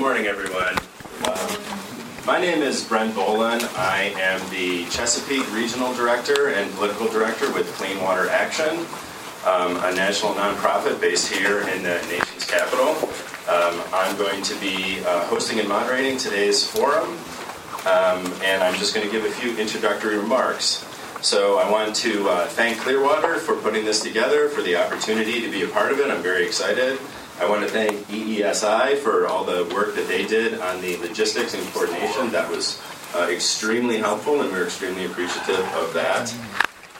morning, everyone. Um, my name is Brent Boland. I am the Chesapeake Regional Director and Political Director with Clean Water Action, um, a national nonprofit based here in the nation's capital. Um, I'm going to be uh, hosting and moderating today's forum, um, and I'm just going to give a few introductory remarks. So I want to uh, thank Clearwater for putting this together, for the opportunity to be a part of it. I'm very excited. I want to thank EESI for all the work that they did on the logistics and coordination. That was uh, extremely helpful, and we're extremely appreciative of that.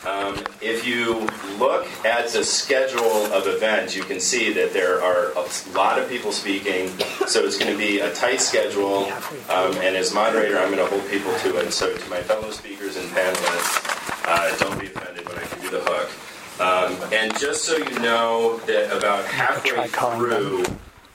Um, if you look at the schedule of events, you can see that there are a lot of people speaking, so it's going to be a tight schedule. Um, and as moderator, I'm going to hold people to it. So, to my fellow speakers and panelists, uh, don't be offended when I give you the hook. Um, and just so you know that about halfway through,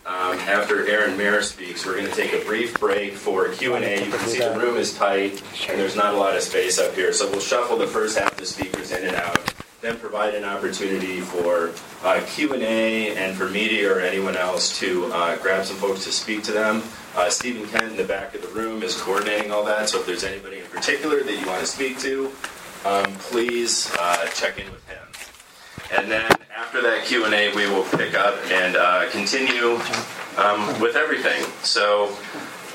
um, after Aaron Mayer speaks, we're going to take a brief break for Q&A. You can see the room is tight and there's not a lot of space up here. So we'll shuffle the first half of the speakers in and out, then provide an opportunity for uh, Q&A and for media or anyone else to uh, grab some folks to speak to them. Uh, Stephen Kent in the back of the room is coordinating all that, so if there's anybody in particular that you want to speak to, um, please uh, check in with. And then after that Q and A, we will pick up and uh, continue um, with everything. So.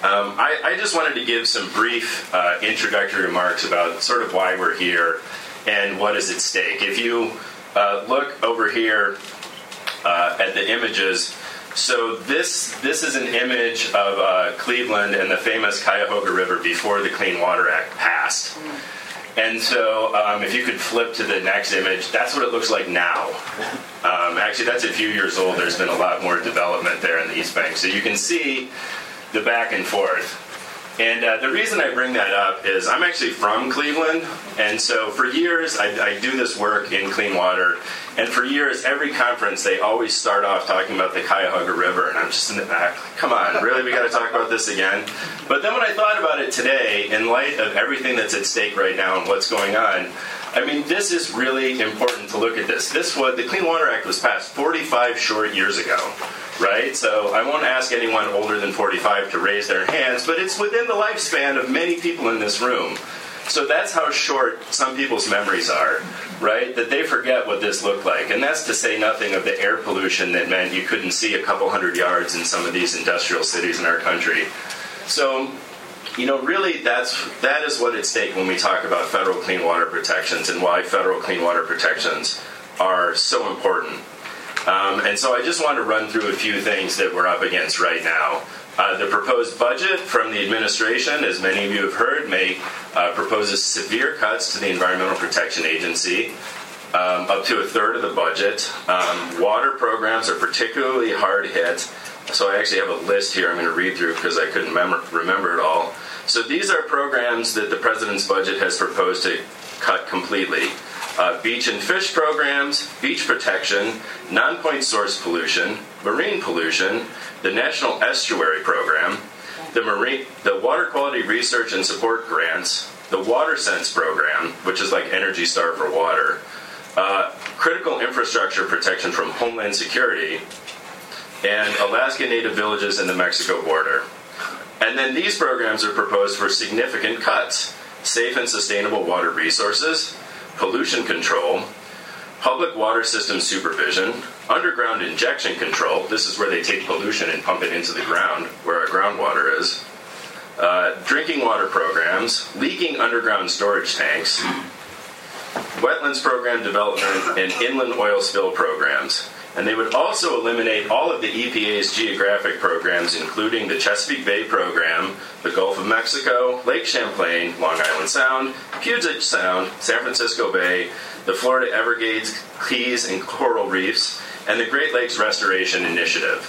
Um, I, I, just wanted to give some brief uh, introductory remarks about sort of why we're here and what is at stake. If you uh, look over here uh, at the images, so this this is an image of uh, Cleveland and the famous Cuyahoga River before the Clean Water Act passed. And so, um, if you could flip to the next image, that's what it looks like now. Um, actually, that's a few years old. There's been a lot more development there in the East Bank. So you can see the back and forth. And uh, the reason I bring that up is I'm actually from Cleveland, and so for years I, I, do this work in clean water. And for years, every conference they always start off talking about the Cuyahoga River, and I'm just in the back, come on, really, we got to talk about this again. But then when I thought about it today, in light of everything that's at stake right now and what's going on, I mean, this is really important to look at this. This was the Clean Water Act was passed 45 short years ago, right? So I won't ask anyone older than 45 to raise their hands, but it's within the lifespan of many people in this room. So that's how short some people's memories are, right? That they forget what this looked like. And that's to say nothing of the air pollution that meant you couldn't see a couple hundred yards in some of these industrial cities in our country. So you know, really, that's that is what at stake when we talk about federal clean water protections and why federal clean water protections are so important. Um, and so, I just want to run through a few things that we're up against right now. Uh, the proposed budget from the administration, as many of you have heard, may uh, proposes severe cuts to the Environmental Protection Agency, um, up to a third of the budget. Um, water programs are particularly hard hit. So I actually have a list here I'm going to read through because I couldn't mem- remember it all. So these are programs that the president's budget has proposed to cut completely. Uh, beach and fish programs, beach protection, non-point source pollution, marine pollution, the National Estuary Program, the marine, the Water Quality Research and Support Grants, the Water Sense Program, which is like Energy Star for water, uh, critical infrastructure protection from Homeland Security, and Alaska Native villages in the Mexico border. And then these programs are proposed for significant cuts safe and sustainable water resources, pollution control, public water system supervision, underground injection control. This is where they take pollution and pump it into the ground, where our groundwater is. Uh, drinking water programs, leaking underground storage tanks, wetlands program development, and inland oil spill programs. And they would also eliminate all of the EPA's geographic programs, including the Chesapeake Bay program, the Gulf of Mexico, Lake Champlain, Long Island Sound, Puget Sound, San Francisco Bay, the Florida Everglades, Keys, and coral reefs, and the Great Lakes Restoration Initiative,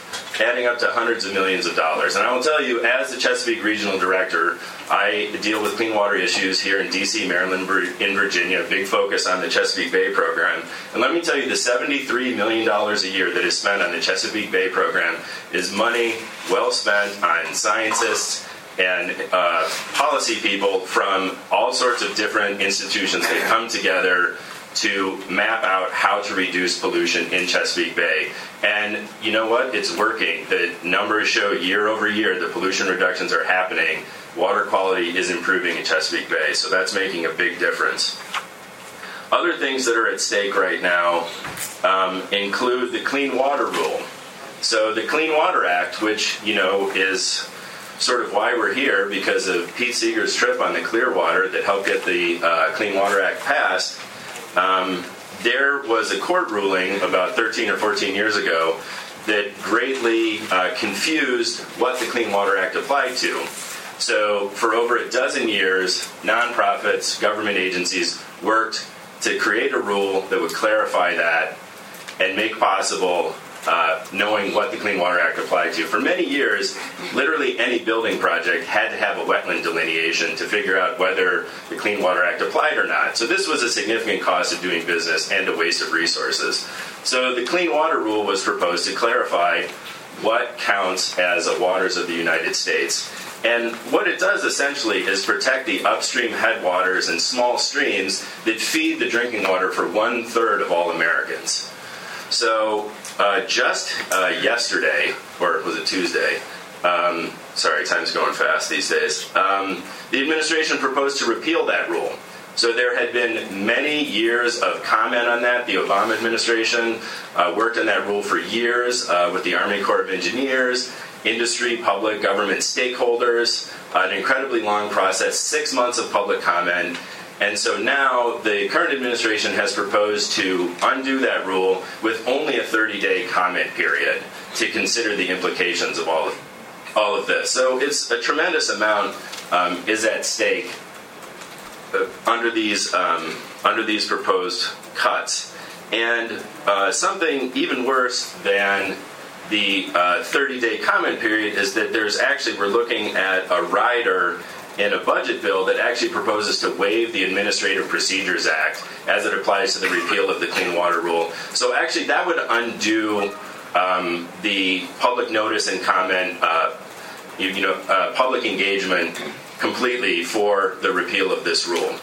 adding up to hundreds of millions of dollars. And I will tell you, as the Chesapeake Regional Director, I deal with clean water issues here in DC, Maryland, in Virginia, big focus on the Chesapeake Bay program. And let me tell you, the $73 million a year that is spent on the Chesapeake Bay program is money well spent on scientists and uh, policy people from all sorts of different institutions that come together to map out how to reduce pollution in Chesapeake Bay. And you know what? It's working. The numbers show year over year the pollution reductions are happening. Water quality is improving in Chesapeake Bay, so that's making a big difference. Other things that are at stake right now um, include the Clean Water Rule. So the Clean Water Act, which you know is sort of why we're here because of Pete Seeger's trip on the Clearwater that helped get the uh, Clean Water Act passed. Um, there was a court ruling about 13 or 14 years ago that greatly uh, confused what the Clean Water Act applied to. So, for over a dozen years, nonprofits, government agencies worked to create a rule that would clarify that and make possible uh, knowing what the Clean Water Act applied to. For many years, literally any building project had to have a wetland delineation to figure out whether the Clean Water Act applied or not. So this was a significant cost of doing business and a waste of resources. So the Clean Water Rule was proposed to clarify what counts as a waters of the United States. And what it does essentially is protect the upstream headwaters and small streams that feed the drinking water for one third of all Americans. So uh, just uh, yesterday, or was it Tuesday? Um, sorry, time's going fast these days. Um, the administration proposed to repeal that rule. So there had been many years of comment on that. The Obama administration uh, worked on that rule for years uh, with the Army Corps of Engineers, industry, public, government stakeholders. an incredibly long process, six months of public comment. And so now the current administration has proposed to undo that rule with only a 30 day comment period to consider the implications of all of, all of this. So it's a tremendous amount um, is at stake uh, under these um, under these proposed cuts, and uh, something even worse than the 30 uh, day comment period is that there's actually we're looking at a rider in a budget bill that actually proposes to waive the Administrative Procedures Act as it applies to the repeal of the Clean Water Rule. So actually, that would undo um, the public notice and comment, uh, you, you, know, uh, public engagement completely for the repeal of this rule.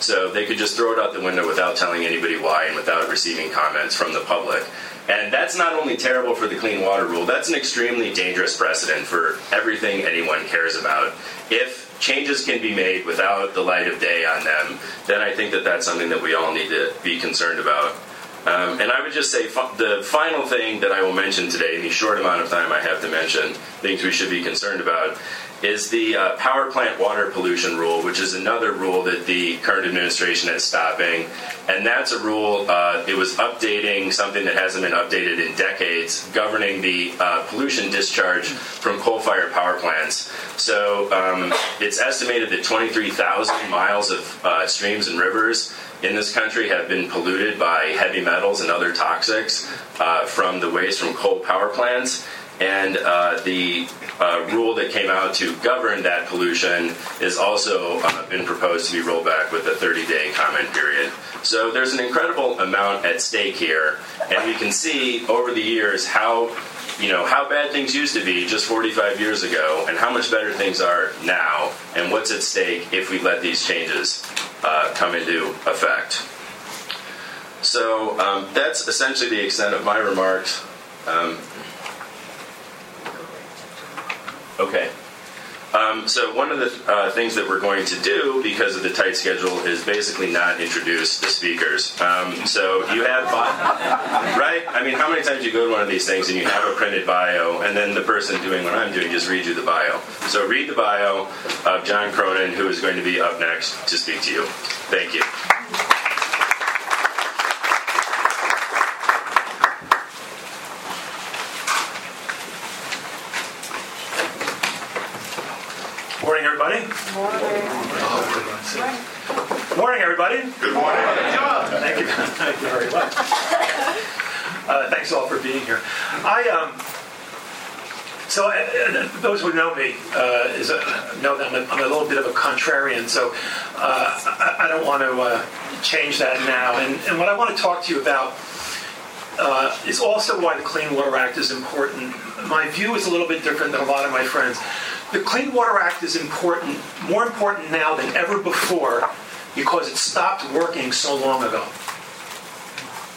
So they could just throw it out the window without telling anybody why and without receiving comments from the public. And that's not only terrible for the Clean Water Rule, that's an extremely dangerous precedent for everything anyone cares about. If changes can be made without the light of day on them, then I think that that's something that we all need to be concerned about. Um, and I would just say the final thing that I will mention today, in the short amount of time I have to mention, things we should be concerned about, is the uh, power plant water pollution rule, which is another rule that the current administration is stopping. And that's a rule, uh, it was updating something that hasn't been updated in decades, governing the uh, pollution discharge from coal fired power plants. So um, it's estimated that 23,000 miles of uh, streams and rivers in this country have been polluted by heavy metals and other toxics uh, from the waste from coal power plants. And uh, the uh, rule that came out to govern that pollution is also uh, been proposed to be rolled back with a 30 day comment period. So there's an incredible amount at stake here, and we can see over the years how you know how bad things used to be just 45 years ago, and how much better things are now, and what's at stake if we let these changes uh, come into effect. So um, that's essentially the extent of my remarks. Um, Okay. Um, so one of the uh, things that we're going to do because of the tight schedule is basically not introduce the speakers. Um, so you have, right? I mean, how many times you go to one of these things and you have a printed bio, and then the person doing what I'm doing just reads you the bio. So read the bio of John Cronin, who is going to be up next to speak to you. Thank you. Morning, everybody. Good morning. Good job. Thank you. Thank you very much. Uh, thanks all for being here. I um, so uh, those who know me uh, is a, know that I'm a, I'm a little bit of a contrarian. So uh, I, I, don't want to uh, change that now. And, and, what I want to talk to you about uh, is also why the Clean Water Act is important. My view is a little bit different than a lot of my friends. The Clean Water Act is important, more important now than ever before, because it stopped working so long ago.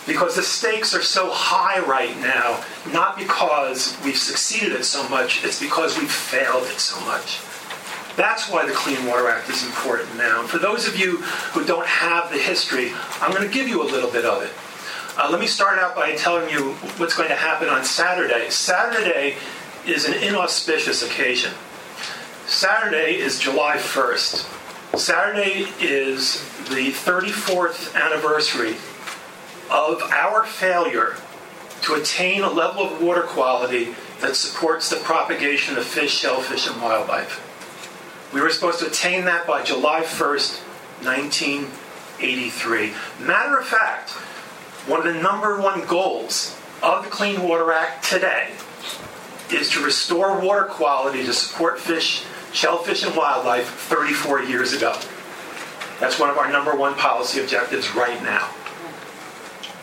Because the stakes are so high right now, not because we've succeeded at so much, it's because we've failed at so much. That's why the Clean Water Act is important now. And for those of you who don't have the history, I'm going to give you a little bit of it. Uh, let me start out by telling you what's going to happen on Saturday. Saturday is an inauspicious occasion. Saturday is July 1st. Saturday is the 34th anniversary of our failure to attain a level of water quality that supports the propagation of fish, shellfish, and wildlife. We were supposed to attain that by July 1st, 1983. Matter of fact, one of the number one goals of the Clean Water Act today is to restore water quality to support fish, shellfish, and wildlife 34 years ago. That's one of our number one policy objectives right now.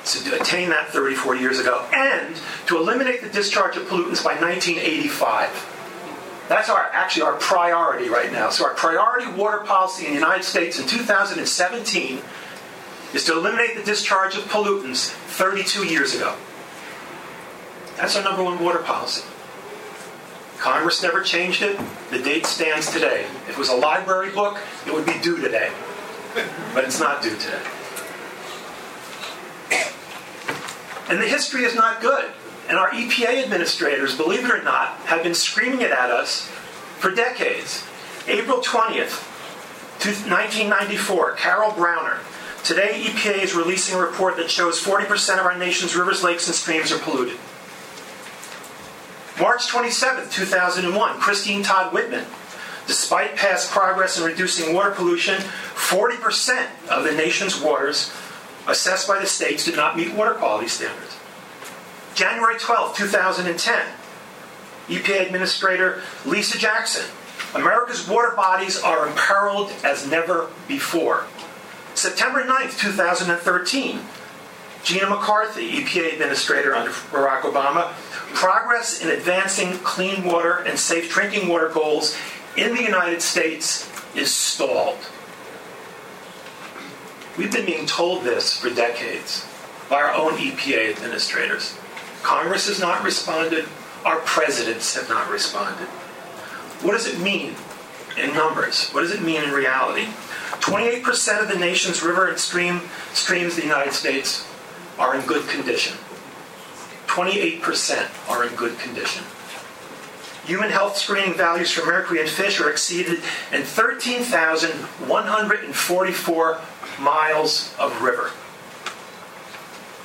To attain that 34 years ago and to eliminate the discharge of pollutants by 1985. That's our actually our priority right now. So our priority water policy in the United States in 2017 is to eliminate the discharge of pollutants 32 years ago. That's our number one water policy. Congress never changed it. The date stands today. If it was a library book, it would be due today. But it's not due today. And the history is not good. And our EPA administrators, believe it or not, have been screaming it at us for decades. April 20th, 1994, Carol Browner. Today, EPA is releasing a report that shows 40% of our nation's rivers, lakes, and streams are polluted. March 27, 2001, Christine Todd Whitman. Despite past progress in reducing water pollution, 40% of the nation's waters assessed by the states did not meet water quality standards. January 12, 2010, EPA Administrator Lisa Jackson. America's water bodies are imperiled as never before. September 9, 2013, Gina McCarthy, EPA Administrator under Barack Obama, progress in advancing clean water and safe drinking water goals in the United States is stalled. We've been being told this for decades by our own EPA administrators. Congress has not responded, our presidents have not responded. What does it mean in numbers? What does it mean in reality? 28% of the nation's river and stream streams in the United States are in good condition. 28% are in good condition. Human health screening values for mercury in fish are exceeded in 13,144 miles of river.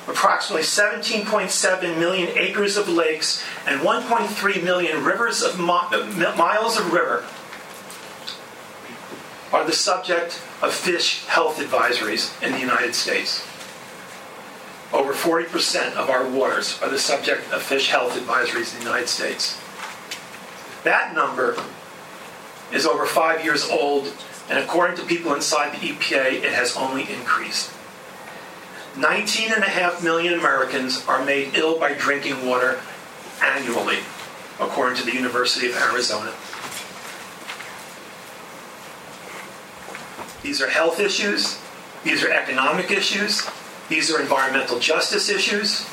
Approximately 17.7 million acres of lakes and 1.3 million rivers of miles of river are the subject of fish health advisories in the United States. Over 40% of our waters are the subject of fish health advisories in the United States. That number is over five years old, and according to people inside the EPA, it has only increased. 19.5 million Americans are made ill by drinking water annually, according to the University of Arizona. These are health issues, these are economic issues, these are environmental justice issues.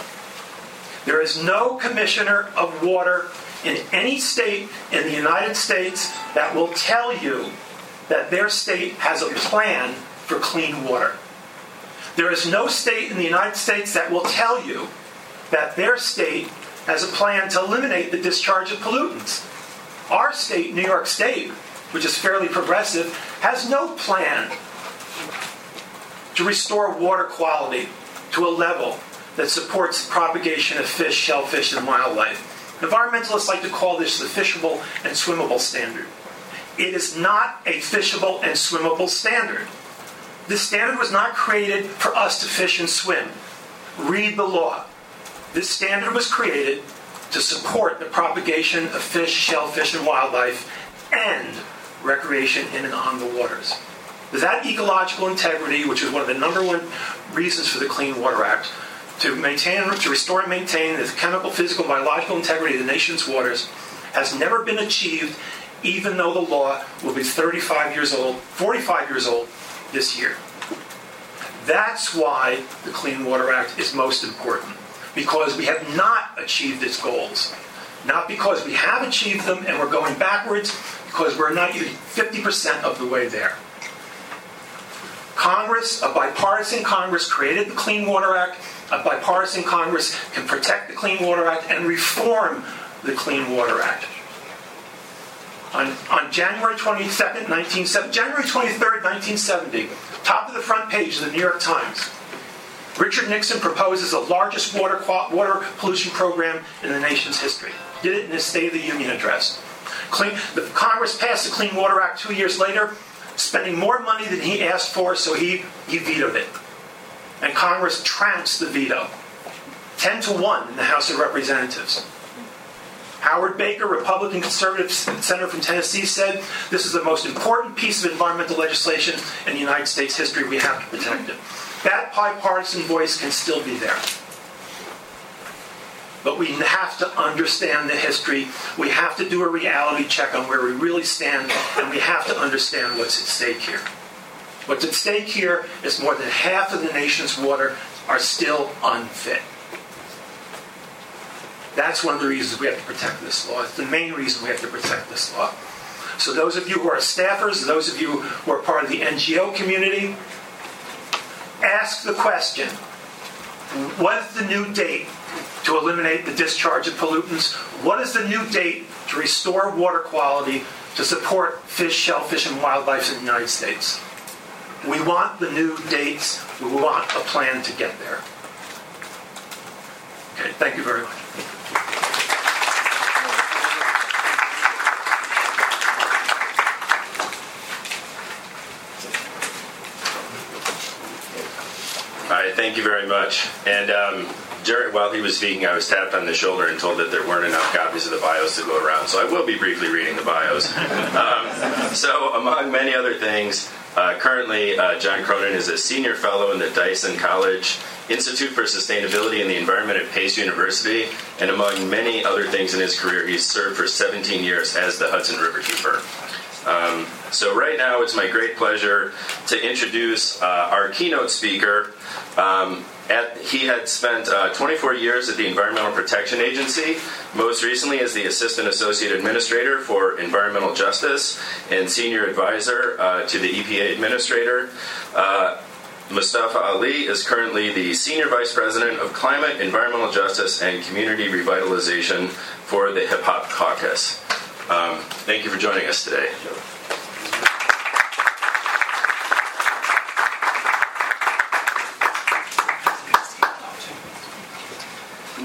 There is no commissioner of water in any state in the United States that will tell you that their state has a plan for clean water. There is no state in the United States that will tell you that their state has a plan to eliminate the discharge of pollutants. Our state, New York State, which is fairly progressive, has no plan to restore water quality to a level that supports propagation of fish, shellfish, and wildlife. Environmentalists like to call this the fishable and swimmable standard. It is not a fishable and swimmable standard. This standard was not created for us to fish and swim. Read the law. This standard was created to support the propagation of fish, shellfish, and wildlife and recreation in and on the waters. That ecological integrity, which is one of the number one reasons for the Clean Water Act, to maintain, to restore and maintain the chemical, physical, and biological integrity of the nation's waters, has never been achieved, even though the law will be 35 years old, 45 years old this year. That's why the Clean Water Act is most important, because we have not achieved its goals. Not because we have achieved them and we're going backwards, because we're not even 50% of the way there. Congress, a bipartisan Congress, created the Clean Water Act. A bipartisan Congress can protect the Clean Water Act and reform the Clean Water Act. On, on January 22nd, 1970, January 23rd, 1970, top of the front page of the New York Times, Richard Nixon proposes the largest water, water pollution program in the nation's history. Did it in his State of the Union address. Clean, the Congress passed the Clean Water Act two years later, spending more money than he asked for, so he, he vetoed it. And Congress trounced the veto. 10 to 1 in the House of Representatives. Howard Baker, Republican conservative senator from Tennessee, said this is the most important piece of environmental legislation in the United States history. We have to protect it. That bipartisan voice can still be there. But we have to understand the history. We have to do a reality check on where we really stand, and we have to understand what's at stake here. What's at stake here is more than half of the nation's water are still unfit. That's one of the reasons we have to protect this law. It's the main reason we have to protect this law. So, those of you who are staffers, those of you who are part of the NGO community, ask the question what is the new date to eliminate the discharge of pollutants? What is the new date to restore water quality to support fish, shellfish, and wildlife in the United States? We want the new dates. We want a plan to get there. Okay, thank you very much. All right, thank you very much. And um, Jared, while he was speaking, I was tapped on the shoulder and told that there weren't enough copies of the bios to go around. So I will be briefly reading the bios. um, so, among many other things, uh, currently uh, John Cronin is a senior fellow in the Dyson College Institute for Sustainability and the Environment at Pace University, and among many other things in his career, he's served for 17 years as the Hudson River Keeper. Um, so, right now, it's my great pleasure to introduce uh, our keynote speaker. Um, at, he had spent uh, 24 years at the Environmental Protection Agency, most recently as the Assistant Associate Administrator for Environmental Justice and Senior Advisor uh, to the EPA Administrator. Uh, Mustafa Ali is currently the Senior Vice President of Climate, Environmental Justice, and Community Revitalization for the Hip Hop Caucus. Um, thank you for joining us today.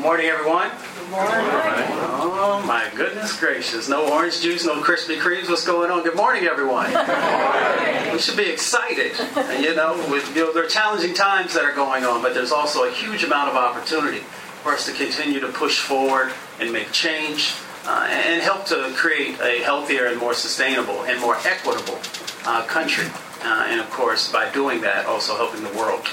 Good morning, everyone. Good morning. Oh, my goodness gracious. No orange juice, no Krispy Kremes. What's going on? Good morning, everyone. we should be excited. You know, with, you know, there are challenging times that are going on, but there's also a huge amount of opportunity for us to continue to push forward and make change uh, and help to create a healthier and more sustainable and more equitable uh, country. Uh, and of course, by doing that, also helping the world.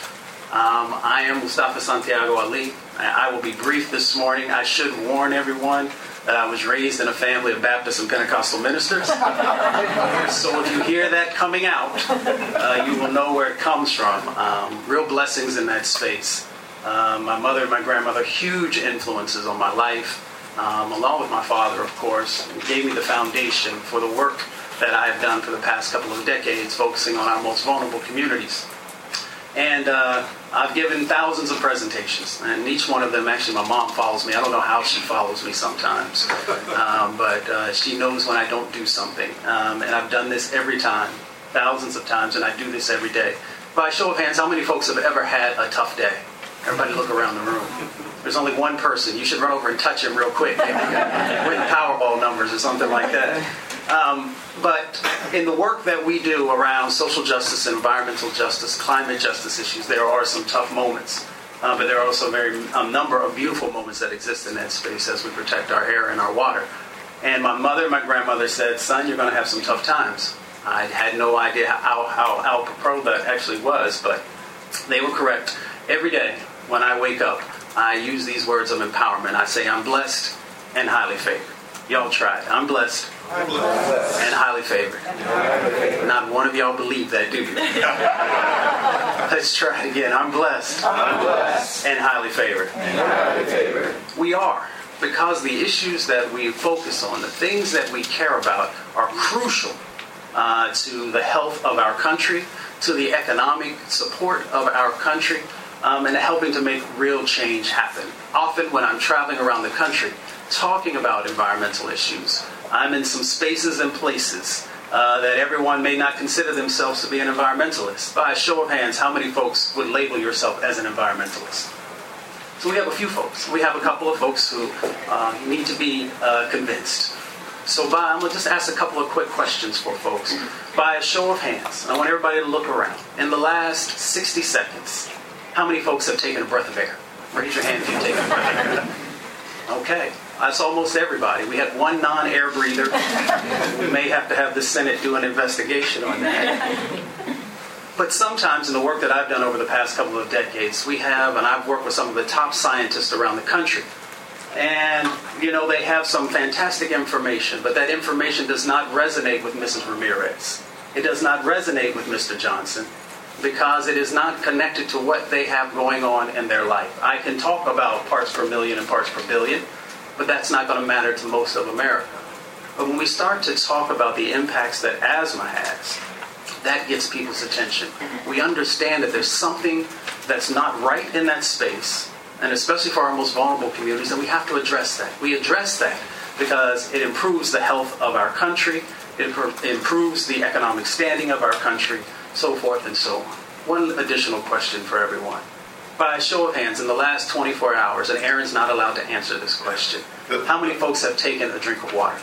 Um, I am Mustafa Santiago Ali. I will be brief this morning. I should warn everyone that I was raised in a family of Baptist and Pentecostal ministers. so if you hear that coming out, uh, you will know where it comes from. Um, real blessings in that space. Uh, my mother and my grandmother, huge influences on my life, um, along with my father, of course, gave me the foundation for the work that I have done for the past couple of decades, focusing on our most vulnerable communities. And uh, I've given thousands of presentations, and each one of them, actually, my mom follows me. I don't know how she follows me sometimes, um, but uh, she knows when I don't do something. Um, and I've done this every time, thousands of times, and I do this every day. By show of hands, how many folks have ever had a tough day? Everybody look around the room. There's only one person. You should run over and touch him real quick. Win Powerball numbers or something like that. Um, but in the work that we do around social justice, environmental justice, climate justice issues, there are some tough moments. Uh, but there are also very a number of beautiful moments that exist in that space as we protect our air and our water. And my mother and my grandmother said, "Son, you're going to have some tough times." I had no idea how how apropos that actually was, but they were correct. Every day when I wake up, I use these words of empowerment. I say, "I'm blessed and highly favored." Y'all try it. I'm blessed. And highly favored. Not one of y'all believe that, do you? Let's try it again. I'm blessed. I'm blessed. And highly favored. And highly favored. We are. Because the issues that we focus on, the things that we care about, are crucial uh, to the health of our country, to the economic support of our country, um, and helping to make real change happen. Often, when I'm traveling around the country talking about environmental issues, I'm in some spaces and places uh, that everyone may not consider themselves to be an environmentalist. By a show of hands, how many folks would label yourself as an environmentalist? So we have a few folks. We have a couple of folks who uh, need to be uh, convinced. So by, I'm going to just ask a couple of quick questions for folks. By a show of hands, I want everybody to look around. In the last 60 seconds, how many folks have taken a breath of air? Raise your hand if you've taken a breath of air. Okay, that's almost everybody. We had one non-air breather. We may have to have the Senate do an investigation on that. But sometimes in the work that I've done over the past couple of decades, we have, and I've worked with some of the top scientists around the country. And, you know, they have some fantastic information, but that information does not resonate with Mrs. Ramirez. It does not resonate with Mr. Johnson because it is not connected to what they have going on in their life. I can talk about parts per million and parts per billion, but that's not going to matter to most of America. But when we start to talk about the impacts that asthma has, that gets people's attention. We understand that there's something that's not right in that space, and especially for our most vulnerable communities, and we have to address that. We address that because it improves the health of our country, it improves the economic standing of our country, so forth and so on. One additional question for everyone. By a show of hands, in the last 24 hours, and Aaron's not allowed to answer this question, how many folks have taken a drink of water?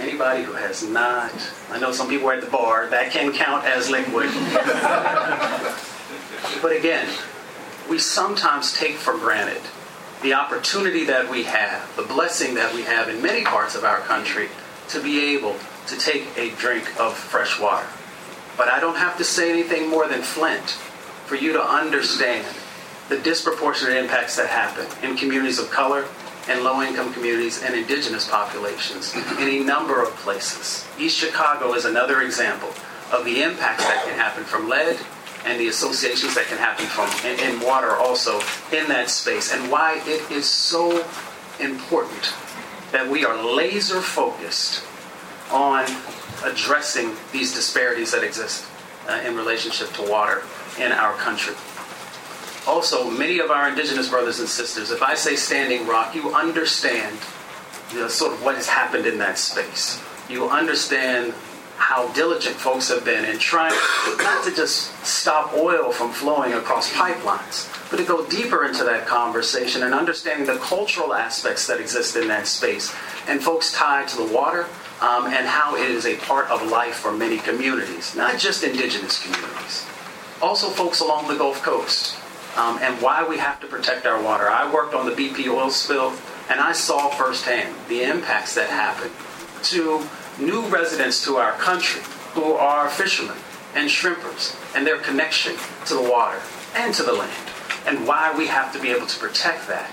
Anybody who has not, I know some people are at the bar, that can count as liquid. but again, we sometimes take for granted the opportunity that we have, the blessing that we have in many parts of our country to be able to take a drink of fresh water. But I don't have to say anything more than Flint for you to understand the disproportionate impacts that happen in communities of color, and low income communities and indigenous populations in a number of places. East Chicago is another example of the impacts that can happen from lead and the associations that can happen from in, in water also in that space and why it is so important that we are laser focused on addressing these disparities that exist uh, in relationship to water in our country also, many of our indigenous brothers and sisters, if I say Standing Rock, you understand the sort of what has happened in that space. You understand how diligent folks have been in trying not to just stop oil from flowing across pipelines, but to go deeper into that conversation and understanding the cultural aspects that exist in that space and folks tied to the water um, and how it is a part of life for many communities, not just indigenous communities. Also, folks along the Gulf Coast um, and why we have to protect our water. I worked on the BP oil spill, and I saw firsthand the impacts that happen to new residents to our country who are fishermen and shrimpers and their connection to the water and to the land, and why we have to be able to protect that.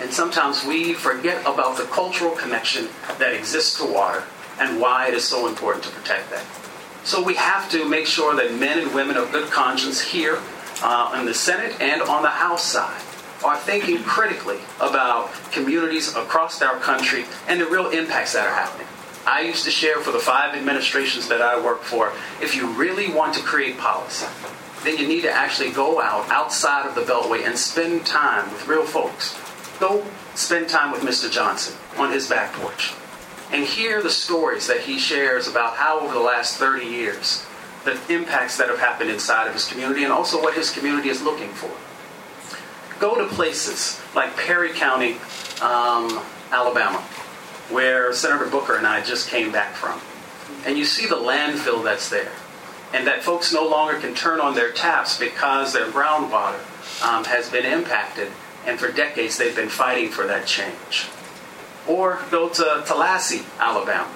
And sometimes we forget about the cultural connection that exists to water and why it is so important to protect that. So we have to make sure that men and women of good conscience here uh, in the Senate and on the House side are thinking critically about communities across our country and the real impacts that are happening. I used to share for the five administrations that I worked for if you really want to create policy, then you need to actually go out outside of the Beltway and spend time with real folks. Go spend time with Mr. Johnson on his back porch and hear the stories that he shares about how over the last 30 years the impacts that have happened inside of his community and also what his community is looking for. Go to places like Perry County, um, Alabama, where Senator Booker and I just came back from. And you see the landfill that's there. And that folks no longer can turn on their taps because their groundwater um, has been impacted. And for decades, they've been fighting for that change. Or go to Tallahassee, Alabama,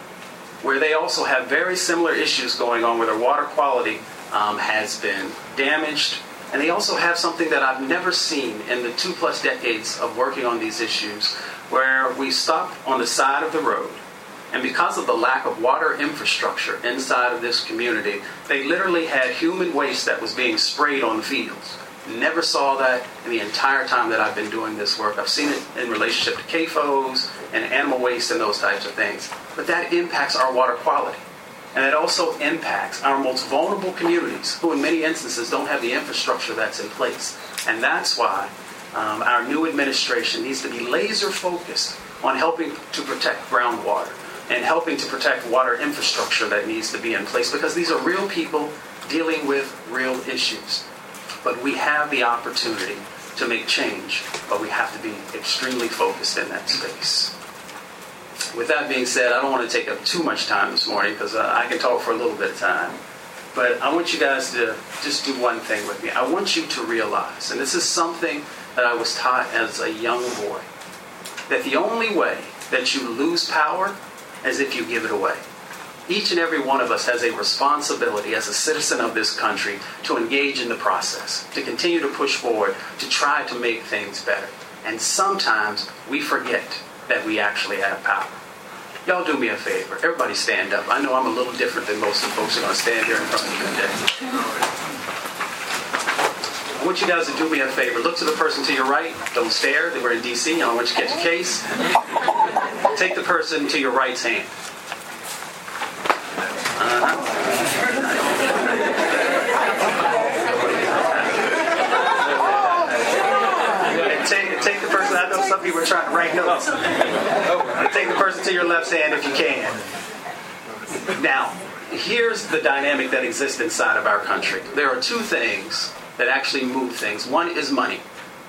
where they also have very similar issues going on where their water quality um, has been damaged. And they also have something that I've never seen in the two plus decades of working on these issues, where we stop on the side of the road And because of the lack of water infrastructure inside of this community, they literally had human waste that was being sprayed on the fields. Never saw that in the entire time that I've been doing this work. I've seen it in relationship to CAFOs and animal waste and those types of things. But that impacts our water quality. And it also impacts our most vulnerable communities, who in many instances don't have the infrastructure that's in place. And that's why um, our new administration needs to be laser focused on helping to protect groundwater and helping to protect water infrastructure that needs to be in place because these are real people dealing with real issues. But we have the opportunity to make change, but we have to be extremely focused in that space. With that being said, I don't want to take up too much time this morning because uh, I can talk for a little bit of time. But I want you guys to just do one thing with me. I want you to realize, and this is something that I was taught as a young boy, that the only way that you lose power is if you give it away. Each and every one of us has a responsibility as a citizen of this country to engage in the process, to continue to push forward, to try to make things better. And sometimes we forget that we actually have power. Y'all do me a favor. Everybody stand up. I know I'm a little different than most of the folks who are going to stand here in front of you today. I want you guys to do me a favor. Look to the person to your right. Don't stare. We're in D.C. I don't want you to catch a case. Take the person to your right's hand. Take, take the person. I know some people are trying to write notes. Take the person to your left hand if you can. Now, here's the dynamic that exists inside of our country. There are two things that actually move things. One is money.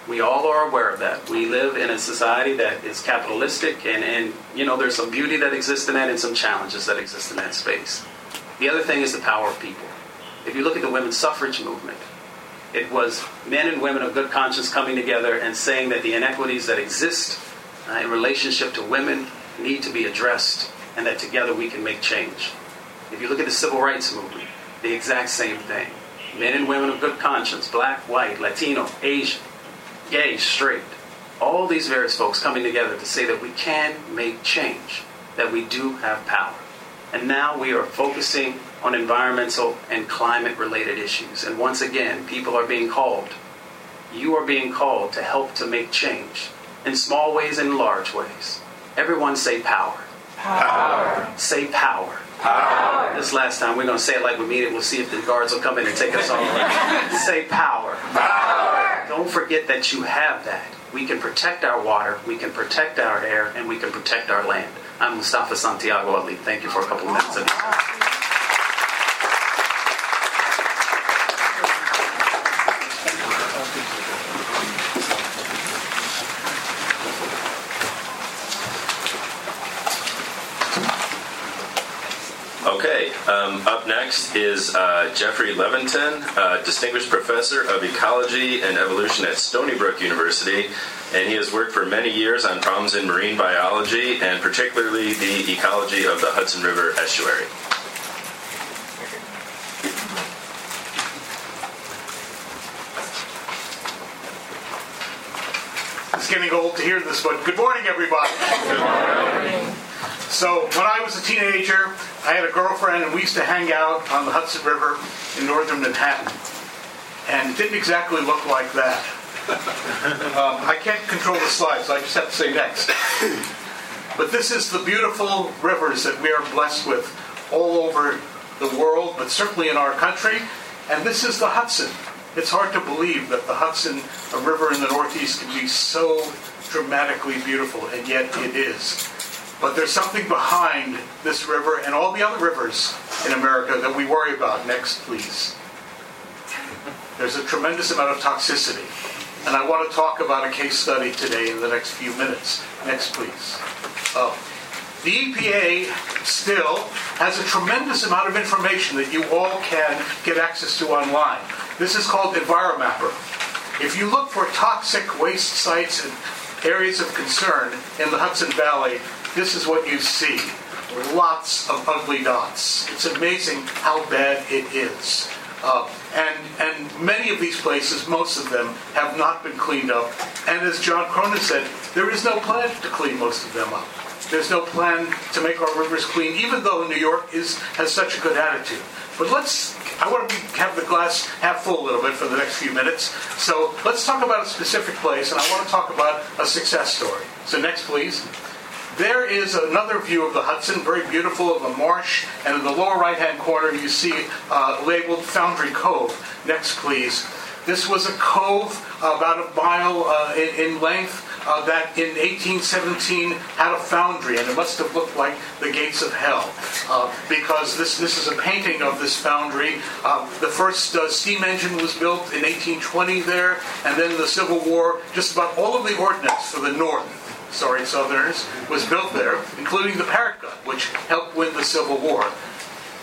We all are aware of that. We live in a society that is capitalistic, and, and you know there's some beauty that exists in that, and some challenges that exist in that space. The other thing is the power of people. If you look at the women's suffrage movement, it was men and women of good conscience coming together and saying that the inequities that exist uh, in relationship to women need to be addressed, and that together we can make change. If you look at the civil rights movement, the exact same thing. Men and women of good conscience, black, white, Latino, Asian, gay, straight, all these various folks coming together to say that we can make change, that we do have power. And now we are focusing on environmental and climate related issues. And once again, people are being called. You are being called to help to make change in small ways and large ways. Everyone say power. Power. Say power. Power. This last time, we're going to say it like we mean it. We'll see if the guards will come in and take us all. say power. Power. Don't forget that you have that. We can protect our water, we can protect our air, and we can protect our land. I'm Mustafa Santiago Ali. Thank you for a couple of minutes. Okay, um, up next is uh, Jeffrey Levinton, uh, Distinguished Professor of Ecology and Evolution at Stony Brook University, and he has worked for many years on problems in marine biology and particularly the ecology of the Hudson River estuary. It's getting old to hear this, but good morning, everybody. Good morning. So, when I was a teenager, I had a girlfriend, and we used to hang out on the Hudson River in northern Manhattan. And it didn't exactly look like that. Um, I can't control the slides, I just have to say next. but this is the beautiful rivers that we are blessed with all over the world, but certainly in our country. And this is the Hudson. It's hard to believe that the Hudson, a river in the Northeast, can be so dramatically beautiful, and yet it is. But there's something behind this river and all the other rivers in America that we worry about. Next, please. There's a tremendous amount of toxicity. And I want to talk about a case study today in the next few minutes. Next, please. Oh. The EPA still has a tremendous amount of information that you all can get access to online. This is called EnviroMapper. If you look for toxic waste sites and areas of concern in the Hudson Valley, this is what you see. Lots of ugly dots. It's amazing how bad it is. Uh, and, and many of these places, most of them, have not been cleaned up. And as John Cronin said, there is no plan to clean most of them up. there's no plan to make our rivers clean, even though New York is has such a good attitude. But let's, I want to have the glass half full a little bit for the next few minutes. So let's talk about a specific place, and I want to talk about a success story. So next, please. There is another view of the Hudson, very beautiful, of a marsh, and in the lower right-hand corner you see uh, labeled Foundry Cove. Next, please. This was a cove about a mile uh, in, in length uh, that in 1817 had a foundry, and it must have looked like the gates of hell, uh, because this, this is a painting of this foundry. Uh, the first uh, steam engine was built in 1820 there, and then the Civil War, just about all of the ordnance for the North, sorry, Southerners, was built there, including the Parrott gun, which helped win the Civil War.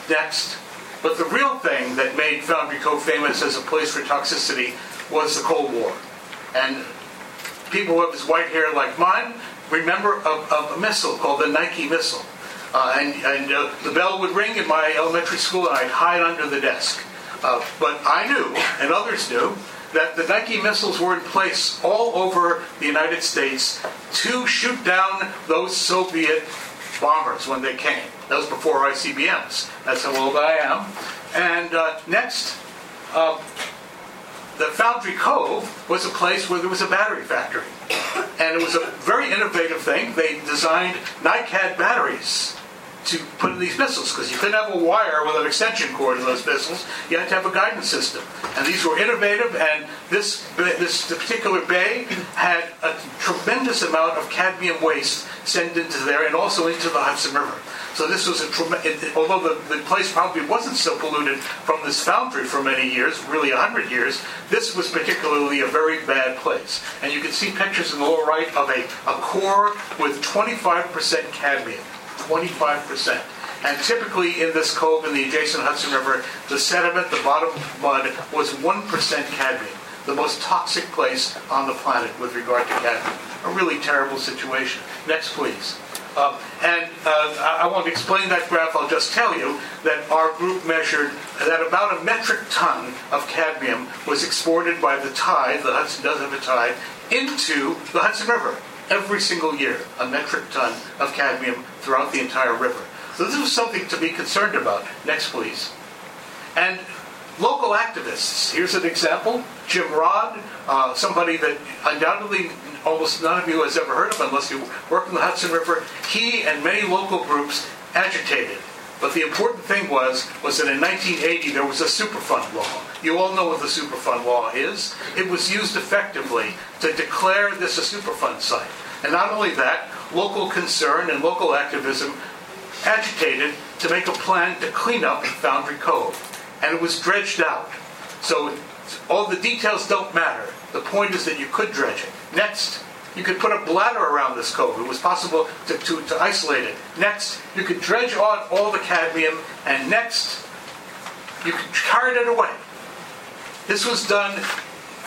Next. But the real thing that made Foundry Cove famous as a place for toxicity was the Cold War. And people have this white hair like mine remember of, of a missile called the Nike missile. Uh, and and uh, the bell would ring in my elementary school, and I'd hide under the desk. Uh, but I knew, and others knew, that the Nike missiles were in place all over the United States to shoot down those Soviet bombers when they came. That was before ICBMs. That's how old I am. And uh, next, uh, the Foundry Cove was a place where there was a battery factory. And it was a very innovative thing. They designed NICAD batteries to put in these missiles because you couldn't have a wire with an extension cord in those missiles. You had to have a guidance system. And these were innovative, and this, this particular bay had a tremendous amount of cadmium waste sent into there and also into the Hudson River. So this was a tremendous, although the, the place probably wasn't so polluted from this foundry for many years, really 100 years, this was particularly a very bad place. And you can see pictures in the lower right of a, a core with 25% cadmium. 25%. And typically in this cove in the adjacent Hudson River, the sediment, the bottom mud, was 1% cadmium, the most toxic place on the planet with regard to cadmium. A really terrible situation. Next, please. Uh, and uh, I want to explain that graph. I'll just tell you that our group measured that about a metric ton of cadmium was exported by the tide, the Hudson does have a tide, into the Hudson River every single year, a metric ton of cadmium throughout the entire river. So this was something to be concerned about. Next, please. And local activists. Here's an example. Jim Rod, uh, somebody that undoubtedly almost none of you has ever heard of unless you work in the Hudson River. He and many local groups agitated. But the important thing was, was that in 1980 there was a Superfund law. You all know what the Superfund law is. It was used effectively to declare this a Superfund site. And not only that, local concern and local activism agitated to make a plan to clean up Foundry Cove. And it was dredged out. So all the details don't matter. The point is that you could dredge it. Next, you could put a bladder around this cove. It was possible to, to, to isolate it. Next, you could dredge out all the cadmium. And next, you could carry it away. This was done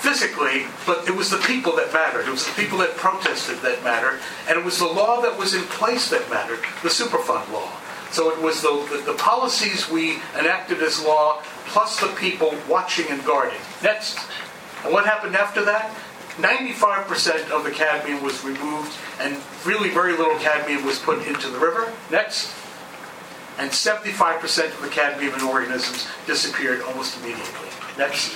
physically, but it was the people that mattered. It was the people that protested that mattered. And it was the law that was in place that mattered, the Superfund law. So it was the, the, the policies we enacted as law, plus the people watching and guarding. Next. And what happened after that? 95% of the cadmium was removed, and really very little cadmium was put into the river. Next. And 75% of the cadmium in organisms disappeared almost immediately. Next.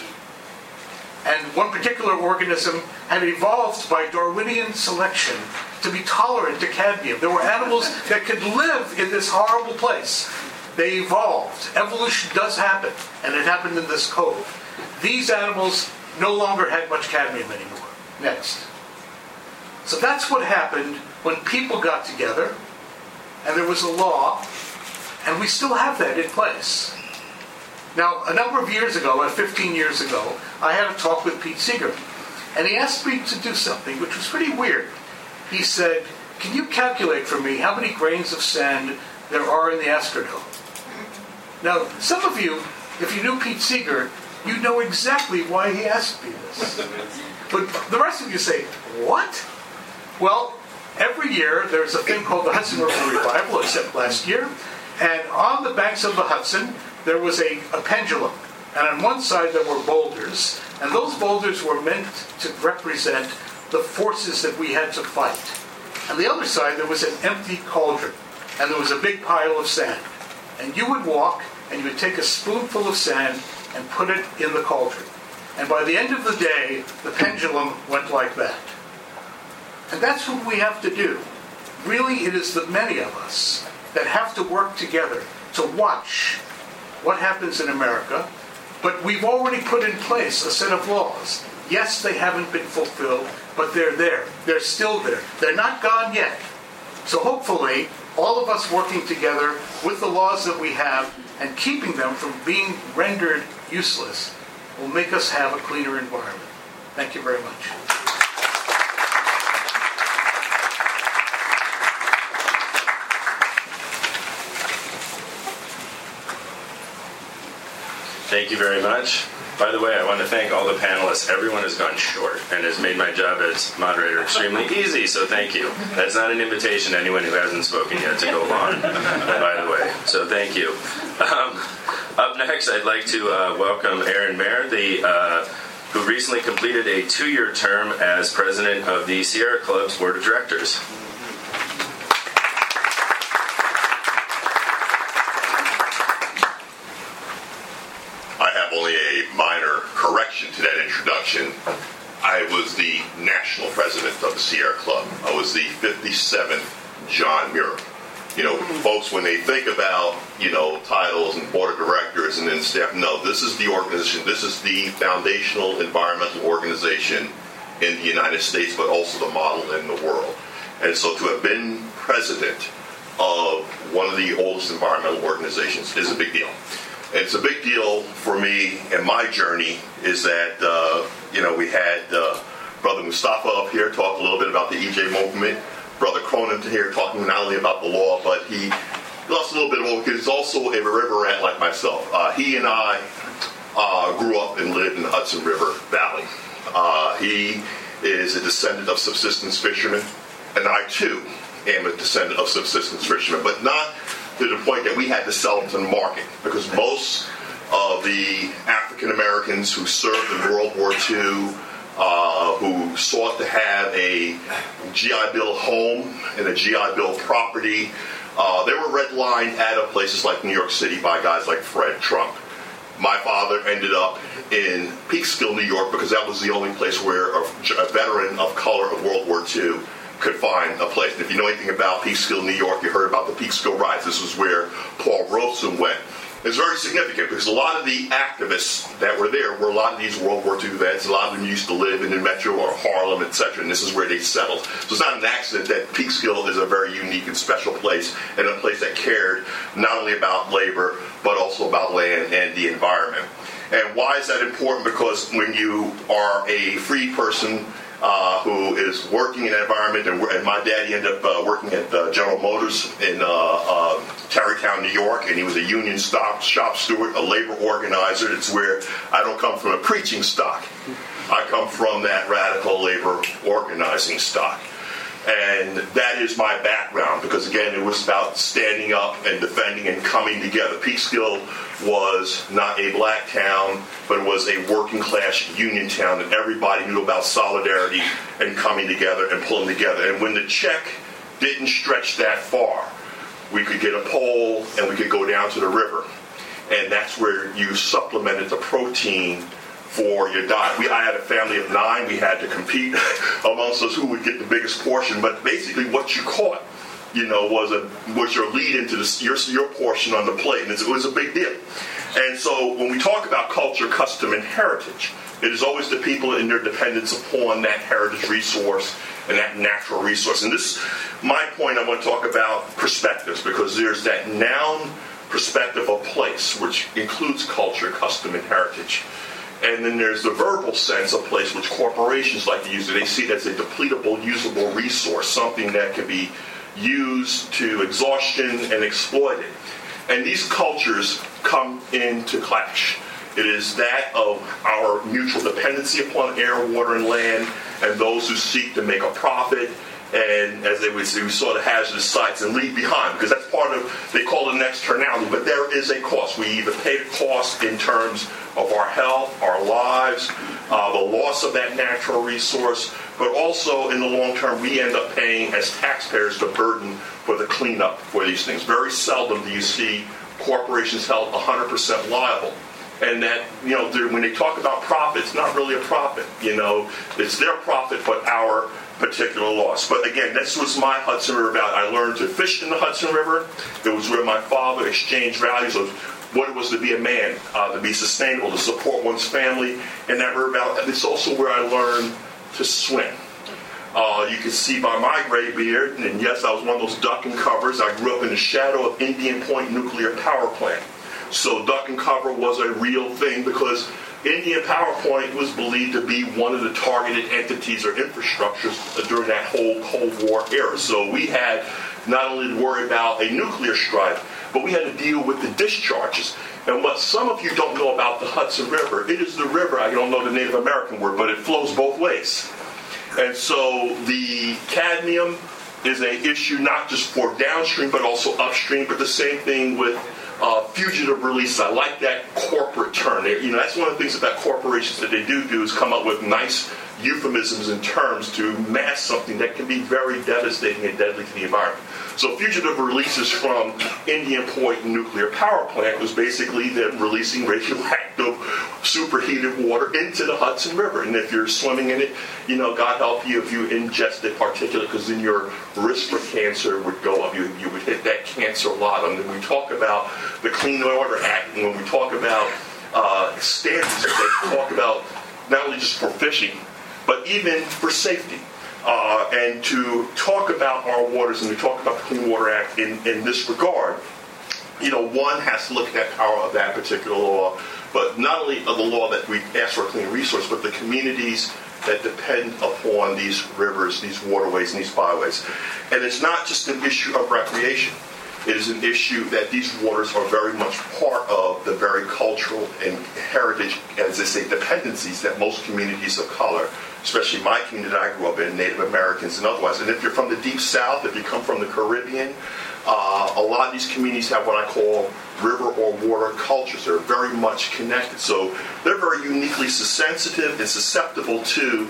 And one particular organism had evolved by Darwinian selection to be tolerant to cadmium. There were animals that could live in this horrible place. They evolved. Evolution does happen, and it happened in this cove. These animals no longer had much cadmium anymore. Next. So that's what happened when people got together, and there was a law, and we still have that in place. Now, a number of years ago, about 15 years ago, I had a talk with Pete Seeger, and he asked me to do something which was pretty weird. He said, Can you calculate for me how many grains of sand there are in the Astrodome? Now, some of you, if you knew Pete Seeger, you know exactly why he asked me this. But the rest of you say, What? Well, every year there's a thing called the Hudson River Revival, except last year. And on the banks of the Hudson, there was a, a pendulum. And on one side there were boulders. And those boulders were meant to represent the forces that we had to fight. On the other side, there was an empty cauldron, and there was a big pile of sand. And you would walk, and you would take a spoonful of sand and put it in the cauldron. And by the end of the day, the pendulum went like that. And that's what we have to do. Really, it is the many of us that have to work together to watch what happens in America. But we've already put in place a set of laws. Yes, they haven't been fulfilled, but they're there. They're still there. They're not gone yet. So hopefully, all of us working together with the laws that we have and keeping them from being rendered useless will make us have a cleaner environment. Thank you very much. Thank you very much. By the way, I want to thank all the panelists. Everyone has gone short and has made my job as moderator extremely easy, so thank you. That's not an invitation to anyone who hasn't spoken yet to go on, by the way. So thank you. Um, up next, I'd like to uh, welcome Aaron Mair, the, uh, who recently completed a two year term as president of the Sierra Club's Board of Directors. I have only a minor correction to that introduction. I was the national president of the Sierra Club. I was the 57th John Muir. You know, hmm. folks, when they think about, you know, titles and board of directors and then staff, no, this is the organization, this is the foundational environmental organization in the United States, but also the model in the world. And so to have been president of one of the oldest environmental organizations is a big deal. It's a big deal for me and my journey is that, uh, you know, we had uh, Brother Mustafa up here talk a little bit about the EJ movement. Brother Cronin here talking not only about the law, but he lost a little bit of it because he's also a river rat like myself. Uh, he and I uh, grew up and lived in the Hudson River Valley. Uh, he is a descendant of subsistence fishermen, and I too am a descendant of subsistence fishermen, but not to the point that we had to sell them to the market because most of the African Americans who served in World War II, uh, who sought to have a GI Bill home and a GI Bill property, uh, they were redlined out of places like New York City by guys like Fred Trump. My father ended up in Peekskill, New York, because that was the only place where a, a veteran of color of World War II could find a place. And if you know anything about Peekskill, New York, you heard about the Peekskill riots. This was where Paul Robeson went. It's very significant because a lot of the activists that were there were a lot of these World War II vets. A lot of them used to live in the Metro or Harlem, etc., and this is where they settled. So it's not an accident that Peekskill is a very unique and special place and a place that cared not only about labor but also about land and the environment. And why is that important? Because when you are a free person uh, who is working in that environment, and, and my daddy ended up uh, working at uh, General Motors in uh, uh, Tarrytown, New York, and he was a union stock shop steward, a labor organizer. It's where I don't come from a preaching stock. I come from that radical labor organizing stock. And that is my background because, again, it was about standing up and defending and coming together. Peekskill was not a black town, but it was a working class union town and everybody knew about solidarity and coming together and pulling together. And when the check didn't stretch that far, we could get a pole and we could go down to the river. And that's where you supplemented the protein for your diet. We, I had a family of nine. We had to compete amongst us who would get the biggest portion. But basically, what you caught, you know, was a was your lead into the, your your portion on the plate, and it was a big deal. And so, when we talk about culture, custom, and heritage, it is always the people and their dependence upon that heritage resource and that natural resource. And this, my point, I want to talk about perspectives because there's that noun perspective of place, which includes culture, custom, and heritage. And then there's the verbal sense of place, which corporations like to use. They see it as a depletable, usable resource, something that can be used to exhaustion and exploited. And these cultures come into clash. It is that of our mutual dependency upon air, water, and land, and those who seek to make a profit and as they would say, we saw the hazardous sites and leave behind because that's part of they call it an externality. But there is a cost. We either pay the cost in terms of our health, our lives, uh, the loss of that natural resource, but also in the long term, we end up paying as taxpayers the burden for the cleanup for these things. Very seldom do you see corporations held 100% liable and that you know when they talk about profit, it's not really a profit. You know, it's their profit, but our particular loss. But again, this was my Hudson River Valley. I learned to fish in the Hudson River. It was where my father exchanged values of what it was to be a man, uh, to be sustainable, to support one's family in that river valley. And it's also where I learned to swim. Uh, you can see by my gray beard, and yes, I was one of those duck and covers. I grew up in the shadow of Indian Point Nuclear Power Plant. So duck and cover was a real thing because Indian Power Point was believed to be one of the targeted entities or infrastructures during that whole Cold War era. So we had not only to worry about a nuclear strike, but we had to deal with the discharges. And what some of you don't know about the Hudson River, it is the river, I don't know the Native American word, but it flows both ways. And so the cadmium is an issue not just for downstream, but also upstream, but the same thing with uh, fugitive releases. I like that corporate term. You know, that's one of the things about corporations that they do do is come up with nice euphemisms and terms to mask something that can be very devastating and deadly to the environment. So fugitive releases from Indian Point nuclear power plant was basically them releasing radioactive superheated water into the Hudson River. And if you're swimming in it, you know, God help you if you ingested particulate because then your risk for cancer would go up. You, you would hit that cancer lot. And we talk about the Clean Water Act, and when we talk about uh, standards, they talk about not only just for fishing, but even for safety. Uh, and to talk about our waters and to talk about the Clean Water Act in, in this regard, you know, one has to look at that power of that particular law, but not only of the law that we ask for a clean resource, but the communities that depend upon these rivers, these waterways, and these byways. And it's not just an issue of recreation. It is an issue that these waters are very much part of the very cultural and heritage, as they say, dependencies that most communities of color especially my community that I grew up in, Native Americans and otherwise. And if you're from the deep south, if you come from the Caribbean, uh, a lot of these communities have what I call river or water cultures. They're very much connected. So they're very uniquely sensitive and susceptible to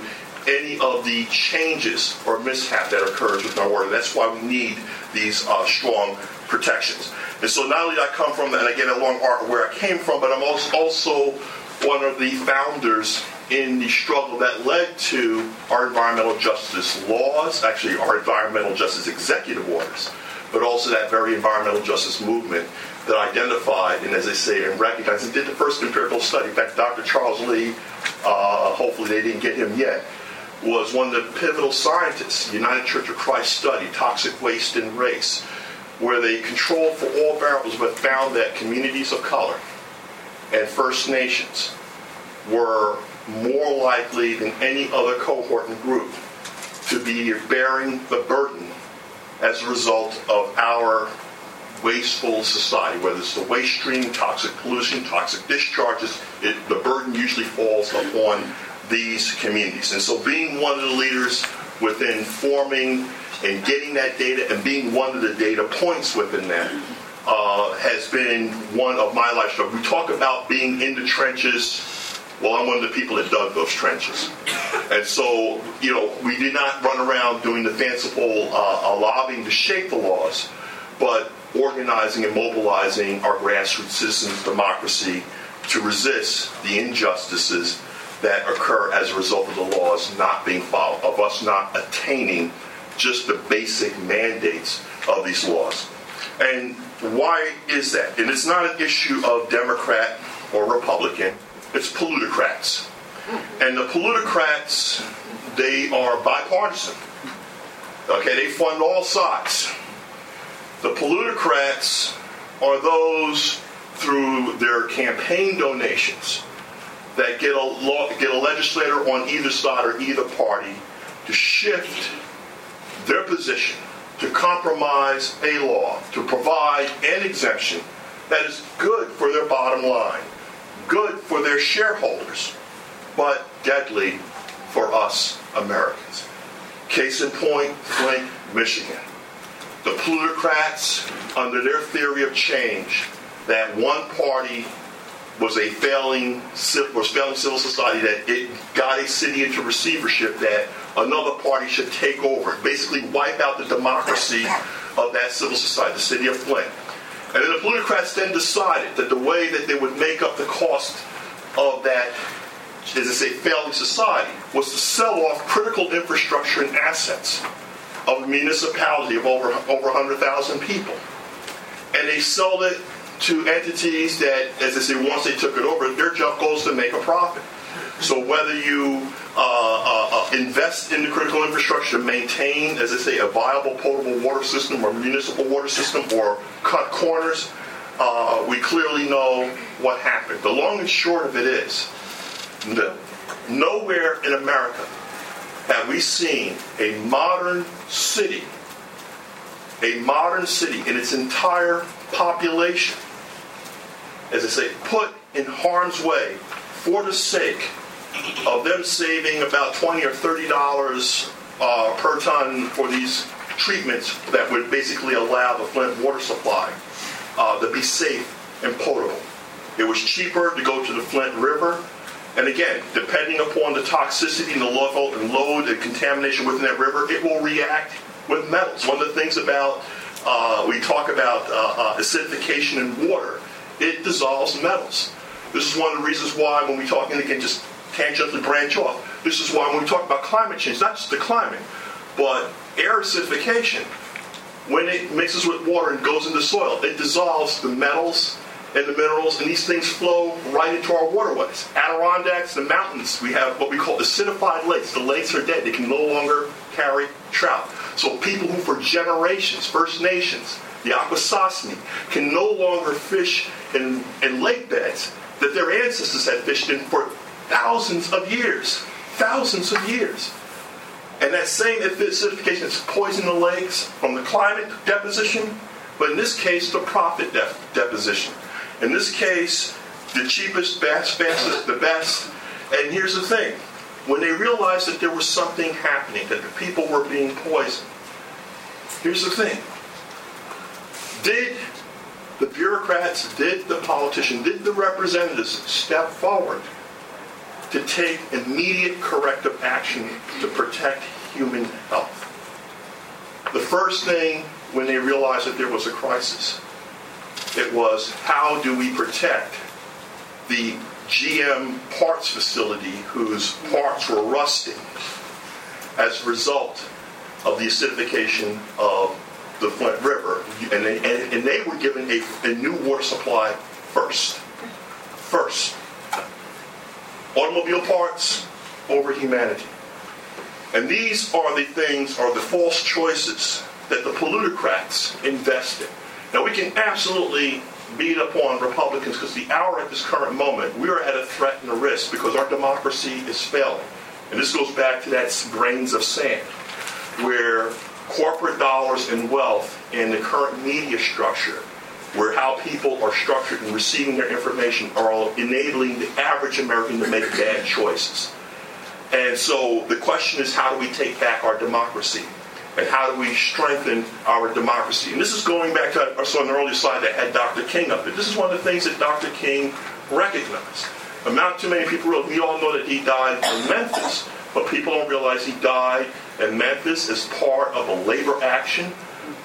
any of the changes or mishap that occurs with our water. That's why we need these uh, strong protections. And so not only I come from, and again, a long arc where I came from, but I'm also one of the founders in the struggle that led to our environmental justice laws, actually our environmental justice executive orders, but also that very environmental justice movement that identified and, as I say, and recognized and did the first empirical study. In fact, Dr. Charles Lee, uh, hopefully they didn't get him yet, was one of the pivotal scientists, United Church of Christ study, toxic waste and race, where they controlled for all variables but found that communities of color and First Nations were more likely than any other cohort and group to be bearing the burden as a result of our wasteful society, whether it's the waste stream, toxic pollution, toxic discharges, it, the burden usually falls upon these communities. And so being one of the leaders within forming and getting that data and being one of the data points within that uh, has been one of my life struggles. We talk about being in the trenches well, I'm one of the people that dug those trenches. And so, you know, we did not run around doing the fanciful uh, uh, lobbying to shape the laws, but organizing and mobilizing our grassroots citizens' democracy to resist the injustices that occur as a result of the laws not being followed, of us not attaining just the basic mandates of these laws. And why is that? And it's not an issue of Democrat or Republican it's plutocrats. And the plutocrats, they are bipartisan. Okay, they fund all sides. The plutocrats are those through their campaign donations that get a law, get a legislator on either side or either party to shift their position, to compromise a law, to provide an exemption that is good for their bottom line good for their shareholders, but deadly for us Americans. Case in point, Flint, Michigan. The plutocrats, under their theory of change, that one party was a failing was failing civil society that it got a city into receivership that another party should take over, basically wipe out the democracy of that civil society, the city of Flint. And then the plutocrats then decided that the way that they would make up the cost of that, as I say, failing society, was to sell off critical infrastructure and assets of a municipality of over over 100,000 people. And they sold it to entities that, as I say, once they took it over, their job goes to make a profit. So whether you uh, uh, uh, invest in the critical infrastructure maintain, as I say, a viable potable water system or municipal water system or cut corners, uh, we clearly know what happened. The long and short of it is, no, nowhere in America have we seen a modern city, a modern city in its entire population, as I say, put in harm's way for the sake of them saving about 20 or 30 dollars uh, per ton for these treatments that would basically allow the Flint water supply uh, to be safe and potable. It was cheaper to go to the Flint River. And again, depending upon the toxicity and the load and load and contamination within that river, it will react with metals. One of the things about uh, we talk about uh, uh, acidification in water, it dissolves metals. This is one of the reasons why when we talk, and again, just tangentially branch off. This is why when we talk about climate change, not just the climate, but air acidification, when it mixes with water and goes into soil, it dissolves the metals and the minerals, and these things flow right into our waterways. Adirondacks, the mountains, we have what we call acidified lakes. The lakes are dead, they can no longer carry trout. So people who for generations, First Nations, the Akwesasne, can no longer fish in, in lake beds that their ancestors had fished in for thousands of years. Thousands of years. And that same acidification is poisoning the lakes from the climate deposition, but in this case, the profit deposition. In this case, the cheapest, best, fastest, the best. And here's the thing when they realized that there was something happening, that the people were being poisoned, here's the thing. Did the bureaucrats, did the politicians, did the representatives step forward to take immediate corrective action to protect human health. The first thing when they realized that there was a crisis, it was how do we protect the GM parts facility whose parts were rusting as a result of the acidification of the Flint River. And they, and, and they were given a, a new water supply first. First automobile parts over humanity. And these are the things, are the false choices that the plutocrats invest in. Now, we can absolutely beat upon Republicans because the hour at this current moment, we are at a threat and a risk because our democracy is failing. And this goes back to that grains of sand, where corporate dollars and wealth and the current media structure where how people are structured and receiving their information are all enabling the average American to make bad choices. And so the question is how do we take back our democracy? And how do we strengthen our democracy? And this is going back to, saw an earlier slide that had Dr. King up there. This is one of the things that Dr. King recognized. And not too many people, we all know that he died in Memphis, but people don't realize he died in Memphis as part of a labor action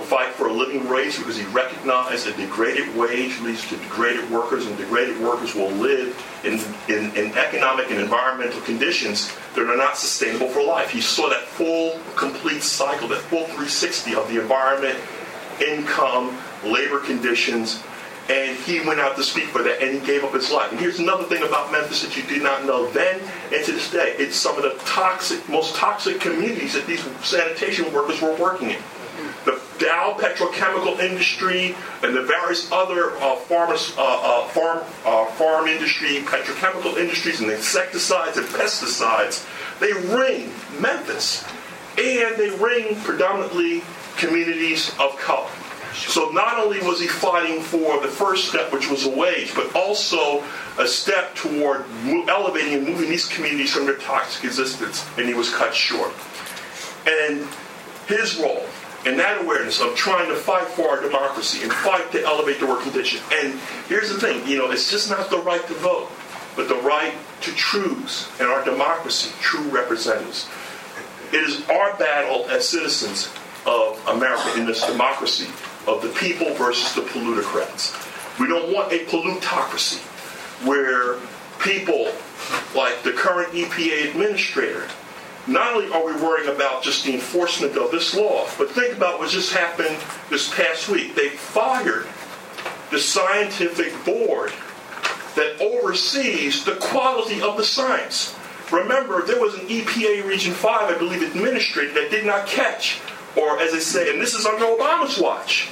fight for a living wage because he recognized that degraded wage leads to degraded workers, and degraded workers will live in, in, in, economic and environmental conditions that are not sustainable for life. He saw that full, complete cycle, that full 360 of the environment, income, labor conditions, and he went out to speak for that, and he gave up his life. And here's another thing about Memphis that you did not know then and to this day. It's some of the toxic, most toxic communities that these sanitation workers were working in the Dow petrochemical industry and the various other uh, uh, uh, farm, uh, farm industry, petrochemical industries, and insecticides and pesticides, they ring Memphis. And they ring predominantly communities of color. So not only was he fighting for the first step, which was a wage, but also a step toward elevating and moving these communities from their toxic existence, and he was cut short. And his role and that awareness of trying to fight for our democracy and fight to elevate the working condition. And here's the thing, you know, it's just not the right to vote, but the right to choose in our democracy true representatives. It is our battle as citizens of America in this democracy of the people versus the plutocrats. We don't want a plutocracy where people like the current EPA administrator not only are we worrying about just the enforcement of this law, but think about what just happened this past week. They fired the scientific board that oversees the quality of the science. Remember, there was an EPA Region 5, I believe, administrator that did not catch, or as they say, and this is under Obama's watch,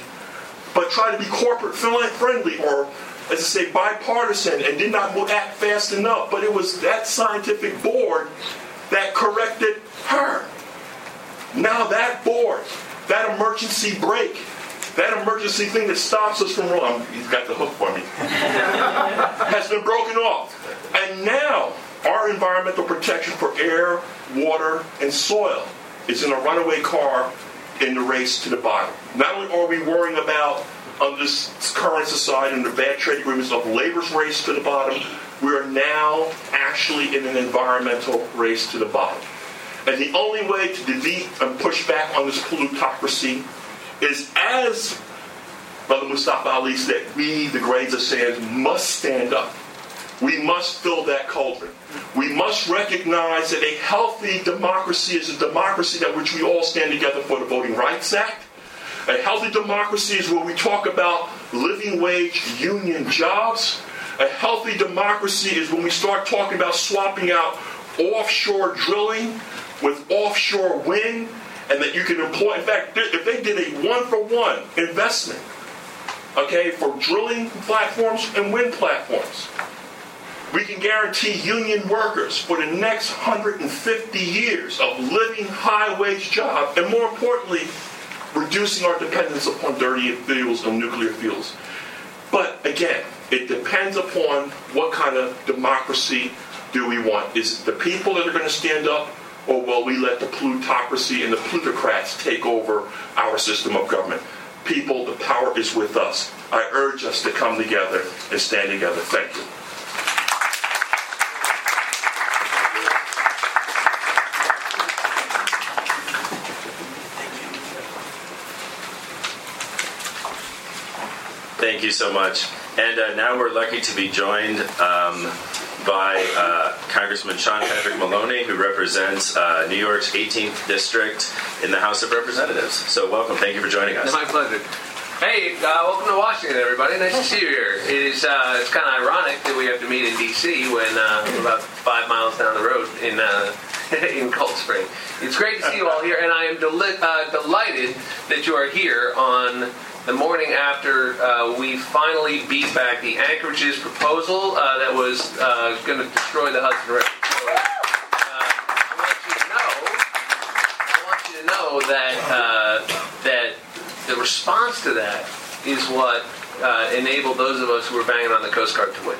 but try to be corporate friendly or, as I say, bipartisan and did not act fast enough. But it was that scientific board that corrected her. Now that board, that emergency brake, that emergency thing that stops us from rolling, he's got the hook for me, has been broken off. And now our environmental protection for air, water, and soil is in a runaway car in the race to the bottom. Not only are we worrying about on this current society the bad trade agreements of labor's race to the bottom, we are now actually in an environmental race to the bottom. And the only way to defeat and push back on this plutocracy is as Brother Mustafa Ali said, we, the grains of sand, must stand up. We must fill that cauldron. We must recognize that a healthy democracy is a democracy that which we all stand together for the Voting Rights Act. A healthy democracy is where we talk about living wage union jobs. A healthy democracy is when we start talking about swapping out offshore drilling with offshore wind and that you can employ. In fact, if they did a one for one investment, okay, for drilling platforms and wind platforms, we can guarantee union workers for the next 150 years of living high wage jobs, and more importantly, reducing our dependence upon dirty fuels and nuclear fuels. But again, it depends upon what kind of democracy do we want. Is it the people that are going to stand up, or will we let the plutocracy and the plutocrats take over our system of government? People, the power is with us. I urge us to come together and stand together. Thank you. Thank you so much. And uh, now we're lucky to be joined um, by uh, Congressman Sean Patrick Maloney, who represents uh, New York's 18th District in the House of Representatives. So, welcome. Thank you for joining us. My pleasure. Hey, uh, welcome to Washington, everybody. Nice to see you here. It is uh, it's kind of ironic that we have to meet in D.C. when uh, we're about five miles down the road in in Cold Spring. It's great to see you all here, and I am deli- delighted that you are here on the morning after uh, we finally beat back the Anchorage's proposal uh, that was uh, going to destroy the Hudson River. Uh, I want you to know, I want you to know that uh, that the response to that is what uh, enabled those of us who were banging on the Coast Guard to win.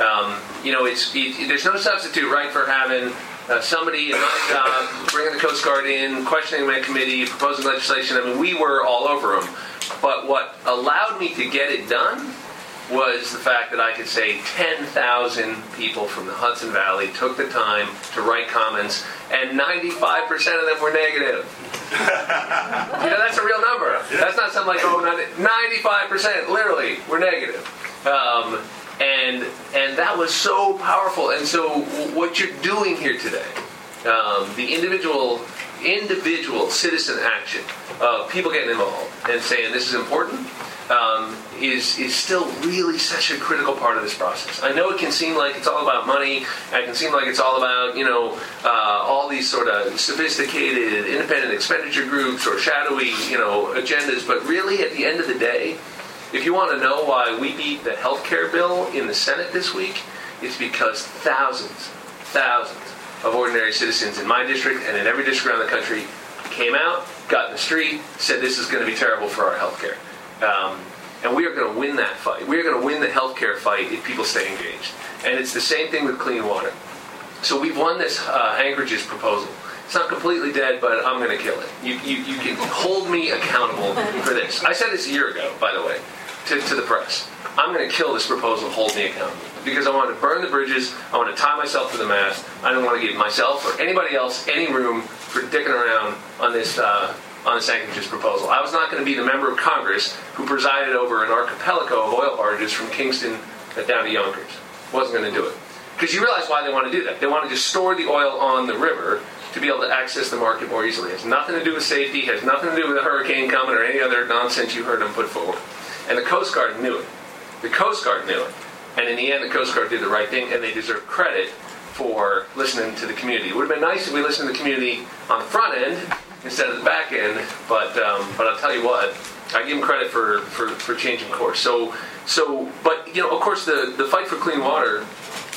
Um, you know, it's it, there's no substitute, right, for having uh, somebody in my job bringing the Coast Guard in, questioning my committee, proposing legislation. I mean, we were all over them. But what allowed me to get it done was the fact that I could say 10,000 people from the Hudson Valley took the time to write comments, and 95% of them were negative. you know, that's a real number. That's not something like, oh, 95% literally were negative. Um, and, and that was so powerful. And so, what you're doing here today, um, the individual individual citizen action of people getting involved and saying this is important um, is is still really such a critical part of this process. I know it can seem like it's all about money. It can seem like it's all about you know uh, all these sort of sophisticated independent expenditure groups or shadowy you know agendas. But really, at the end of the day, if you want to know why we beat the health care bill in the Senate this week, it's because thousands, thousands of ordinary citizens in my district and in every district around the country came out, got in the street, said this is going to be terrible for our health care. Um, and we are going to win that fight. We are going to win the healthcare fight if people stay engaged. And it's the same thing with clean water. So we've won this uh, Anchorage's proposal. It's not completely dead, but I'm going to kill it. You, you, you can hold me accountable for this. I said this a year ago, by the way, to, to the press. I'm going to kill this proposal, hold me accountable. Because I want to burn the bridges, I want to tie myself to the mast. I don't want to give myself or anybody else any room for dicking around on this uh, on this Anchorage's proposal. I was not going to be the member of Congress who presided over an archipelago of oil barges from Kingston down to Yonkers. Wasn't going to do it. Because you realize why they want to do that. They want to just store the oil on the river to be able to access the market more easily. It has nothing to do with safety, has nothing to do with a hurricane coming or any other nonsense you heard them put forward. And the Coast Guard knew it. The Coast Guard knew it. And in the end, the Coast Guard did the right thing, and they deserve credit for listening to the community. It would have been nice if we listened to the community on the front end instead of the back end, but um, but I'll tell you what, I give them credit for, for, for changing course. So so, but you know, of course, the, the fight for clean water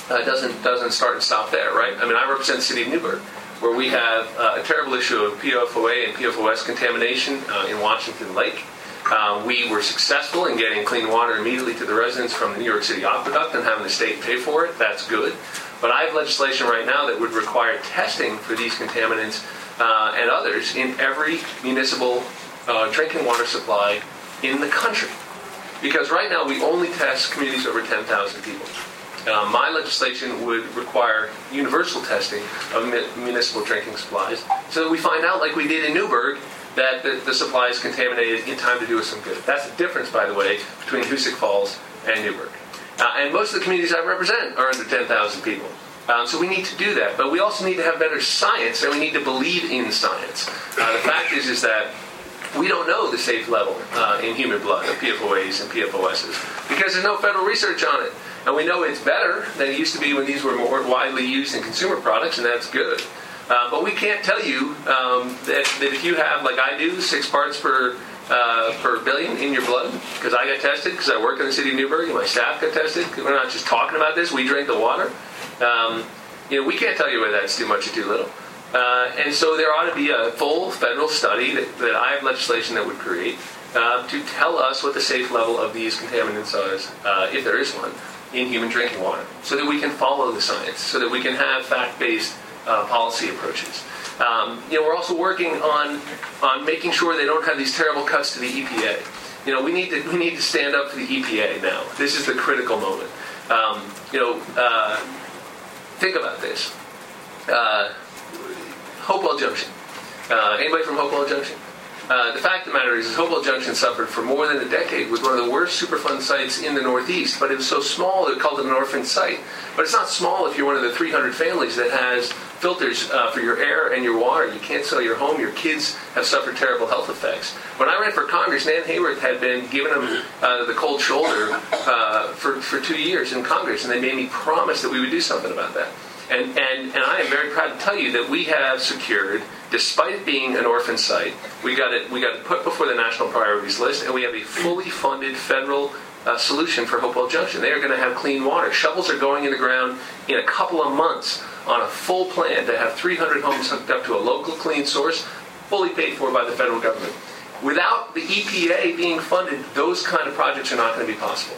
uh, doesn't doesn't start and stop there, right? I mean, I represent the city of Newburgh, where we have uh, a terrible issue of PFOA and PFOS contamination uh, in Washington Lake. Uh, we were successful in getting clean water immediately to the residents from the New York City Aqueduct and having the state pay for it. That's good. But I have legislation right now that would require testing for these contaminants uh, and others in every municipal uh, drinking water supply in the country. Because right now we only test communities over 10,000 people. Uh, my legislation would require universal testing of municipal drinking supplies so that we find out, like we did in Newburgh, that the, the supply is contaminated in time to do us some good. That's the difference, by the way, between Hoosick Falls and Newburgh. Uh, and most of the communities I represent are under 10,000 people. Um, so we need to do that, but we also need to have better science, and we need to believe in science. Uh, the fact is, is that we don't know the safe level uh, in human blood of PFOAs and PFOSs because there's no federal research on it. And we know it's better than it used to be when these were more widely used in consumer products, and that's good. Uh, but we can't tell you um, that, that, if you have, like I do, six parts per uh, per billion in your blood, because I got tested, because I work in the city of Newburgh, and my staff got tested. We're not just talking about this; we drink the water. Um, you know, we can't tell you whether that's too much or too little. Uh, and so there ought to be a full federal study that, that I have legislation that would create uh, to tell us what the safe level of these contaminants is, uh, if there is one, in human drinking water, so that we can follow the science, so that we can have fact-based uh, policy approaches. Um, you know, we're also working on on making sure they don't have these terrible cuts to the EPA. You know, we need to we need to stand up for the EPA now. This is the critical moment. Um, you know, uh, think about this. Uh, Hopewell Junction. Uh, anybody from Hopewell Junction? Uh, the fact of the matter is, Hopewell Junction suffered for more than a decade with one of the worst Superfund sites in the Northeast, but it was so small they called it an orphan site. But it's not small if you're one of the 300 families that has filters uh, for your air and your water. You can't sell your home. Your kids have suffered terrible health effects. When I ran for Congress, Nan Hayworth had been giving them uh, the cold shoulder uh, for, for two years in Congress, and they made me promise that we would do something about that. And, and, and I am very proud to tell you that we have secured, despite it being an orphan site, we got it, we got it put before the national priorities list, and we have a fully funded federal uh, solution for Hopewell Junction. They are going to have clean water. Shovels are going in the ground in a couple of months on a full plan to have 300 homes hooked up to a local clean source, fully paid for by the federal government. Without the EPA being funded, those kind of projects are not going to be possible.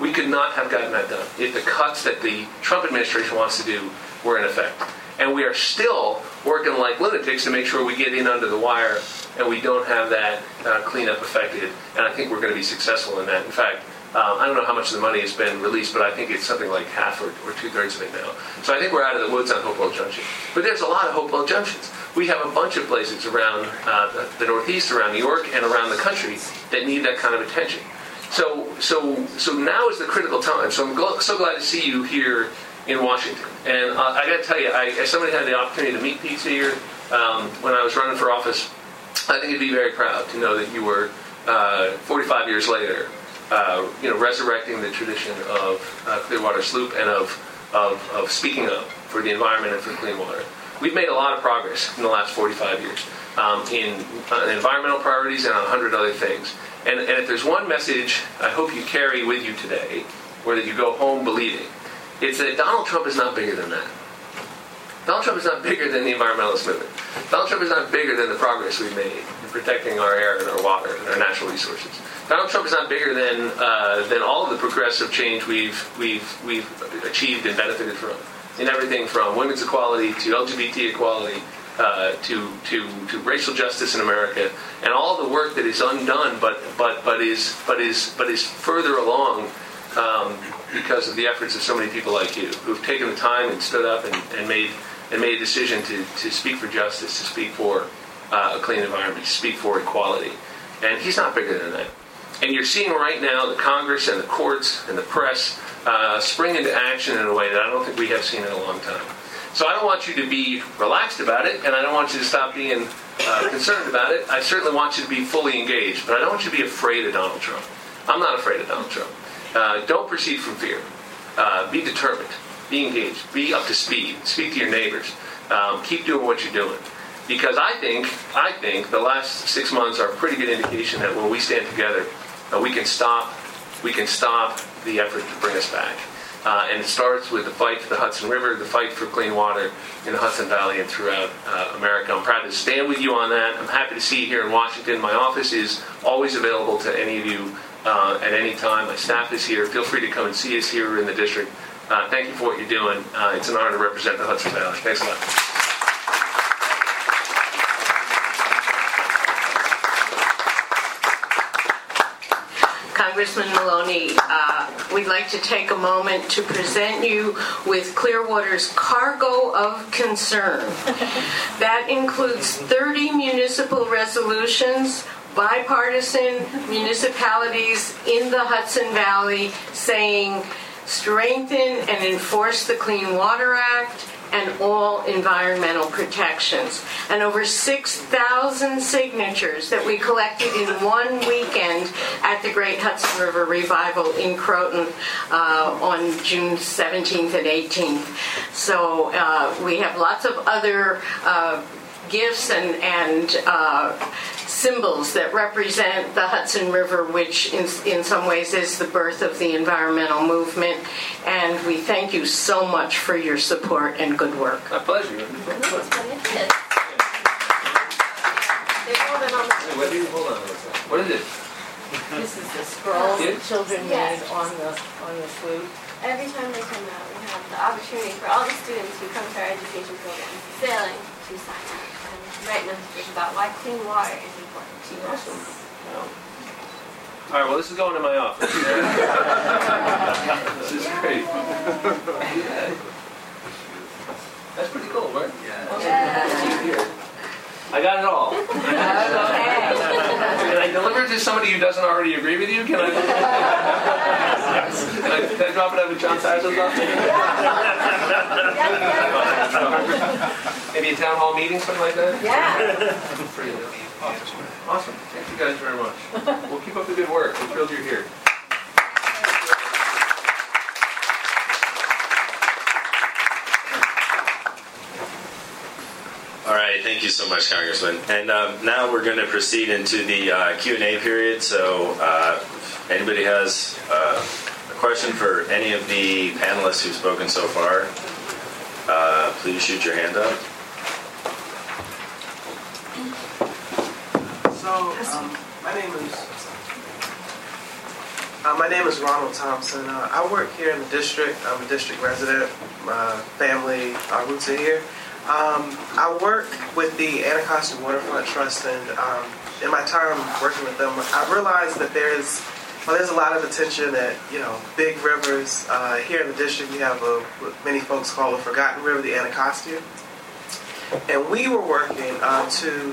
We could not have gotten that done if the cuts that the Trump administration wants to do were in effect. And we are still working like lunatics to make sure we get in under the wire and we don't have that uh, cleanup affected. And I think we're going to be successful in that. In fact, um, I don't know how much of the money has been released, but I think it's something like half or, or two thirds of it now. So I think we're out of the woods on Hopewell Junction. But there's a lot of Hopewell Junctions. We have a bunch of places around uh, the, the Northeast, around New York, and around the country that need that kind of attention. So, so, so now is the critical time. So I'm gl- so glad to see you here in Washington. And uh, I got to tell you, I, as somebody had the opportunity to meet Pete Seeger um, when I was running for office, I think you'd be very proud to know that you were uh, 45 years later, uh, you know, resurrecting the tradition of uh, Clearwater Sloop and of, of, of speaking up for the environment and for clean water. We've made a lot of progress in the last 45 years um, in uh, environmental priorities and on 100 other things. And, and if there's one message I hope you carry with you today, or that you go home believing, it's that Donald Trump is not bigger than that. Donald Trump is not bigger than the environmentalist movement. Donald Trump is not bigger than the progress we've made in protecting our air and our water and our natural resources. Donald Trump is not bigger than uh, than all of the progressive change we've we've we've achieved and benefited from in everything from women's equality to LGBT equality uh, to, to, to racial justice in America and all the work that is undone but, but, but, is, but, is, but is further along um, because of the efforts of so many people like you who've taken the time and stood up and, and made, and made a decision to, to speak for justice, to speak for uh, a clean environment, to speak for equality. And he's not bigger than that. And you're seeing right now the Congress and the courts and the press uh, spring into action in a way that I don't think we have seen in a long time. So I don't want you to be relaxed about it, and I don't want you to stop being uh, concerned about it. I certainly want you to be fully engaged, but I don't want you to be afraid of Donald Trump. I'm not afraid of Donald Trump. Uh, don't proceed from fear. Uh, be determined. Be engaged. Be up to speed. Speak to your neighbors. Um, keep doing what you're doing. Because I think, I think the last six months are a pretty good indication that when we stand together, uh, we can stop, we can stop the effort to bring us back. Uh, and it starts with the fight for the Hudson River, the fight for clean water in the Hudson Valley and throughout uh, America. I'm proud to stand with you on that. I'm happy to see you here in Washington. My office is always available to any of you uh, at any time. My staff is here. Feel free to come and see us here in the district. Uh, thank you for what you're doing. Uh, it's an honor to represent the Hudson Valley. Thanks a lot. Congressman Maloney, uh, we'd like to take a moment to present you with Clearwater's cargo of concern. That includes 30 municipal resolutions, bipartisan municipalities in the Hudson Valley saying strengthen and enforce the Clean Water Act and all environmental protections. And over 6,000 signatures that we collected in one weekend at the Great Hudson River Revival in Croton uh, on June 17th and 18th. So uh, we have lots of other uh, gifts and, and uh, symbols that represent the Hudson River, which in, in some ways is the birth of the environmental movement. And we thank you so much for your support and good work. My pleasure. They rolled it on the What, hold on. What is it? This is the scroll that children Yes. on the on the flute. Every time they come out, we have the opportunity for all the students who come to our education program, sailing, to sign up and write messages about why clean water is important to us. All right, well, this is going in my office. this is great. That's pretty cool, right? Yeah. I got it all. Deliver it to somebody who doesn't already agree with you? Can I? Can I, can I drop it over John Sarson's office? Maybe a town hall meeting, something like that? Yeah. Pretty good. Awesome. Thank you guys very much. We'll keep up the good work. We're thrilled you're here. Right, thank you so much, Congressman. And um, now we're going to proceed into the uh, Q&A period. So, uh, anybody has uh, a question for any of the panelists who've spoken so far, uh, please shoot your hand up. So, um, my name is uh, my name is Ronald Thompson. Uh, I work here in the district. I'm a district resident. My family, our roots are here. Um, I work with the Anacostia Waterfront Trust, and um, in my time working with them, I realized that there's well, there's a lot of attention at you know big rivers. Uh, here in the district, we have a, many folks call a forgotten river, the Anacostia, and we were working uh, to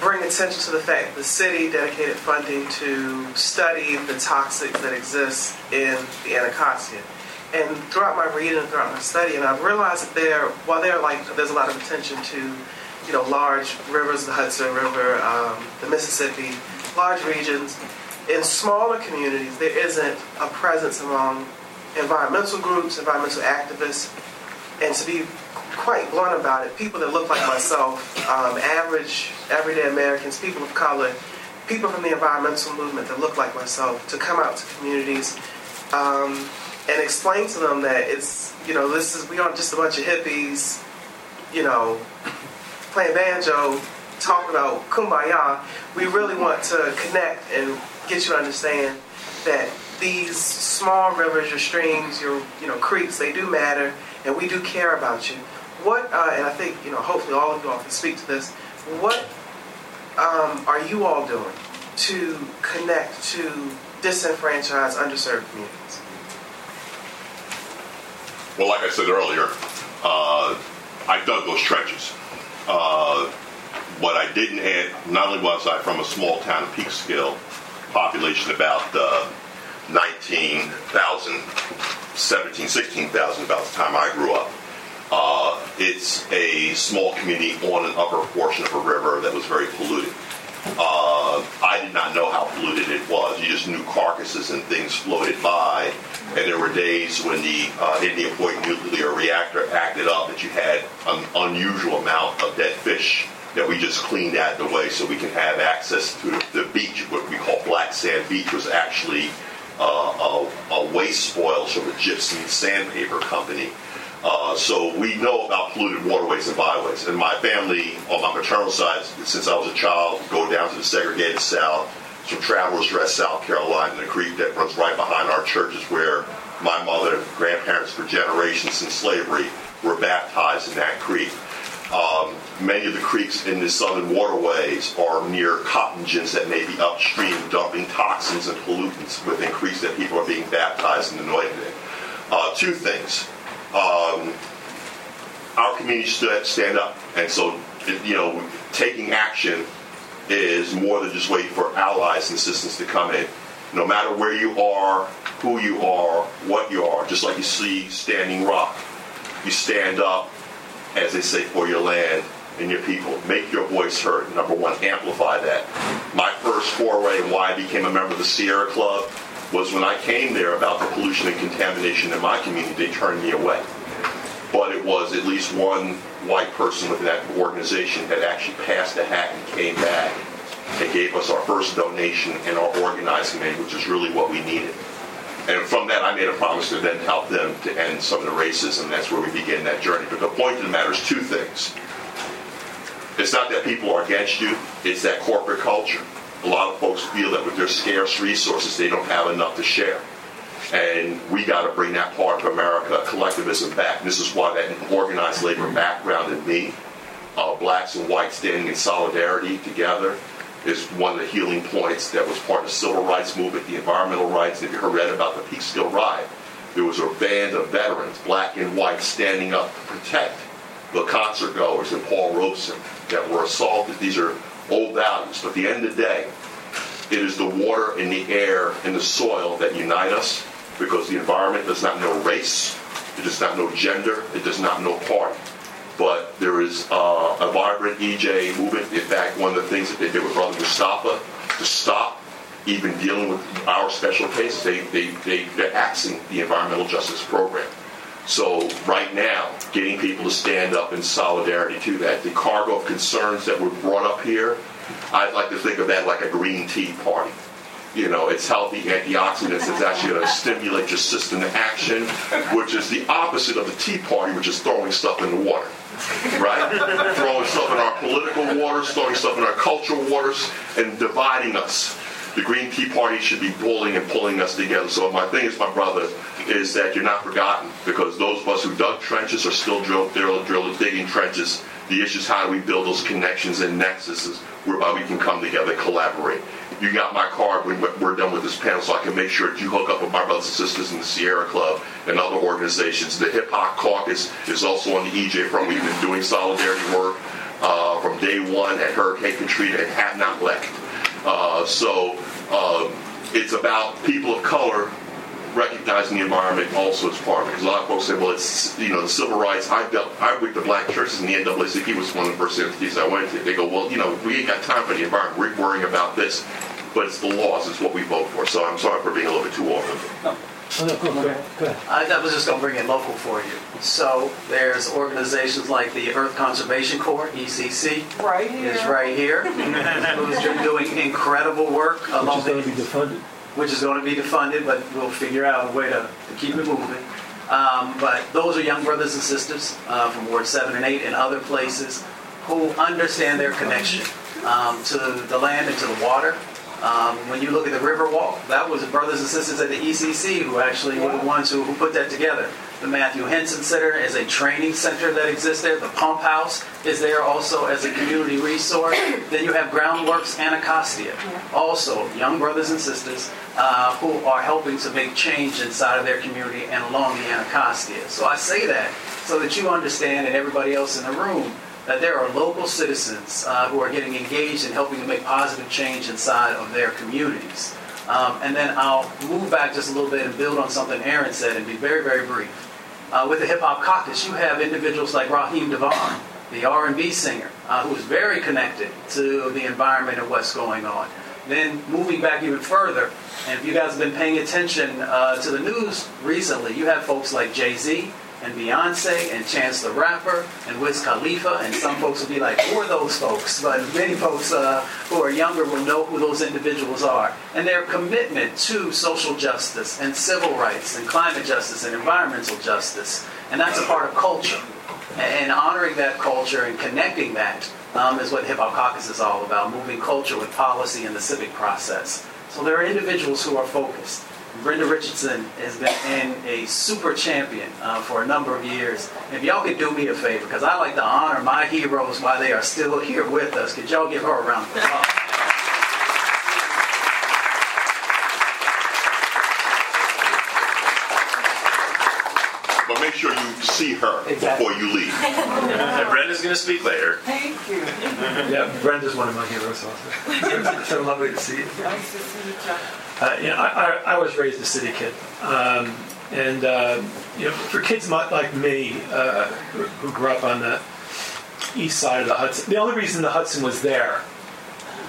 bring attention to the fact the city dedicated funding to study the toxics that exist in the Anacostia. And throughout my reading and throughout my study, and I've realized that there, while there, like, there's a lot of attention to, you know, large rivers, the Hudson River, um, the Mississippi, large regions, in smaller communities, there isn't a presence among environmental groups, environmental activists, and to be quite blunt about it, people that look like myself, um, average, everyday Americans, people of color, people from the environmental movement that look like myself, to come out to communities um, and explain to them that it's, you know, this is, we aren't just a bunch of hippies, you know, playing banjo, talking about kumbaya. We really want to connect and get you to understand that these small rivers, your streams, your, you know, creeks, they do matter, and we do care about you. what, uh, and I think, you know, hopefully all of you all can speak to this, what um, are you all doing to connect to disenfranchised, underserved communities? Well, like I said earlier, uh, I dug those trenches. Uh, what I didn't add, not only was I from a small town Peekskill, population about uh, 19,000, 17, 16,000 about the time I grew up. Uh, it's a small community on an upper portion of a river that was very polluted. Uh, I did not know how polluted it was. You just knew carcasses and things floated by. And there were days when the uh, Indian Point nuclear reactor acted up that you had an unusual amount of dead fish that we just cleaned out the way so we can have access to the beach. What we call Black Sand Beach was actually uh, a, a, waste spoils from a gypsum sandpaper company. Uh, so we know about polluted waterways and byways. And my family, on my maternal side, since I was a child, go down to the segregated South, from Travelers Rest, South Carolina, the creek that runs right behind our church is where my mother and grandparents for generations in slavery were baptized in that creek. Um, many of the creeks in the southern waterways are near cotton gins that may be upstream dumping toxins and pollutants with increase that people are being baptized and anointed in. Uh, two things. Um, our community stand up, and so you know taking action is more than just waiting for allies and assistance to come in. No matter where you are, who you are, what you are, just like you see Standing Rock, you stand up, as they say, for your land and your people. Make your voice heard. Number one, amplify that. My first foray and why I became a member of the Sierra Club was when I came there about the pollution and contamination in my community, they turned me away. But it was at least one white person within that organization that actually passed the hat and came back and gave us our first donation and our organizing aid, which is really what we needed. And from that, I made a promise to then help them to end some of the racism. That's where we begin that journey. But the point of the matter is two things. It's not that people are against you, it's that corporate culture. A lot of folks feel that with their scarce resources, they don't have enough to share. And we got to bring that part of America, collectivism, back. And this is why that organized labor background in me, uh, blacks and whites standing in solidarity together, is one of the healing points that was part of the civil rights movement, the environmental rights. If you read about the Peekskill Riot, there was a band of veterans, black and white, standing up to protect the concert goers and Paul Robeson that were assaulted. These are old values. But at the end of the day, it is the water and the air and the soil that unite us because the environment does not know race, it does not know gender, it does not know party but there is uh, a vibrant EJ movement. In fact, one of the things that they did with Brother Mustafa to stop even dealing with our special cases, they, they, they, they're axing the environmental justice program. So right now, getting people to stand up in solidarity to that. The cargo of concerns that were brought up here, I'd like to think of that like a green tea party. You know, it's healthy antioxidants. It's actually going to stimulate your system to action, which is the opposite of the tea party, which is throwing stuff in the water right? throwing stuff in our political waters, throwing stuff in our cultural waters, and dividing us. The Green Tea Party should be pulling and pulling us together. So my thing is, my brother, is that you're not forgotten because those of us who dug trenches are still drill, drill, drill, digging trenches. The issue is how do we build those connections and nexuses whereby we can come together and collaborate you got my card when we're done with this panel so I can make sure that you hook up with my brothers and sisters in the Sierra Club and other organizations. The Hip Hop Caucus is also on the EJ front. We've been doing solidarity work uh, from day one at Hurricane Katrina and have not left. Uh, so uh, it's about people of color recognizing the environment also as part of it. Because a lot of folks say, well, it's, you know, the civil rights. I dealt, I with the black churches and the NAACP was one of the first entities I went to. They go, well, you know, we ain't got time for the environment. We're worrying about this. But it's the laws. It's what we vote for. So I'm sorry for being a little bit too often. Oh, no, go, go, go ahead. I, I was just going to bring it local for you. So there's organizations like the Earth Conservation Corps, ECC. Right here. Is right here. Who's doing incredible work along Which is going to be defunded which is going to be defunded, but we'll figure out a way to, to keep it moving. Um, but those are young brothers and sisters uh, from Ward 7 and 8 and other places who understand their connection um, to the land and to the water, Um, when you look at the Riverwalk, that was the brothers and sisters at the ECC who actually were the ones who, who put that together. The Matthew Henson Center is a training center that exists there. The Pump House is there also as a community resource. then you have Groundworks Anacostia, also young brothers and sisters uh, who are helping to make change inside of their community and along the Anacostia. So I say that so that you understand and everybody else in the room that there are local citizens uh, who are getting engaged in helping to make positive change inside of their communities. Um, and then I'll move back just a little bit and build on something Aaron said and be very, very brief. Uh, with the Hip Hop Caucus, you have individuals like Raheem DeVaughn, the R&B singer, uh, who is very connected to the environment and what's going on. Then moving back even further, and if you guys have been paying attention uh, to the news recently, you have folks like Jay-Z, and Beyonce and Chance the Rapper and Wiz Khalifa, and some folks will be like, who are those folks? But many folks uh, who are younger will know who those individuals are. And their commitment to social justice and civil rights and climate justice and environmental justice. And that's a part of culture. And honoring that culture and connecting that um, is what Hip Hop Caucus is all about, moving culture with policy and the civic process. So there are individuals who are focused. Brenda Richardson has been a super champion uh, for a number of years. If y'all could do me a favor, because I like to honor my heroes while they are still here with us, could y'all give her a round of applause? But make sure you see her Exactly. before you leave. And Brenda's going to speak later. Thank you. Yeah, Brenda's one of my heroes also. so lovely to see you. Nice to see you, Chuck. Uh, you know, I, I, I was raised a city kid. Um, and, uh, you know, for kids like me uh, who who grew up on the east side of the Hudson, the only reason the Hudson was there,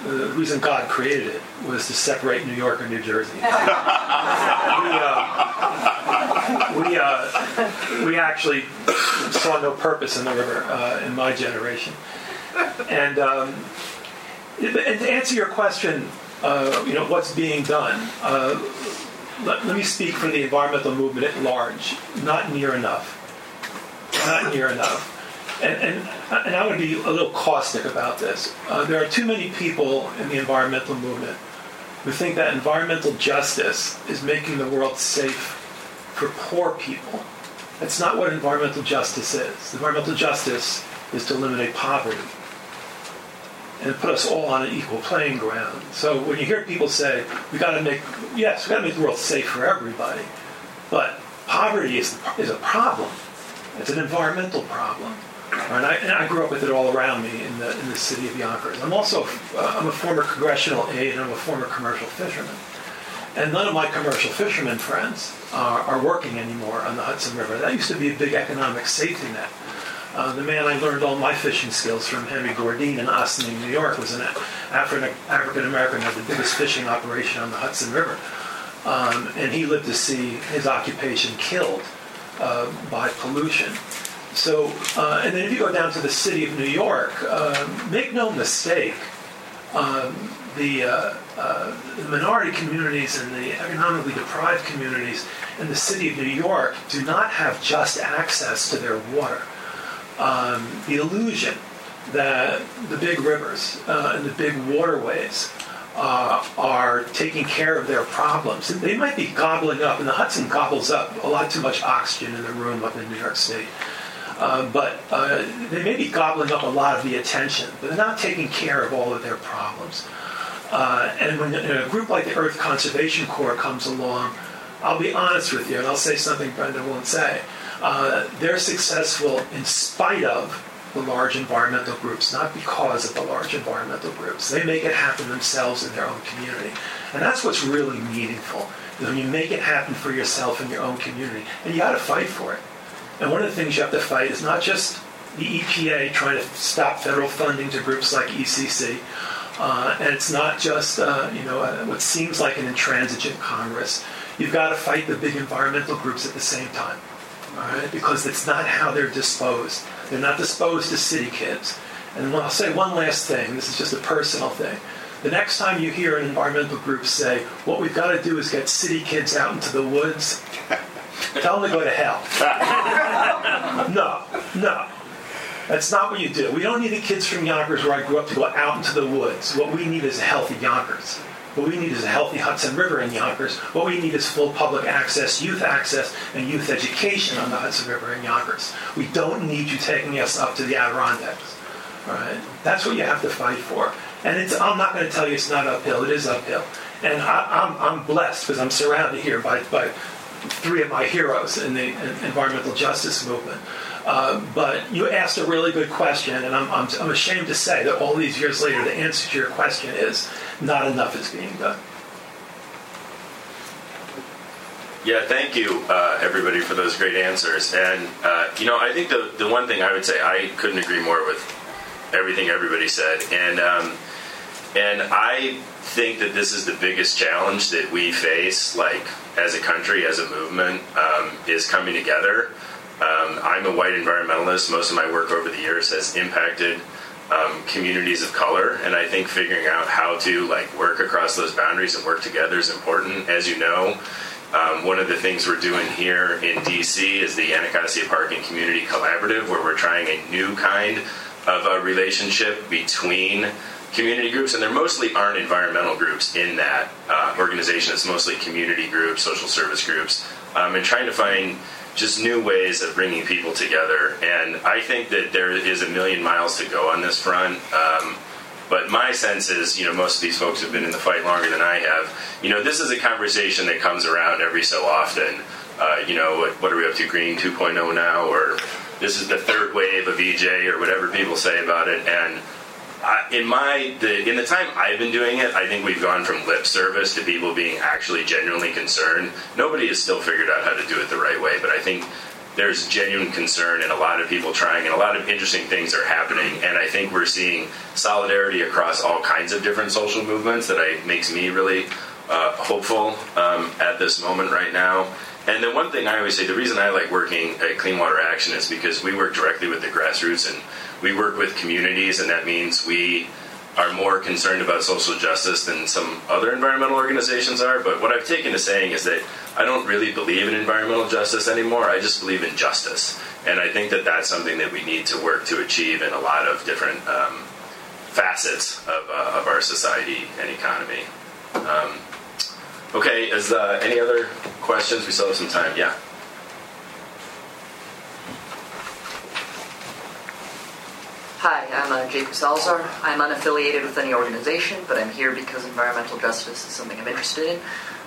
the reason God created it, was to separate New York and New Jersey. we, uh, we, uh, we actually saw no purpose in the river uh, in my generation. And, um, and to answer your question, uh, you know, what's being done, uh, let, let me speak for the environmental movement at large. Not near enough. Not near enough. And, and, and going to be a little caustic about this. Uh, there are too many people in the environmental movement who think that environmental justice is making the world safe for poor people. That's not what environmental justice is. Environmental justice is to eliminate poverty and put us all on an equal playing ground. So when you hear people say, we got to make, yes, we got to make the world safe for everybody, but poverty is, is a problem. It's an environmental problem. And I, and I grew up with it all around me in the, in the city of Yonkers. I'm also, uh, I'm a former congressional aide and I'm a former commercial fisherman. And none of my commercial fishermen friends are, are working anymore on the Hudson River. That used to be a big economic safety net. Uh, the man I learned all my fishing skills from, Henry Gourdine in Ossining, New York, was an African African American had the biggest fishing operation on the Hudson River, um, and he lived to see his occupation killed uh, by pollution. So, uh, and then if you go down to the city of New York, uh, make no mistake, um, the, uh, the minority communities and the economically deprived communities in the city of New York do not have just access to their water um, the illusion that the big rivers uh, and the big waterways uh, are taking care of their problems. They might be gobbling up, and the Hudson gobbles up a lot too much oxygen in the room up in New York City. Uh, but uh, they may be gobbling up a lot of the attention, but they're not taking care of all of their problems. Uh, and when a group like the Earth Conservation Corps comes along, I'll be honest with you, and I'll say something Brenda won't say. Uh, they're successful in spite of the large environmental groups, not because of the large environmental groups. They make it happen themselves in their own community. And that's what's really meaningful, is when you make it happen for yourself in your own community. And you got to fight for it. And one of the things you have to fight is not just the EPA trying to stop federal funding to groups like ECC, uh, and it's not just uh, you know uh, what seems like an intransigent Congress. You've got to fight the big environmental groups at the same time all right? Because it's not how they're disposed. They're not disposed to city kids. And I'll say one last thing. This is just a personal thing. The next time you hear an environmental group say, what we've got to do is get city kids out into the woods, tell them to go to hell. no, no. That's not what you do. We don't need the kids from Yonkers where I grew up to go out into the woods. What we need is a healthy Yonkers. What we need is a healthy Hudson River in Yonkers. What we need is full public access, youth access, and youth education on the Hudson River in Yonkers. We don't need you taking us up to the Adirondacks. All right? That's what you have to fight for. And I'm not going to tell you it's not uphill. It is uphill. And I, I'm, I'm blessed because I'm surrounded here by, by three of my heroes in the environmental justice movement. Uh, but you asked a really good question, and I'm, I'm, I'm ashamed to say that all these years later, the answer to your question is not enough is being done. Yeah, thank you, uh, everybody, for those great answers. And, uh, you know, I think the, the one thing I would say, I couldn't agree more with everything everybody said. And, um, and I think that this is the biggest challenge that we face, like, as a country, as a movement, um, is coming together. Um, I'm a white environmentalist. Most of my work over the years has impacted um, communities of color, and I think figuring out how to like work across those boundaries and work together is important. As you know, um, one of the things we're doing here in DC is the Anacostia Park and Community Collaborative, where we're trying a new kind of a relationship between community groups, and there mostly aren't environmental groups in that uh, organization. It's mostly community groups, social service groups, um, and trying to find just new ways of bringing people together. And I think that there is a million miles to go on this front. Um, but my sense is, you know, most of these folks have been in the fight longer than I have. You know, this is a conversation that comes around every so often. Uh, you know, what, what, are we up to, Green 2.0 now? Or this is the third wave of EJ, or whatever people say about it. And In my the, in the time I've been doing it, I think we've gone from lip service to people being actually genuinely concerned. Nobody has still figured out how to do it the right way, but I think there's genuine concern and a lot of people trying and a lot of interesting things are happening and i think we're seeing solidarity across all kinds of different social movements that I, makes me really uh, hopeful um, at this moment right now and the one thing i always say the reason i like working at clean water action is because we work directly with the grassroots and we work with communities and that means we are more concerned about social justice than some other environmental organizations are. But what I've taken to saying is that I don't really believe in environmental justice anymore. I just believe in justice. And I think that that's something that we need to work to achieve in a lot of different um, facets of, uh, of, our society and economy. Um, okay, is uh, any other questions? We still have some time. Yeah. Hi, I'm uh, Jacob Salazar. I'm unaffiliated with any organization, but I'm here because environmental justice is something I'm interested in.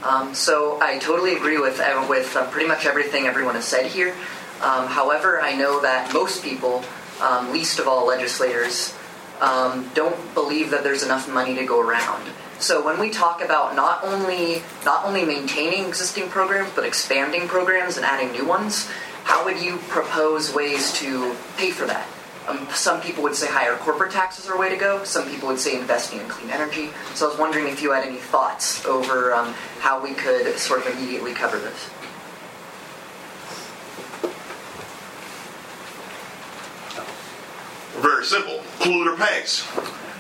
Um, so I totally agree with uh, with uh, pretty much everything everyone has said here. Um, however, I know that most people, um, least of all legislators, um, don't believe that there's enough money to go around. So when we talk about not only not only maintaining existing programs but expanding programs and adding new ones, how would you propose ways to pay for that? Um, some people would say higher corporate taxes are a way to go. Some people would say investing in clean energy. So I was wondering if you had any thoughts over um, how we could sort of immediately cover this. Very simple. Polluter pays.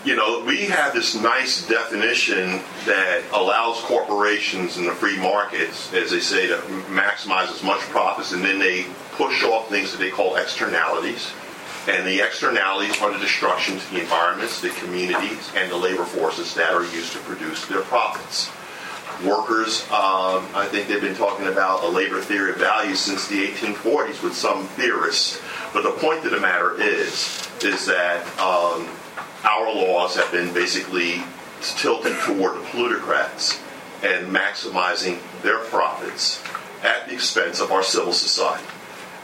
You know, we have this nice definition that allows corporations in the free markets, as they say, to maximize as much profits, and then they push off things that they call externalities and the externalities are the destruction to the environments, the communities, and the labor forces that are used to produce their profits. Workers, um, I think they've been talking about a labor theory of value since the 1840s with some theorists. But the point of the matter is, is that um, our laws have been basically tilted toward the plutocrats and maximizing their profits at the expense of our civil society.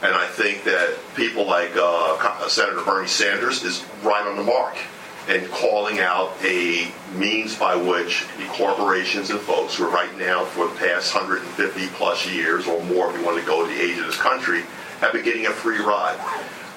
And I think that people like uh, Senator Bernie Sanders is right on the mark and calling out a means by which the corporations and folks who are right now for the past 150 plus years or more, if you want to go to the age of this country, have been getting a free ride.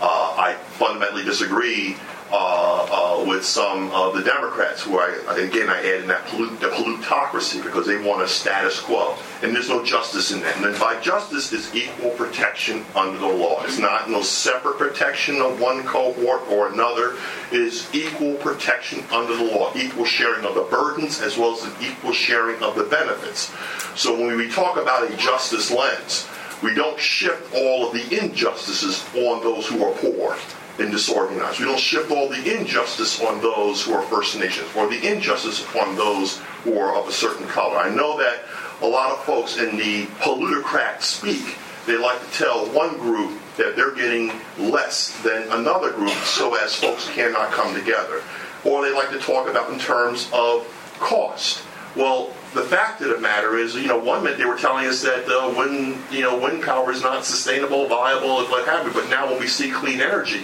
Uh, I fundamentally disagree uh, uh, with some of the Democrats, who I, again I add in that pollute, the plutocracy because they want a status quo, and there's no justice in that. And by justice is equal protection under the law. It's not no separate protection of one cohort or another. It is equal protection under the law, equal sharing of the burdens as well as an equal sharing of the benefits. So when we talk about a justice lens, we don't shift all of the injustices on those who are poor and disorganized. We don't shift all the injustice on those who are First Nations or the injustice upon those who are of a certain color. I know that a lot of folks in the polluticrat speak. They like to tell one group that they're getting less than another group so as folks cannot come together. Or they like to talk about in terms of cost. Well, the fact of the matter is, you know, one minute they were telling us that uh, wind, you know, wind power is not sustainable, viable, and what have you. But now when we see clean energy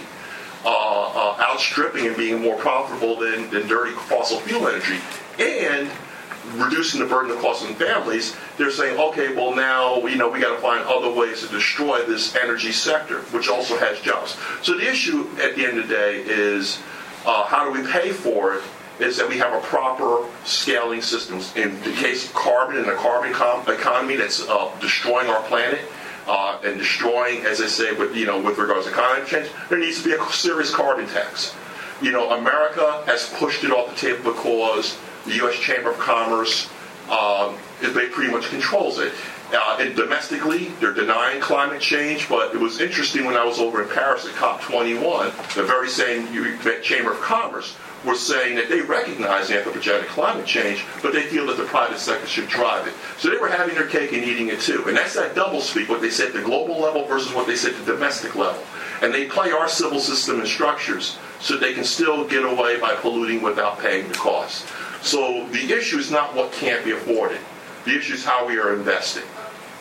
uh, uh, outstripping and being more profitable than, than dirty fossil fuel energy, and reducing the burden of costs on families, they're saying, okay, well now, you know, we got to find other ways to destroy this energy sector, which also has jobs. So the issue at the end of the day is uh, how do we pay for it? Is that we have a proper scaling system. In the case of carbon and the carbon com- economy that's uh, destroying our planet, uh, and destroying, as I say, with you know, with regards to climate change, there needs to be a serious carbon tax. You know, America has pushed it off the table because the U.S. Chamber of Commerce um, they pretty much controls it. Uh, and domestically, they're denying climate change, but it was interesting when I was over in Paris at COP21, the very same Chamber of Commerce were saying that they recognize anthropogenic climate change, but they feel that the private sector should drive it. So they were having their cake and eating it too. And that's that double speak, what they said at the global level versus what they said at the domestic level. And they play our civil system and structures so they can still get away by polluting without paying the cost. So the issue is not what can't be afforded. The issue is how we are investing.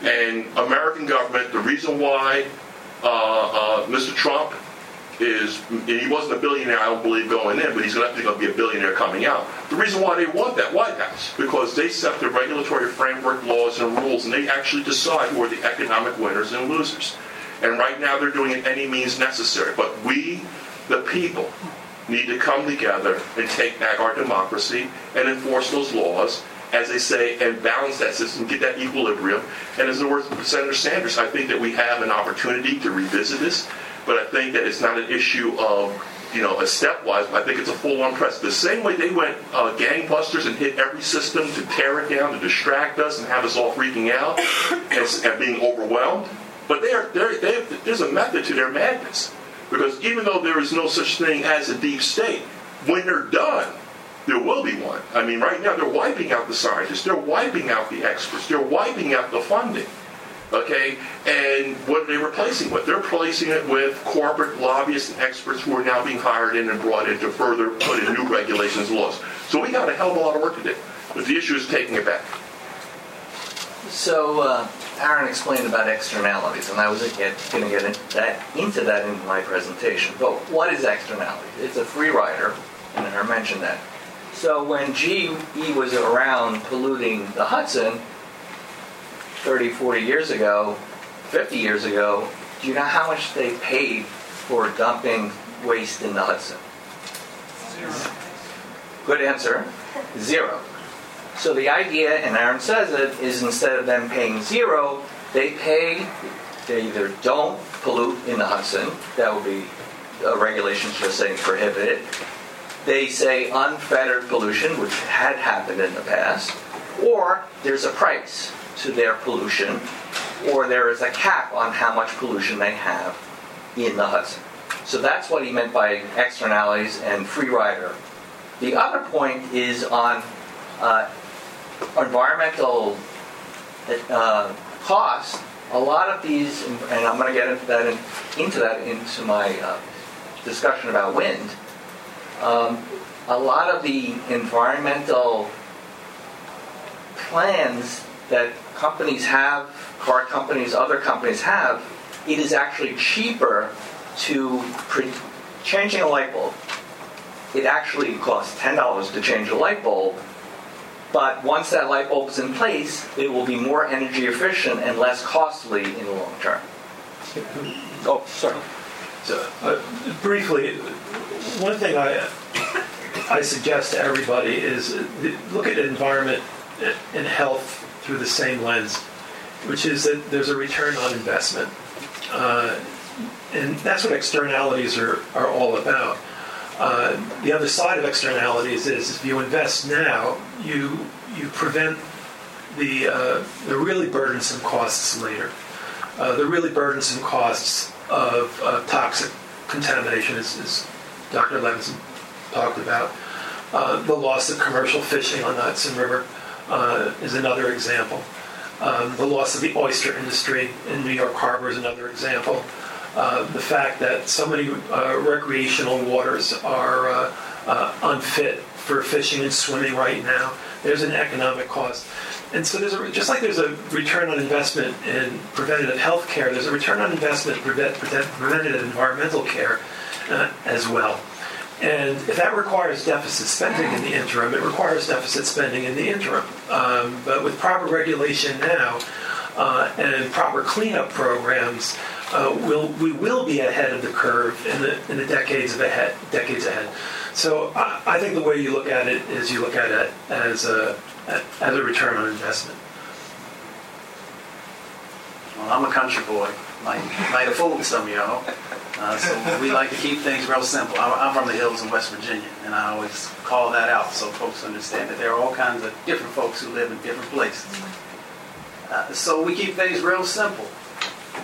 And American government, the reason why uh, uh, Mr. Trump is, he wasn't a billionaire, I don't believe, going in, but he's going to be a billionaire coming out. The reason why they want that White House, because they set the regulatory framework, laws, and rules, and they actually decide who are the economic winners and losers. And right now they're doing it any means necessary. But we, the people, need to come together and take back our democracy and enforce those laws, as they say, and balance that system, get that equilibrium. And as the words of Senator Sanders, I think that we have an opportunity to revisit this, but I think that it's not an issue of you know, a stepwise, I think it's a full-on press. The same way they went uh, gangbusters and hit every system to tear it down, to distract us and have us all freaking out and, and being overwhelmed. But they're, they're, they there's a method to their madness. Because even though there is no such thing as a deep state, when they're done, there will be one. I mean, right now they're wiping out the scientists, they're wiping out the experts, they're wiping out the funding. Okay, and what are they replacing with? They're replacing it with corporate lobbyists and experts who are now being hired in and brought in to further put in new regulations and laws. So we got a hell of a lot of work to do. But the issue is taking it back. So uh, Aaron explained about externalities, and I was going to get into that, into that in my presentation. But what is externality? It's a free rider, and I mentioned that. So when GE was around polluting the Hudson 30, 40 years ago, 50 years ago, do you know how much they paid for dumping waste in the Hudson? Zero. Good answer. Zero. So the idea, and Aaron says it, is instead of them paying zero, they pay, they either don't pollute in the Hudson, that would be a regulation just saying prohibited. They say unfettered pollution, which had happened in the past, or there's a price to their pollution, or there is a cap on how much pollution they have in the Hudson. So that's what he meant by externalities and free rider. The other point is on uh, environmental uh, costs, a lot of these, and I'm going to get into that, in, into, that into my uh, discussion about wind. Um, a lot of the environmental plans that companies have, car companies, other companies have, it is actually cheaper to pre- changing a light bulb. It actually costs ten dollars to change a light bulb but once that light bulb is in place, it will be more energy efficient and less costly in the long term. Oh, sorry. So, uh, briefly, one thing I I suggest to everybody is uh, look at environment and health through the same lens, which is that there's a return on investment, uh, and that's what externalities are are all about. Uh, the other side of externalities is if you invest now, you you prevent the uh, the really burdensome costs later. Uh, the really burdensome costs of toxic contamination, as, as Dr. Levinton talked about. Uh, the loss of commercial fishing on the Hudson River uh, is another example. Um, the loss of the oyster industry in New York Harbor is another example. Uh, the fact that so many uh, recreational waters are uh, uh, unfit for fishing and swimming right now. There's an economic cost. And so there's a, just like there's a return on investment in preventative health care, there's a return on investment in prevent, prevent, preventative environmental care uh, as well. And if that requires deficit spending in the interim, it requires deficit spending in the interim. Um, but with proper regulation now uh, and proper cleanup programs, uh, we'll, we will be ahead of the curve in the, in the decades of ahead, decades ahead. So I, I think the way you look at it is you look at it as a, as a return on investment. Well, I'm a country boy. Might, might have fooled some of y'all. Uh, so we like to keep things real simple. I'm, I'm from the hills in West Virginia, and I always call that out so folks understand that there are all kinds of different folks who live in different places. Uh, so we keep things real simple.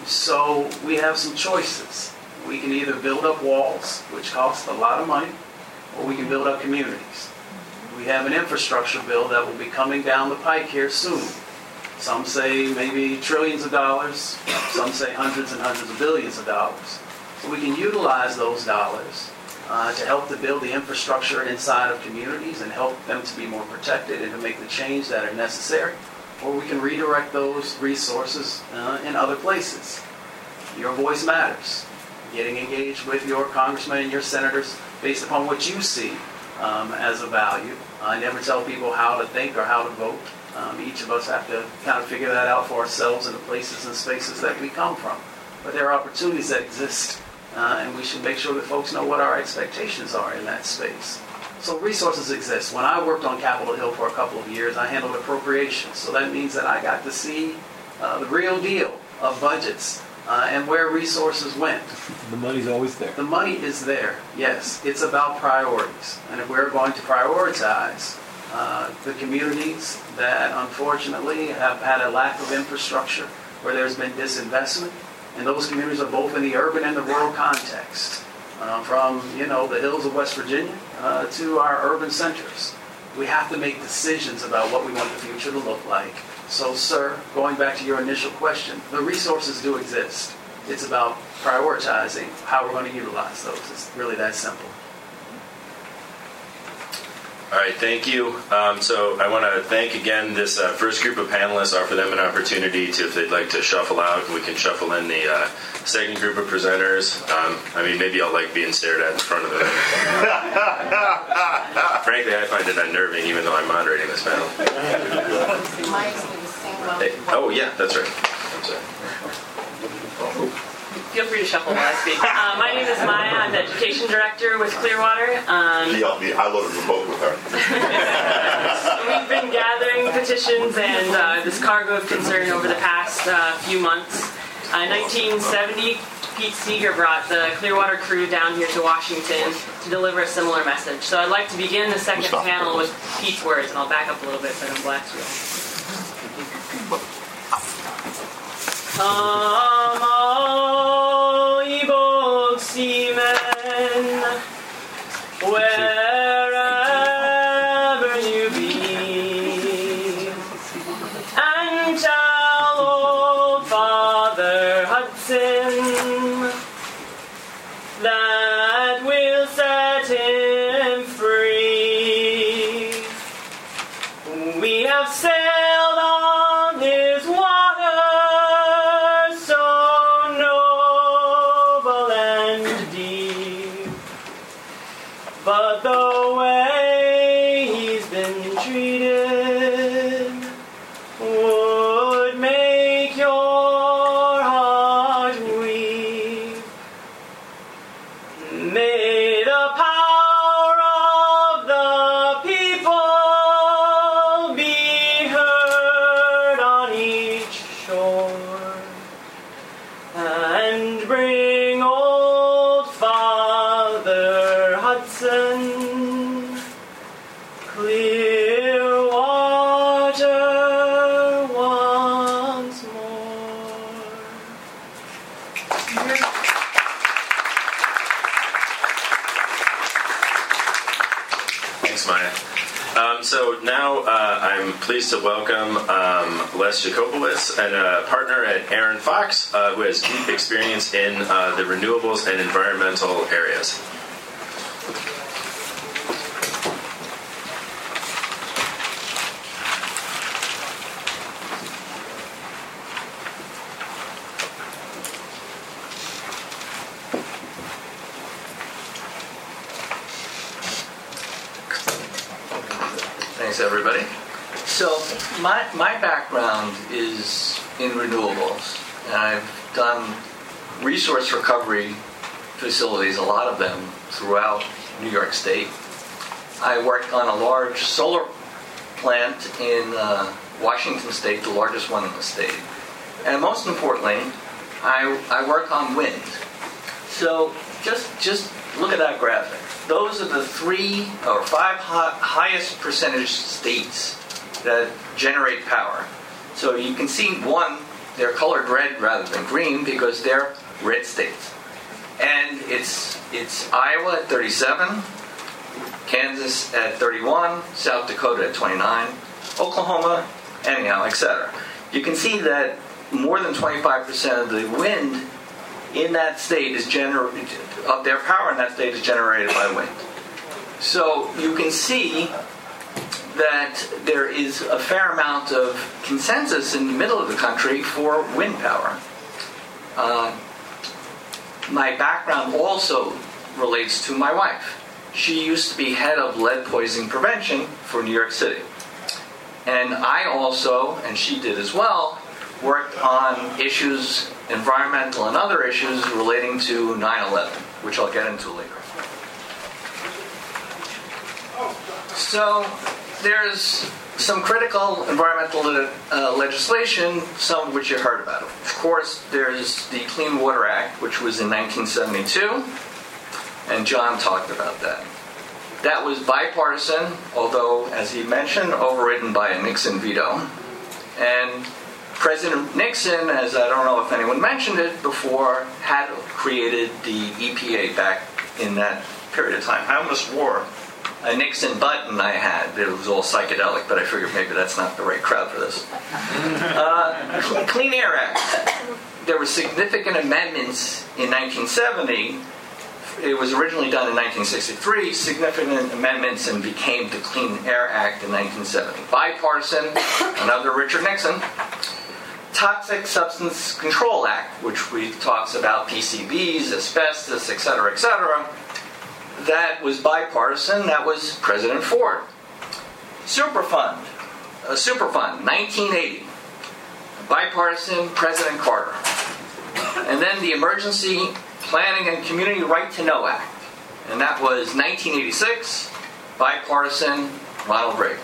So we have some choices. We can either build up walls, which cost a lot of money, or we can build up communities. We have an infrastructure bill that will be coming down the pike here soon. Some say maybe trillions of dollars, some say hundreds and hundreds of billions of dollars. We can utilize those dollars uh, to help to build the infrastructure inside of communities and help them to be more protected and to make the change that are necessary. Or we can redirect those resources uh, in other places. Your voice matters. Getting engaged with your congressmen and your senators based upon what you see um, as a value. I never tell people how to think or how to vote. Um, each of us have to kind of figure that out for ourselves in the places and spaces that we come from. But there are opportunities that exist uh, and we should make sure that folks know what our expectations are in that space. So resources exist. When I worked on Capitol Hill for a couple of years, I handled appropriations. So that means that I got to see uh, the real deal of budgets uh, and where resources went. The money's always there. The money is there, yes. It's about priorities. And if we're going to prioritize uh, the communities that unfortunately have had a lack of infrastructure, where there's been disinvestment, and those communities are both in the urban and the rural context, uh, from you know the hills of West Virginia uh, to our urban centers. We have to make decisions about what we want the future to look like. So, sir, going back to your initial question, the resources do exist. It's about prioritizing how we're going to utilize those. It's really that simple. All right, thank you. Um, so I want to thank again this uh, first group of panelists, offer them an opportunity to, if they'd like to shuffle out, we can shuffle in the uh, second group of presenters. Um, I mean, maybe I'll like being stared at in front of them. Frankly, I find it unnerving, even though I'm moderating this panel. Hey, oh, yeah, that's right. I'm sorry. Feel free to shuffle while I speak. Uh, my name is Maya. I'm the education director with Clearwater. Um, She helped me. I loaded the boat with her. we've been gathering petitions and uh, this cargo of concern over the past uh, few months. Uh, 1970, Pete Seeger brought the Clearwater crew down here to Washington to deliver a similar message. So I'd like to begin the second panel with Pete's words, and I'll back up a little bit so I don't blast you. Come all pleased to welcome um, Les Jacobowitz, and a partner at Arent Fox, uh, who has deep experience in uh, the renewables and environmental areas. Thanks, everybody. So, my, background is in renewables, and I've done resource recovery facilities, a lot of them throughout New York State. I worked on a large solar plant in uh, Washington State, the largest one in the state. And most importantly, I, I work on wind. So just just look at that graphic. Those are the three or five hi- highest percentage states that generate power. So you can see one, they're colored red rather than green because they're red states. And it's it's Iowa at 37, Kansas at 31, South Dakota at 29, Oklahoma, anyhow, etc. You can see that more than 25% of the wind in that state is generated, of their power in that state is generated by wind. So you can see that there is a fair amount of consensus in the middle of the country for wind power. Uh, my background also relates to my wife. She used to be head of lead poisoning prevention for New York City. And I also, and she did as well, worked on issues, environmental and other issues relating to 9 11, which I'll get into later. So there's some critical environmental uh, legislation, some of which you heard about. Of course, there's the Clean Water Act, which was in 1972, and John talked about that. That was bipartisan, although, as he mentioned, overridden by a Nixon veto. And President Nixon, as I don't know if anyone mentioned it before, had created the EPA back in that period of time. I almost wore a Nixon button I had. It was all psychedelic, but I figured maybe that's not the right crowd for this. Uh, Clean Air Act. There were significant amendments in 1970. It was originally done in 1963. Significant amendments and became the Clean Air Act in 1970. Bipartisan, another Richard Nixon. Toxic Substance Control Act, which we talks about PCBs, asbestos, et cetera, et cetera that was bipartisan. That was President Ford. Superfund, a Superfund, 1980, bipartisan President Carter. And then the Emergency Planning and Community Right to Know Act, and that was 1986, bipartisan Ronald Reagan.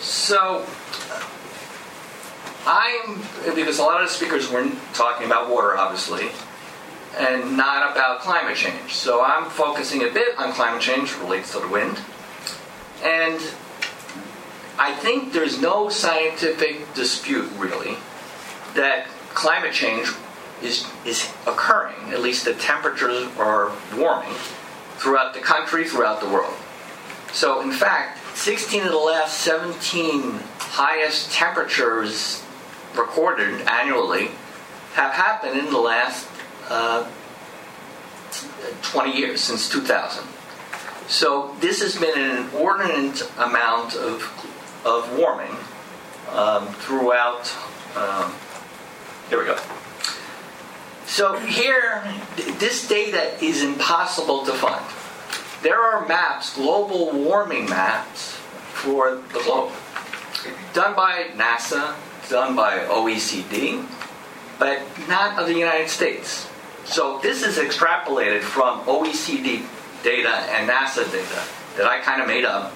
So, uh, I'm, because a lot of the speakers were talking about water, obviously, and not about climate change. So I'm focusing a bit on climate change relates to the wind. And I think there's no scientific dispute really that climate change is, is occurring, at least the temperatures are warming throughout the country, throughout the world. So in fact, 16 of the last 17 highest temperatures recorded annually have happened in the last uh, 20 years, since 2000. So this has been an inordinate amount of, of warming um, throughout. Um, here we go. So here, this data is impossible to find. There are maps, global warming maps for the globe, done by NASA, done by OECD, but not of the United States. So this is extrapolated from OECD data and NASA data that I kind of made up.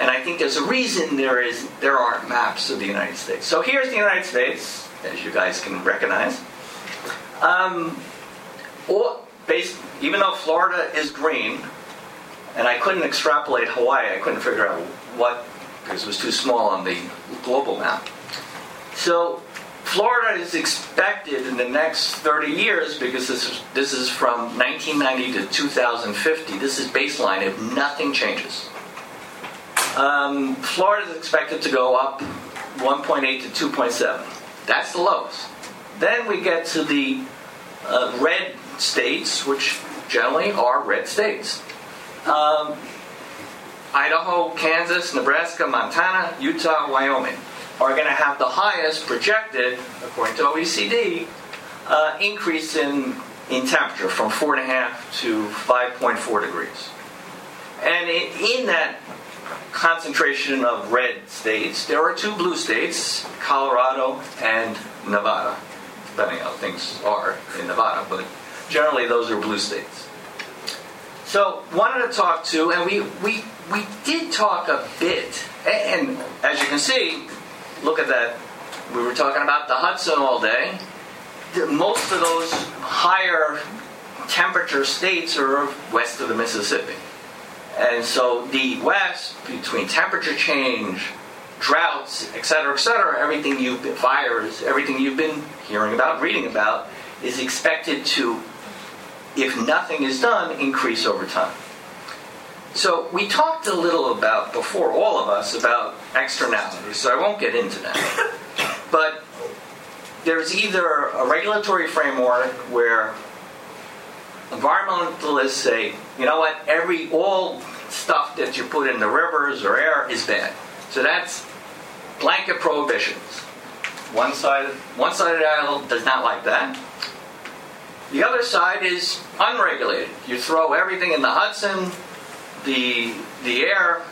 And I think there's a reason there is there aren't maps of the United States. So here's the United States, as you guys can recognize. Um, or based, even though Florida is green, and I couldn't extrapolate Hawaii, I couldn't figure out what because it was too small on the global map. So Florida is expected in the next 30 years, because this is, this is from 1990 to 2050, this is baseline if nothing changes. Um, Florida is expected to go up 1.8 to 2.7. That's the lowest. Then we get to the uh, red states, which generally are red states. Um, Idaho, Kansas, Nebraska, Montana, Utah, Wyoming are going to have the highest projected, according to OECD, uh, increase in, in temperature from 4.5 to 5.4 degrees. And in, in that concentration of red states, there are two blue states, Colorado and Nevada, depending how things are in Nevada, but generally those are blue states. So wanted to talk to, and we, we, we did talk a bit, and as you can see, look at that. We were talking about the Hudson all day. Most of those higher temperature states are west of the Mississippi. And so the West, between temperature change, droughts, et cetera, et cetera, everything you've been, fires, everything you've been hearing about, reading about, is expected to, if nothing is done, increase over time. So we talked a little about, before all of us, about externalities, so I won't get into that. But there's either a regulatory framework where environmentalists say, you know what, every all stuff that you put in the rivers or air is bad. So that's blanket prohibitions. One side, one side of the aisle does not like that. The other side is unregulated. You throw everything in the Hudson, the the air.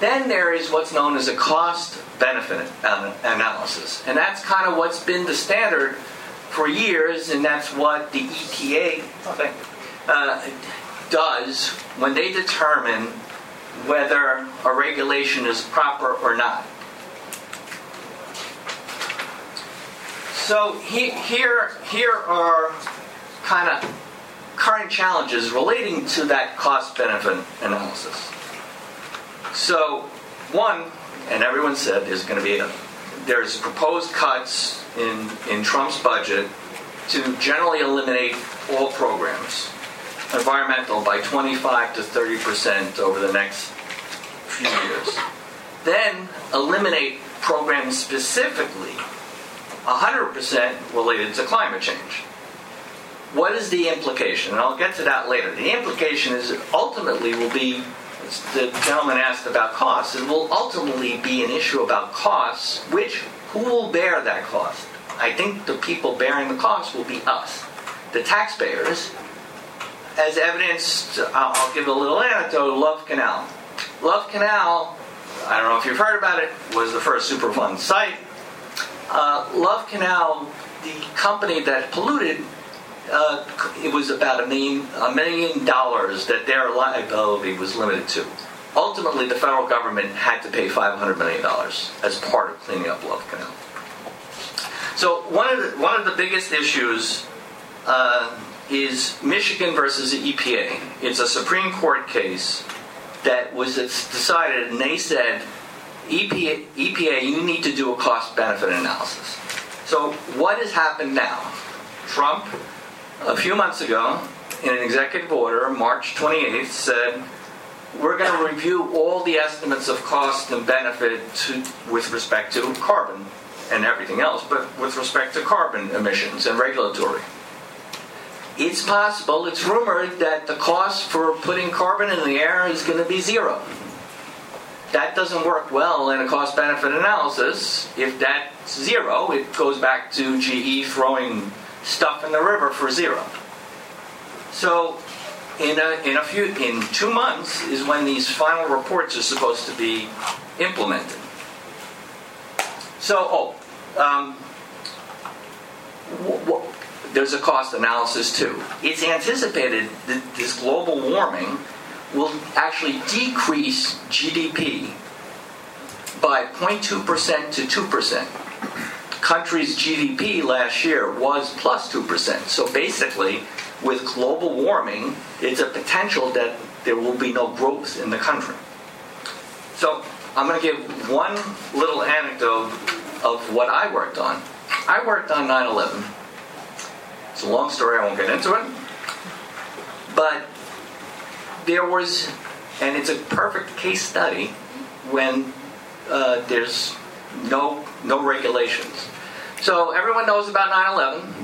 Then there is what's known as a cost benefit analysis, and that's kind of what's been the standard for years, and that's what the EPA uh, does when they determine whether a regulation is proper or not. So he, here, here are kind of current challenges relating to that cost benefit analysis. So, one, and everyone said there's going to be a, there's proposed cuts in, in Trump's budget to generally eliminate all programs, environmental by 25 to 30 percent over the next few years. Then eliminate programs specifically 100% related to climate change. What is the implication? And I'll get to that later. The implication is it ultimately will be, the gentleman asked about costs, it will ultimately be an issue about costs, which, who will bear that cost? I think the people bearing the cost will be us, the taxpayers, as evidenced, I'll give a little anecdote, Love Canal. Love Canal, I don't know if you've heard about it, was the first Superfund site. Uh, Love Canal, the company that polluted, uh, it was about a million, a million dollars that their liability was limited to. Ultimately, the federal government had to pay $500 million as part of cleaning up Love Canal. So one of the, one of the biggest issues uh, is Michigan versus the EPA. It's a Supreme Court case that was decided, and they said, EPA, EPA, you need to do a cost benefit analysis. So, what has happened now? Trump, a few months ago, in an executive order, March 28th, said, we're going to review all the estimates of cost and benefit to, with respect to carbon and everything else, but with respect to carbon emissions and regulatory. It's possible, it's rumored that the cost for putting carbon in the air is going to be zero. That doesn't work well in a cost benefit analysis. If that's zero, it goes back to GE throwing stuff in the river for zero. So, in a, in a few, in two months is when these final reports are supposed to be implemented. So, oh, um, there's a cost analysis too. It's anticipated that this global warming will actually decrease GDP by 0.2% to 2%. Country's GDP last year was plus 2%. So basically, with global warming, it's a potential that there will be no growth in the country. So I'm going to give one little anecdote of what I worked on. I worked on 9 11. It's a long story, I won't get into it. But there was, and it's a perfect case study when uh, there's no, no regulations. So everyone knows about 9 11.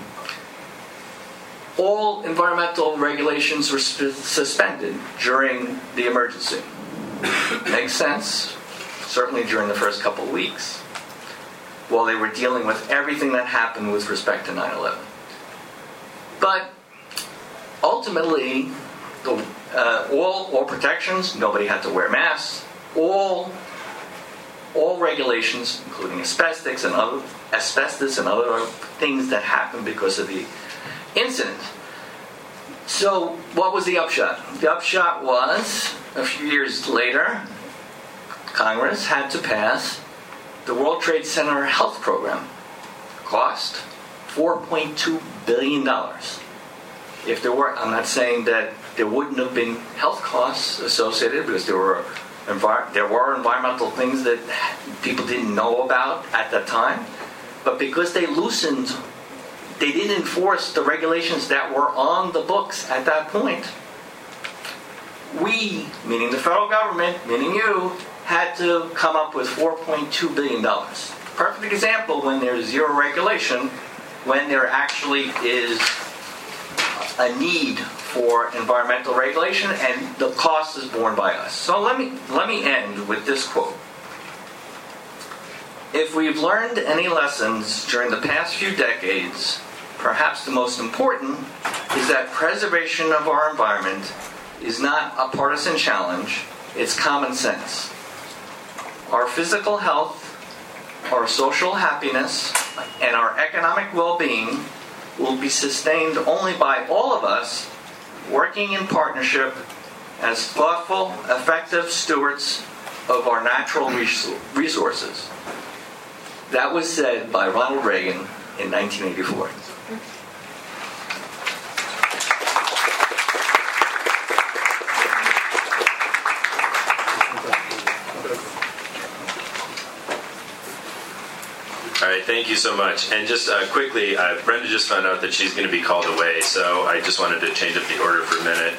All environmental regulations were sp- suspended during the emergency. Makes sense, certainly during the first couple of weeks, while they were dealing with everything that happened with respect to 9 11. But ultimately, the, uh, all, all protections, nobody had to wear masks, all, all regulations, including asbestos and other, asbestos and other things that happened because of the incident. So, what was the upshot? The upshot was a few years later, Congress had to pass the World Trade Center Health Program. Cost $4.2 billion. If there were, I'm not saying that there wouldn't have been health costs associated because there were there were environmental things that people didn't know about at that time, but because they loosened, they didn't enforce the regulations that were on the books at that point. We, meaning the federal government, meaning you, had to come up with $4.2 billion. Perfect example when there's zero regulation, when there actually is a need for environmental regulation and the cost is borne by us. So let me let me end with this quote. If we've learned any lessons during the past few decades, perhaps the most important is that preservation of our environment is not a partisan challenge, it's common sense. Our physical health, our social happiness, and our economic well being will be sustained only by all of us working in partnership as thoughtful, effective stewards of our natural resources. That was said by Ronald Reagan in 1984. Thank you so much. And just uh, quickly, uh, Brenda just found out that she's going to be called away, so I just wanted to change up the order for a minute.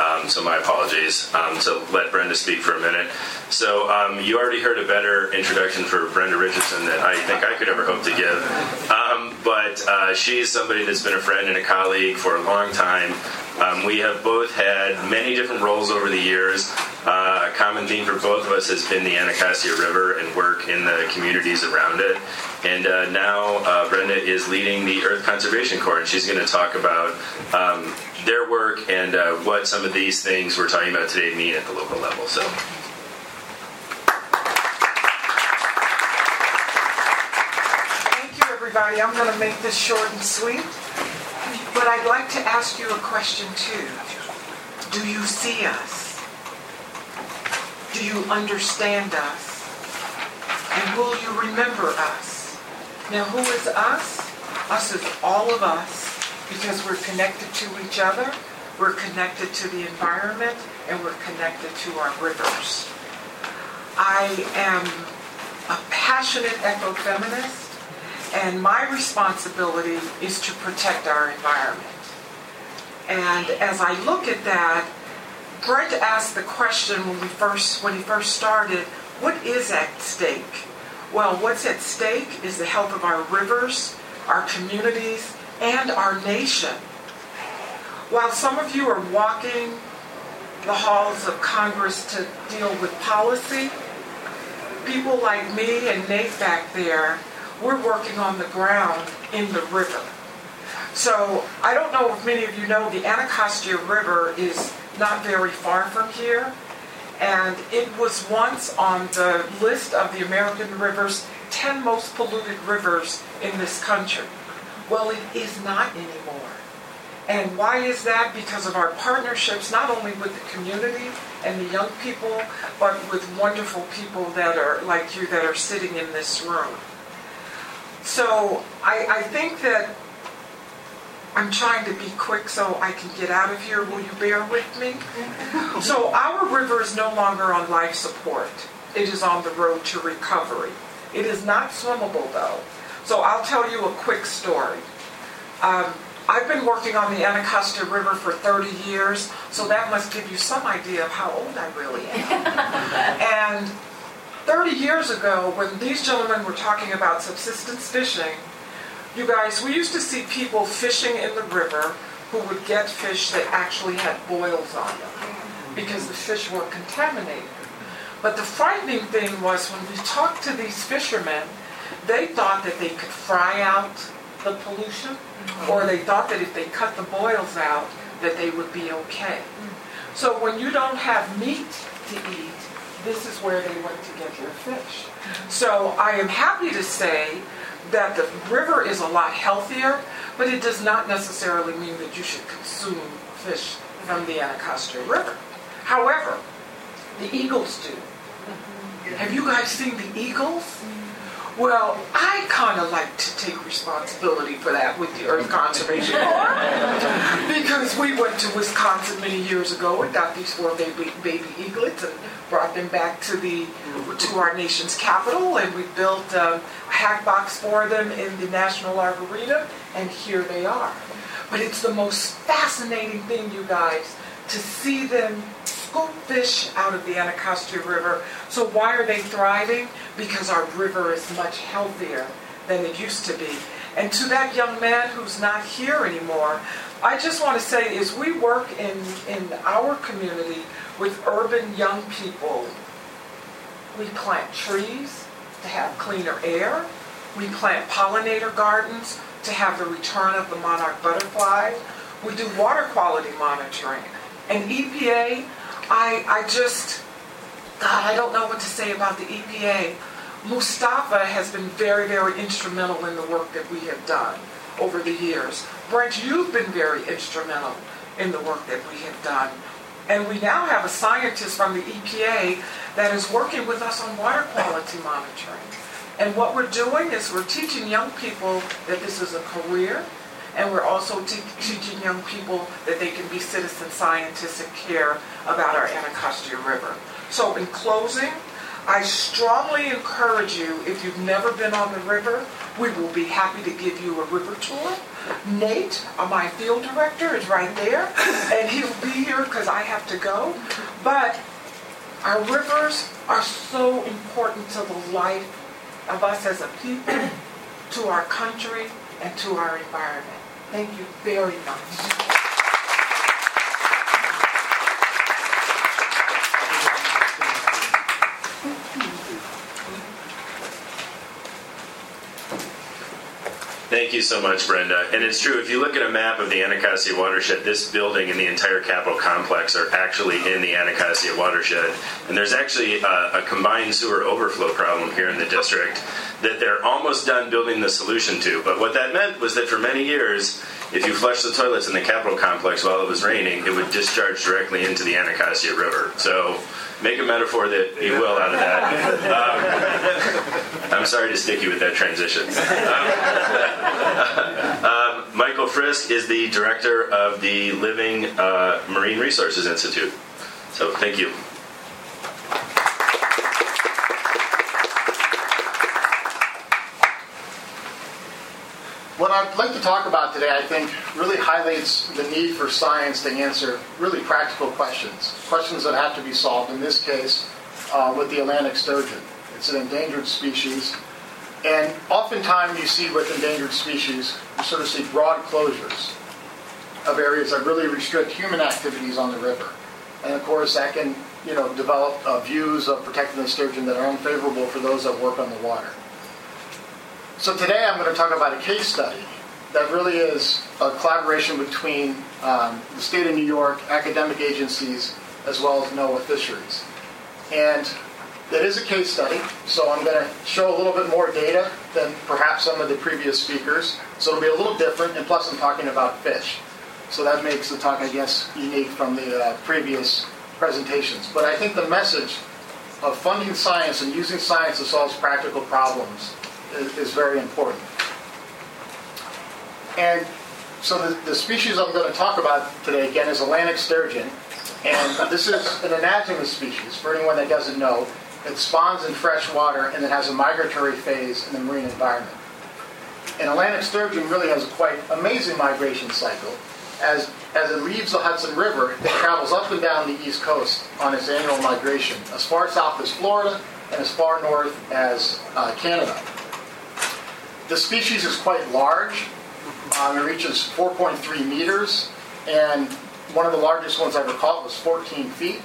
Um, so my apologies. Um, so let Brenda speak for a minute. So um, you already heard a better introduction for Brenda Richardson than I think I could ever hope to give. Um, but uh, she's somebody that's been a friend and a colleague for a long time. Um, we have both had many different roles over the years. Uh, a common theme for both of us has been the Anacostia River and work in the communities around it. And uh, now uh, Brenda is leading the Earth Conservation Corps, and she's going to talk about um, their work and uh, what some of these things we're talking about today mean at the local level. So. Thank you, everybody. I'm going to make this short and sweet. But I'd like to ask you a question, too. Do you see us? Do you understand us? And will you remember us? Now, who is us? Us is all of us because we're connected to each other, we're connected to the environment, and we're connected to our rivers. I am a passionate ecofeminist, and my responsibility is to protect our environment. And as I look at that, Brent asked the question when we first when he first started, what is at stake? Well, what's at stake is the health of our rivers, our communities, and our nation. While some of you are walking the halls of Congress to deal with policy, people like me and Nate back there, we're working on the ground in the river. So I don't know if many of you know the Anacostia River is not very far from here. And it was once on the list of the American rivers, 10 most polluted rivers in this country. Well, it is not anymore. And why is that? Because of our partnerships, not only with the community and the young people, but with wonderful people that are like you that are sitting in this room. So I, I think that I'm trying to be quick so I can get out of here. Will you bear with me? So our river is no longer on life support. It is on the road to recovery. It is not swimmable though. So I'll tell you a quick story. Um, I've been working on the Anacostia River for 30 years, so that must give you some idea of how old I really am. and 30 years ago, when these gentlemen were talking about subsistence fishing, you guys, we used to see people fishing in the river who would get fish that actually had boils on them because the fish were contaminated. But the frightening thing was when we talked to these fishermen, they thought that they could fry out the pollution, mm-hmm. or they thought that if they cut the boils out, that they would be okay. Mm. So when you don't have meat to eat, this is where they went to get their fish. Mm-hmm. So I am happy to say that the river is a lot healthier, but it does not necessarily mean that you should consume fish from the Anacostia River. However, the eagles do. Mm-hmm. Have you guys seen the eagles? Well, I kind of like to take responsibility for that with the Earth Conservation Corps because we went to Wisconsin many years ago and got these four baby, baby eaglets and brought them back to the to our nation's capital and we built a hack box for them in the National Arboretum and here they are. But it's the most fascinating thing, you guys, to see them scoop fish out of the Anacostia River. So why are they thriving? Because our river is much healthier than it used to be. And to that young man who's not here anymore, I just want to say is we work in, in our community with urban young people. We plant trees to have cleaner air. We plant pollinator gardens to have the return of the monarch butterfly. We do water quality monitoring. And EPA, I, I just, God, I don't know what to say about the EPA. Mustafa has been very, very instrumental in the work that we have done over the years. Brent, you've been very instrumental in the work that we have done. And we now have a scientist from the EPA that is working with us on water quality monitoring. And what we're doing is we're teaching young people that this is a career, and we're also te- teaching young people that they can be citizen scientists and care about our Anacostia River. So in closing, I strongly encourage you, if you've never been on the river, we will be happy to give you a river tour. Nate, uh, my field director, is right there, and he'll be here because I have to go. But our rivers are so important to the life of us as a people, to our country, and to our environment. Thank you very much. Thank you so much, Brenda. And it's true, if you look at a map of the Anacostia watershed, this building and the entire Capitol complex are actually in the Anacostia watershed. And there's actually a, a combined sewer overflow problem here in the district that they're almost done building the solution to. But what that meant was that for many years, if you flushed the toilets in the Capitol complex while it was raining, it would discharge directly into the Anacostia River. So make a metaphor that you will out of that. Um, I'm sorry to stick you with that transition. Um, um, Michael Frisk is the director of the Living uh, Marine Resources Institute. So thank you. I'd like to talk about today, I think, really highlights the need for science to answer really practical questions, questions that have to be solved, in this case, uh, with the Atlantic sturgeon. It's an endangered species, and oftentimes you see with endangered species, you sort of see broad closures of areas that really restrict human activities on the river. And of course, that can, you know, develop uh, views of protecting the sturgeon that are unfavorable for those that work on the water. So today I'm going to talk about a case study that really is a collaboration between um, the state of New York, academic agencies, as well as NOAA Fisheries. And it is a case study, so I'm going to show a little bit more data than perhaps some of the previous speakers. So it'll be a little different, and plus I'm talking about fish. So that makes the talk, I guess, unique from the uh, previous presentations. But I think the message of funding science and using science to solve practical problems is, very important. And so the, the species I'm going to talk about today, again, is Atlantic sturgeon. And this is an anadromous species, for anyone that doesn't know. It spawns in fresh water and it has a migratory phase in the marine environment. And Atlantic sturgeon really has a quite amazing migration cycle. As, as it leaves the Hudson River, it travels up and down the east coast on its annual migration, as far south as Florida and as far north as uh, Canada. The species is quite large. Um, it reaches 4.3 meters, and one of the largest ones I ever caught was 14 feet.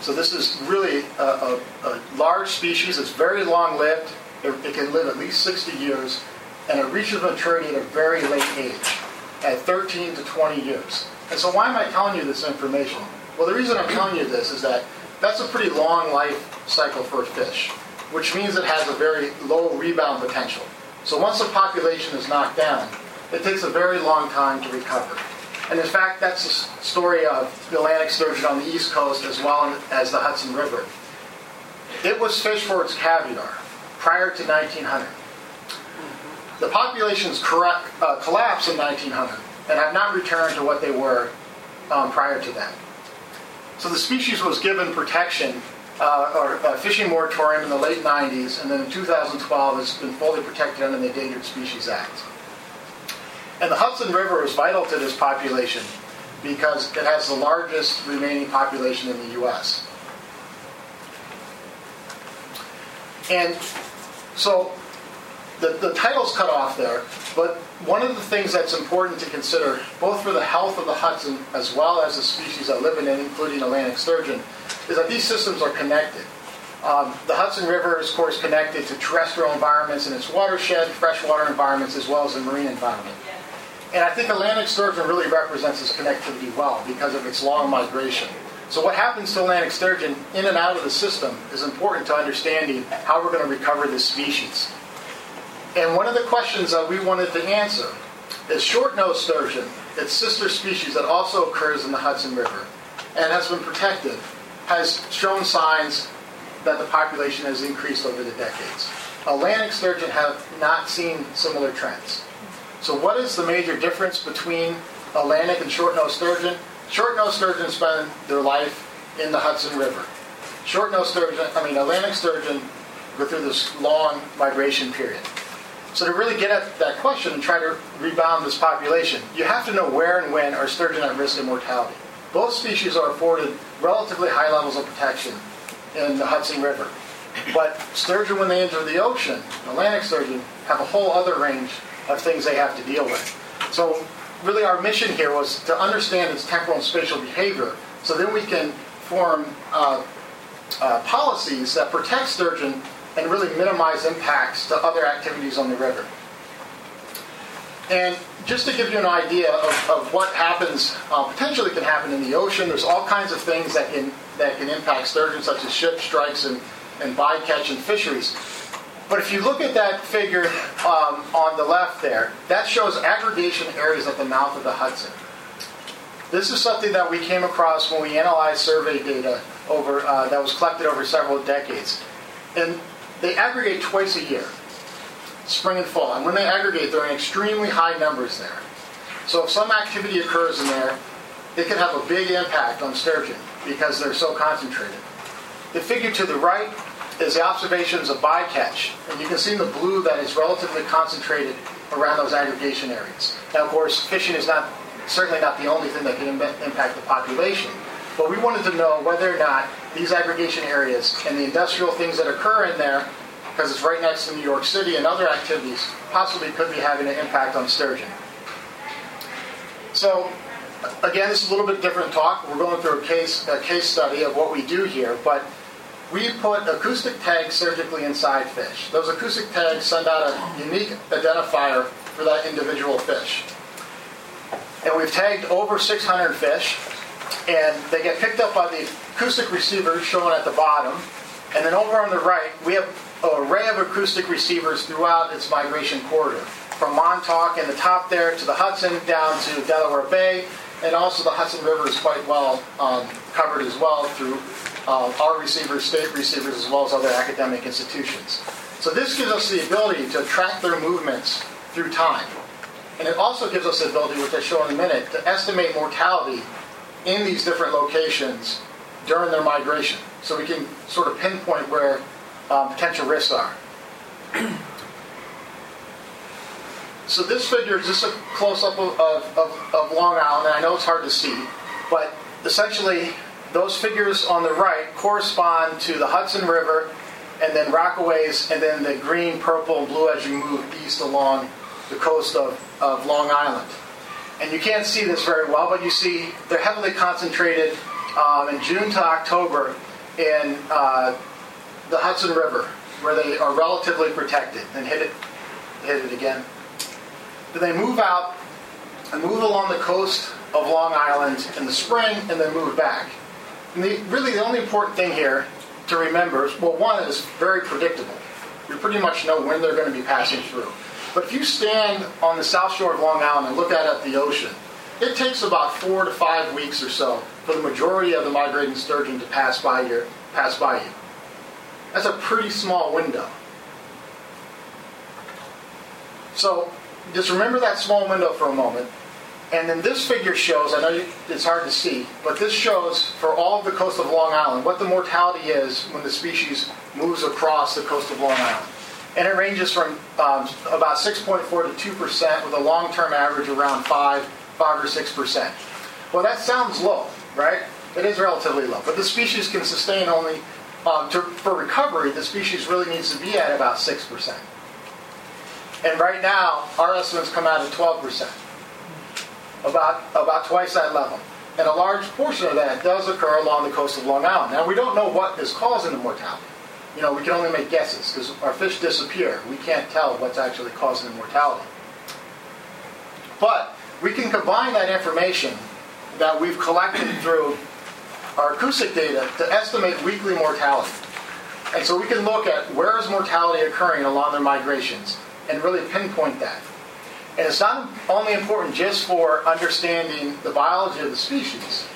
So this is really a, a, a large species. It's very long-lived. It, it can live at least 60 years, and it reaches maturity at a very late age, at 13 to 20 years. And so why am I telling you this information? Well, the reason I'm telling you this is that that's a pretty long life cycle for a fish, which means it has a very low rebound potential. So once the population is knocked down, it takes a very long time to recover. And in fact, that's the story of the Atlantic sturgeon on the East Coast as well as the Hudson River. It was fished for its caviar prior to 1900. The populations uh, collapsed in 1900 and have not returned to what they were um, prior to that. So the species was given protection uh, or a fishing moratorium in the late 90s, and then in 2012 it's been fully protected under the Endangered Species Act. And the Hudson River is vital to this population because it has the largest remaining population in the U.S. And so the, the title's cut off there, but one of the things that's important to consider, both for the health of the Hudson as well as the species that live in it, including Atlantic sturgeon, is that these systems are connected. Um, the Hudson River is, of course, connected to terrestrial environments in its watershed, freshwater environments, as well as the marine environment. And I think Atlantic sturgeon really represents this connectivity well because of its long migration. So what happens to Atlantic sturgeon in and out of the system is important to understanding how we're going to recover this species. And one of the questions that we wanted to answer is short-nosed sturgeon, its sister species that also occurs in the Hudson River and has been protected, has shown signs that the population has increased over the decades. Atlantic sturgeon have not seen similar trends. So what is the major difference between Atlantic and short-nosed sturgeon? Short-nosed sturgeon spend their life in the Hudson River. Short-nosed sturgeon, I mean Atlantic sturgeon, go through this long migration period. So to really get at that question and try to rebound this population, you have to know where and when are sturgeon at risk of mortality. Both species are afforded relatively high levels of protection in the Hudson River. But sturgeon, when they enter the ocean, Atlantic sturgeon, have a whole other range of things they have to deal with. So really our mission here was to understand its temporal and spatial behavior so then we can form uh, uh, policies that protect sturgeon and really minimize impacts to other activities on the river. And just to give you an idea of, of what happens, uh, potentially can happen in the ocean, there's all kinds of things that can, that can impact sturgeon, such as ship strikes and, and bycatch and fisheries. But if you look at that figure um, on the left there, that shows aggregation areas at the mouth of the Hudson. This is something that we came across when we analyzed survey data over uh, that was collected over several decades. And they aggregate twice a year, spring and fall. And when they aggregate, they're in extremely high numbers there. So if some activity occurs in there, it can have a big impact on sturgeon because they're so concentrated. The figure to the right is the observations of bycatch. And you can see in the blue that it's relatively concentrated around those aggregation areas. Now, of course, fishing is not certainly not the only thing that can Im- impact the population. But we wanted to know whether or not these aggregation areas and the industrial things that occur in there, because it's right next to New York City and other activities, possibly could be having an impact on sturgeon. So, again, this is a little bit different talk. We're going through a case, a case study of what we do here, but we put acoustic tags surgically inside fish. Those acoustic tags send out a unique identifier for that individual fish. And we've tagged over 600 fish, and they get picked up by the acoustic receivers shown at the bottom. And then over on the right, we have array of acoustic receivers throughout its migration corridor, from Montauk in the top there to the Hudson down to Delaware Bay, and also the Hudson River is quite well um, covered as well through uh, our receivers, state receivers, as well as other academic institutions. So this gives us the ability to track their movements through time. And it also gives us the ability, which I'll show in a minute, to estimate mortality in these different locations during their migration. So we can sort of pinpoint where um, potential risks are. so this figure is just a close-up of, of, of, of Long Island, and I know it's hard to see, but essentially those figures on the right correspond to the Hudson River and then Rockaways, and then the green, purple, and blue as you move east along the coast of, of Long Island. And you can't see this very well, but you see they're heavily concentrated um, in June to October in uh, the Hudson River, where they are relatively protected. And hit it, hit it again. Then they move out and move along the coast of Long Island in the spring, and then move back. And the, really, the only important thing here to remember is well, one is very predictable. You pretty much know when they're going to be passing through. But if you stand on the south shore of Long Island and look out at the ocean, it takes about four to five weeks or so for the majority of the migrating sturgeon to pass by your pass by you. That's a pretty small window. So just remember that small window for a moment. And then this figure shows, I know it's hard to see, but this shows for all of the coast of Long Island what the mortality is when the species moves across the coast of Long Island. And it ranges from um, about 6.4 to 2% with a long-term average around 5, 5 or 6%. Well, that sounds low, right? It is relatively low. But the species can sustain only, um, to, for recovery, the species really needs to be at about 6%. And right now, our estimates come out at 12%, about, about twice that level. And a large portion of that does occur along the coast of Long Island. Now, we don't know what is causing the mortality. You know, we can only make guesses because our fish disappear. We can't tell what's actually causing the mortality. But we can combine that information that we've collected through our acoustic data to estimate weekly mortality. And so we can look at where is mortality occurring along their migrations and really pinpoint that. And it's not only important just for understanding the biology of the species,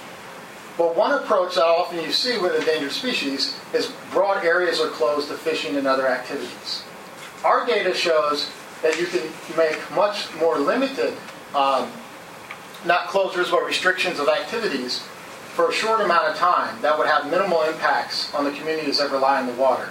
but one approach that often you see with endangered species is broad areas are closed to fishing and other activities. Our data shows that you can make much more limited, um, not closures, but restrictions of activities for a short amount of time that would have minimal impacts on the communities that rely on the water.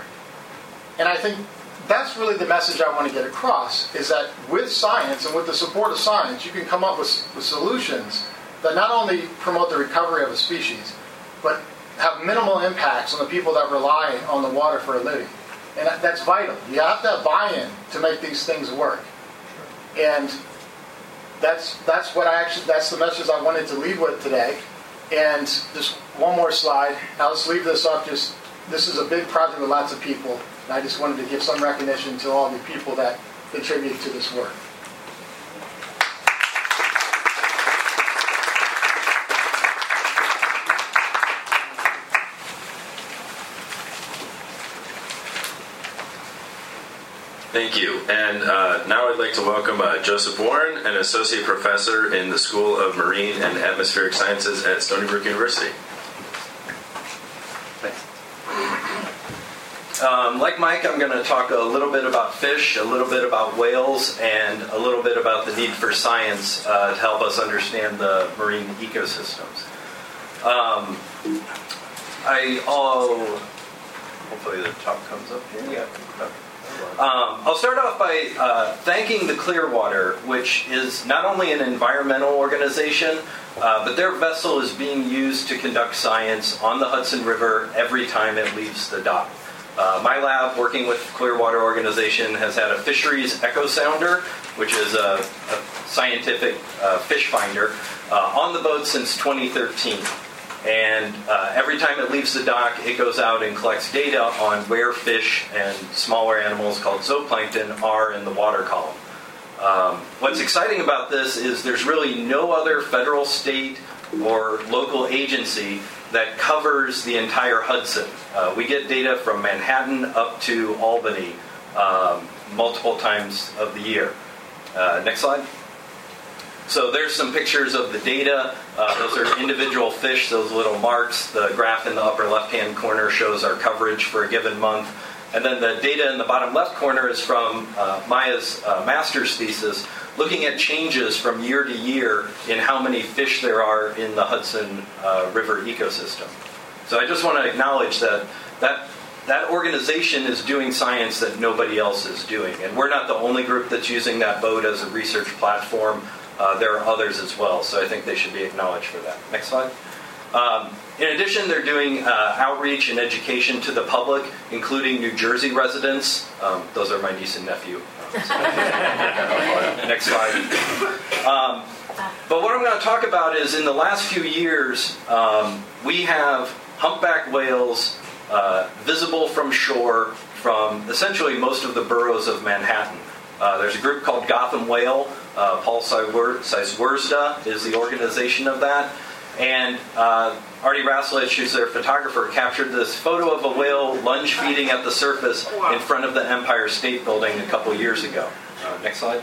And I think that's really the message I want to get across is that with science and with the support of science, you can come up with, with solutions that not only promote the recovery of a species, but have minimal impacts on the people that rely on the water for a living. And that's vital. You have to have buy-in to make these things work. And that's that's what I actually that's the message I wanted to leave with today. And just one more slide. Now let's leave this up. Just this is a big project with lots of people. And I just wanted to give some recognition to all the people that contribute to this work. Thank you. And uh, now I'd like to welcome uh, Joseph Warren, an associate professor in the School of Marine and Atmospheric Sciences at Stony Brook University. Um, like Mike, I'm going to talk a little bit about fish, a little bit about whales, and a little bit about the need for science uh, to help us understand the marine ecosystems. Um, I oh, hopefully the top comes up here. Yeah. Um, I'll start off by uh, thanking the Clearwater, which is not only an environmental organization, uh, but their vessel is being used to conduct science on the Hudson River every time it leaves the dock. Uh, my lab, working with Clearwater Organization, has had a fisheries echo sounder, which is a, a scientific uh, fish finder, uh, on the boat since 2013. And uh, every time it leaves the dock, it goes out and collects data on where fish and smaller animals called zooplankton are in the water column. Um, what's exciting about this is there's really no other federal, state, or local agency that covers the entire Hudson. Uh, we get data from Manhattan up to Albany um, multiple times of the year. Uh, next slide. So there's some pictures of the data. Uh, those are individual fish, those little marks. The graph in the upper left-hand corner shows our coverage for a given month. And then the data in the bottom left corner is from uh, Maya's uh, master's thesis, looking at changes from year to year in how many fish there are in the Hudson uh, River ecosystem. So I just want to acknowledge that that that organization is doing science that nobody else is doing. And we're not the only group that's using that boat as a research platform. Uh, there are others as well, so I think they should be acknowledged for that. Next slide. Um, in addition, they're doing uh, outreach and education to the public, including New Jersey residents. Um, those are my niece and nephew. Next slide. Um, but what I'm going to talk about is in the last few years, um, we have humpback whales uh, visible from shore from essentially most of the boroughs of Manhattan. Uh, there's a group called Gotham Whale. Uh, Paul Sieswerda is the organization of that. And uh, Artie Raslich, who's their photographer, captured this photo of a whale lunge feeding at the surface in front of the Empire State Building a couple years ago. Uh, next slide.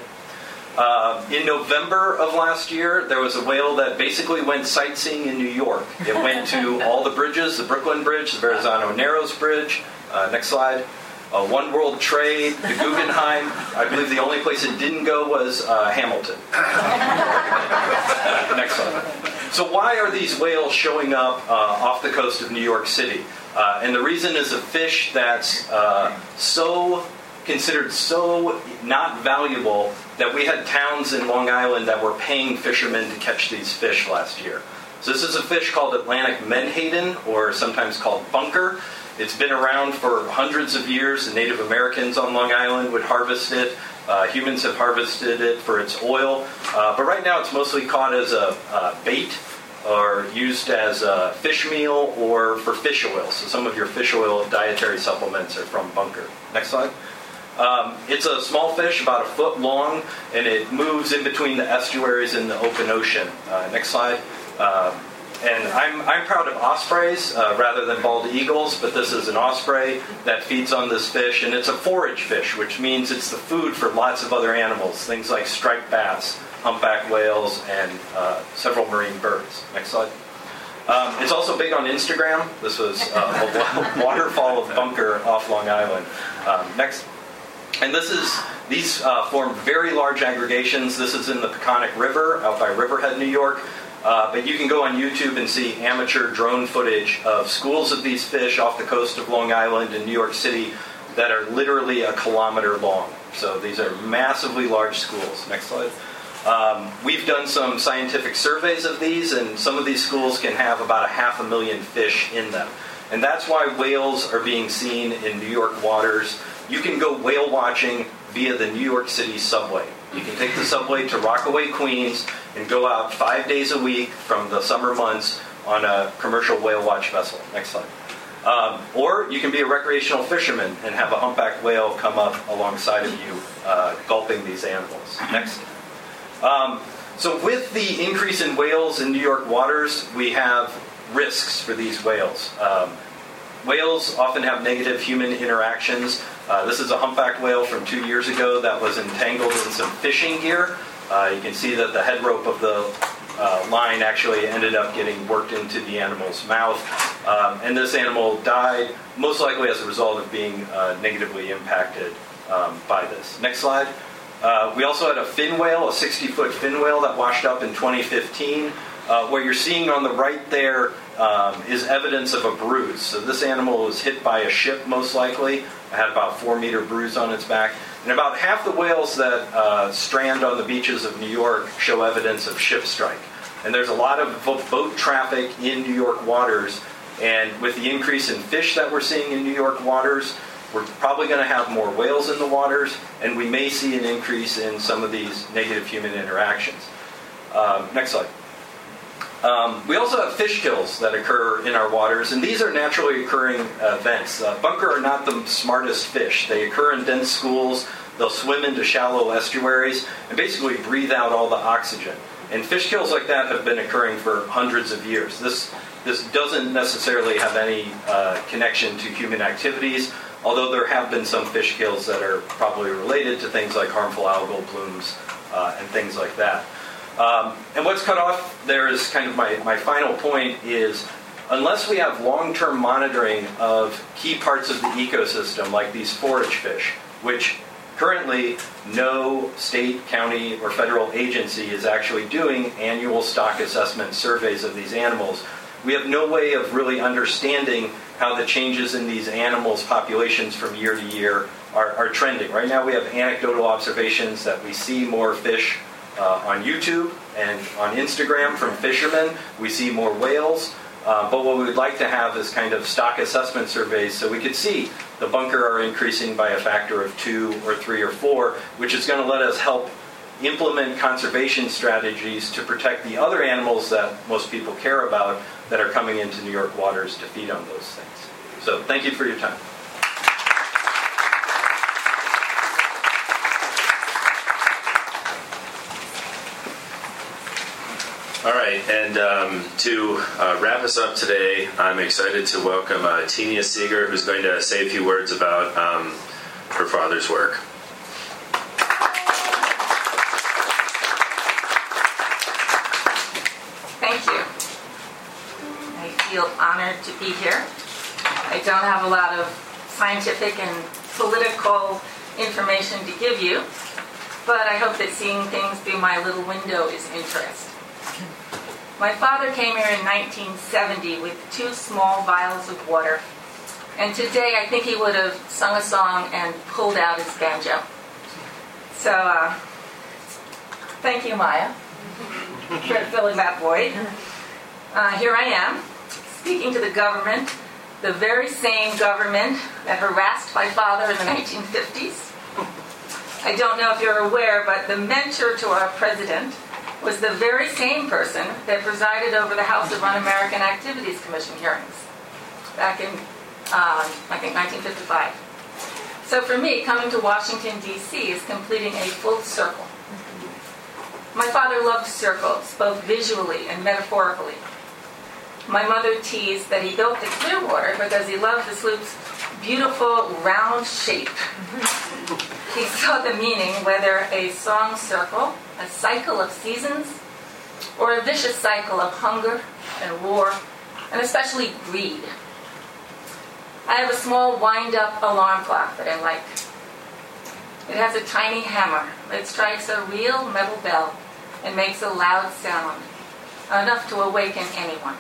Uh, in November of last year, there was a whale that basically went sightseeing in New York. It went to all the bridges the Brooklyn Bridge, the Verrazano Narrows Bridge. Uh, next slide. Uh, One World Trade, the Guggenheim. I believe the only place it didn't go was uh, Hamilton. next slide. So, why are these whales showing up uh, off the coast of New York City? Uh, and the reason is a fish that's uh, so considered so not valuable that we had towns in Long Island that were paying fishermen to catch these fish last year. So this is a fish called Atlantic menhaden, or sometimes called bunker. It's been around for hundreds of years. The Native Americans on Long Island would harvest it. Uh, humans have harvested it for its oil. Uh, but right now it's mostly caught as a uh, bait or used as a fish meal or for fish oil. So some of your fish oil dietary supplements are from bunker. Next slide. Um, it's a small fish, about a foot long, and it moves in between the estuaries and the open ocean. Uh, next slide. And I'm, I'm proud of ospreys uh, rather than bald eagles, but this is an osprey that feeds on this fish, and it's a forage fish, which means it's the food for lots of other animals, things like striped bass, humpback whales, and uh, several marine birds. Next slide. Um, it's also big on Instagram. This was uh, a waterfall of bunker off Long Island. Um, next. And this is these uh, form very large aggregations. This is in the Peconic River out by Riverhead, New York. Uh, but you can go on YouTube and see amateur drone footage of schools of these fish off the coast of Long Island in New York City that are literally a kilometer long. So these are massively large schools. Next slide. Um, we've done some scientific surveys of these, and some of these schools can have about a half a million fish in them. And that's why whales are being seen in New York waters you can go whale watching via the New York City subway. You can take the subway to Rockaway, Queens, and go out five days a week from the summer months on a commercial whale watch vessel. Next slide. Um, or you can be a recreational fisherman and have a humpback whale come up alongside of you, uh, gulping these animals. Next. Um, so, with the increase in whales in New York waters, we have risks for these whales. Um, whales often have negative human interactions. Uh, this is a humpback whale from two years ago that was entangled in some fishing gear. Uh, you can see that the head rope of the uh, line actually ended up getting worked into the animal's mouth. Um, and this animal died, most likely as a result of being uh, negatively impacted um, by this. Next slide. Uh, we also had a fin whale, a 60 foot fin whale that washed up in 2015. Uh, what you're seeing on the right there um, is evidence of a bruise. So this animal was hit by a ship, most likely. It had about four meter bruise on its back. And about half the whales that uh, strand on the beaches of New York show evidence of ship strike. And there's a lot of boat traffic in New York waters. And with the increase in fish that we're seeing in New York waters, we're probably going to have more whales in the waters, and we may see an increase in some of these negative human interactions. Um, next slide. Um, we also have fish kills that occur in our waters, and these are naturally occurring events. Uh, bunker are not the smartest fish. They occur in dense schools, they'll swim into shallow estuaries, and basically breathe out all the oxygen. And fish kills like that have been occurring for hundreds of years. This, this doesn't necessarily have any uh, connection to human activities, although there have been some fish kills that are probably related to things like harmful algal blooms uh, and things like that. Um, and what's cut off there is kind of my, my final point is unless we have long-term monitoring of key parts of the ecosystem like these forage fish, which currently no state, county, or federal agency is actually doing annual stock assessment surveys of these animals, we have no way of really understanding how the changes in these animals' populations from year to year are, are trending. Right now, we have anecdotal observations that we see more fish uh, on YouTube and on Instagram from fishermen. We see more whales. Uh, but what we would like to have is kind of stock assessment surveys so we could see the bunker are increasing by a factor of two or three or four, which is going to let us help implement conservation strategies to protect the other animals that most people care about that are coming into New York waters to feed on those things. So thank you for your time. All right, and um, to uh, wrap us up today, I'm excited to welcome uh, Seeger, who's going to say a few words about um, her father's work. Thank you. I feel honored to be here. I don't have a lot of scientific and political information to give you, but I hope that seeing things through my little window is interesting. My father came here in 1970 with two small vials of water, and today I think he would have sung a song and pulled out his banjo. So, uh, thank you, Maya, for filling that void. Uh, here I am, speaking to the government, the very same government that harassed my father in the 1950s. I don't know if you're aware, but the mentor to our president was the very same person that presided over the House of Un-American Activities Commission hearings back in, um, I think, 1955. So for me, coming to Washington, D.C. is completing a full circle. My father loved circles, both visually and metaphorically. My mother teased that he built the Clearwater because he loved the sloop's beautiful round shape. he saw the meaning whether a song circle a cycle of seasons, or a vicious cycle of hunger and war, and especially greed. I have a small wind up alarm clock that I like. It has a tiny hammer that strikes a real metal bell and makes a loud sound, enough to awaken anyone.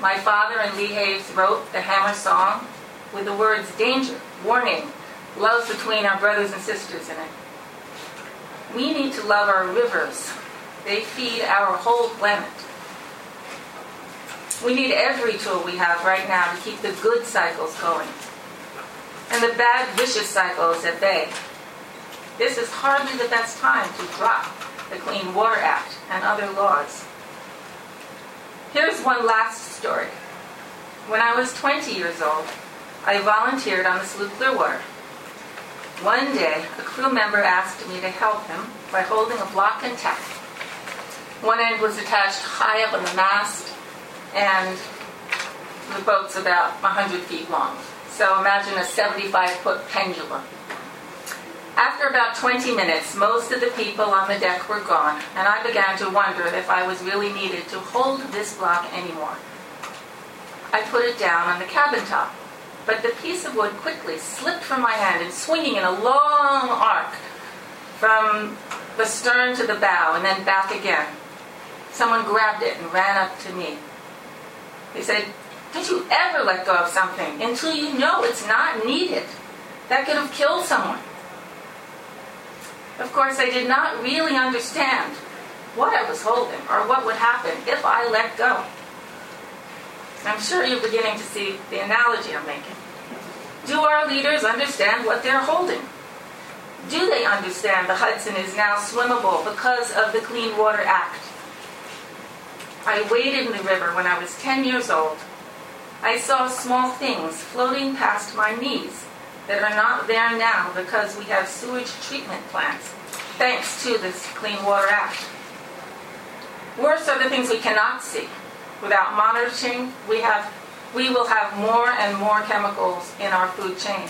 My father and Lee Hays wrote the hammer song with the words danger, warning, love between our brothers and sisters in it. We need to love our rivers. They feed our whole planet. We need every tool we have right now to keep the good cycles going and the bad, vicious cycles at bay. This is hardly the best time to drop the Clean Water Act and other laws. Here's one last story. When I was 20 years old, I volunteered on the sloop Clearwater. One day, a crew member asked me to help him by holding a block and tack. One end was attached high up on the mast, and the boat's about 100 feet long. So imagine a 75 foot pendulum. After about 20 minutes, most of the people on the deck were gone, and I began to wonder if I was really needed to hold this block anymore. I put it down on the cabin top but the piece of wood quickly slipped from my hand and swinging in a long arc from the stern to the bow and then back again. Someone grabbed it and ran up to me. He said, Don't you ever let go of something until you know it's not needed. That could have killed someone. Of course, I did not really understand what I was holding or what would happen if I let go. I'm sure you're beginning to see the analogy I'm making. Do our leaders understand what they're holding? Do they understand the Hudson is now swimmable because of the Clean Water Act? I waded in the river when I was 10 years old. I saw small things floating past my knees that are not there now because we have sewage treatment plants, thanks to this Clean Water Act. Worse are the things we cannot see Without monitoring, we have we will have more and more chemicals in our food chain.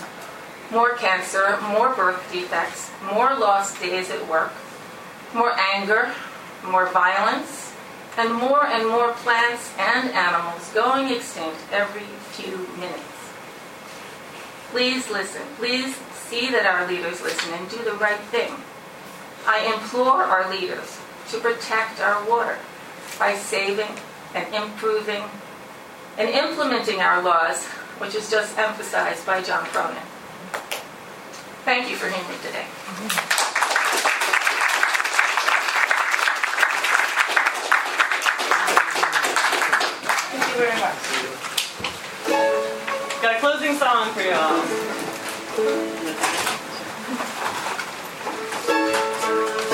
More cancer, more birth defects, more lost days at work, more anger, more violence, and more and more plants and animals going extinct every few minutes. Please listen. Please see that our leaders listen and do the right thing. I implore our leaders to protect our water by saving and improving and implementing our laws, which is just emphasized by John Cronin. Thank you for hearing me today. Thank you very much. Got a closing song for y'all.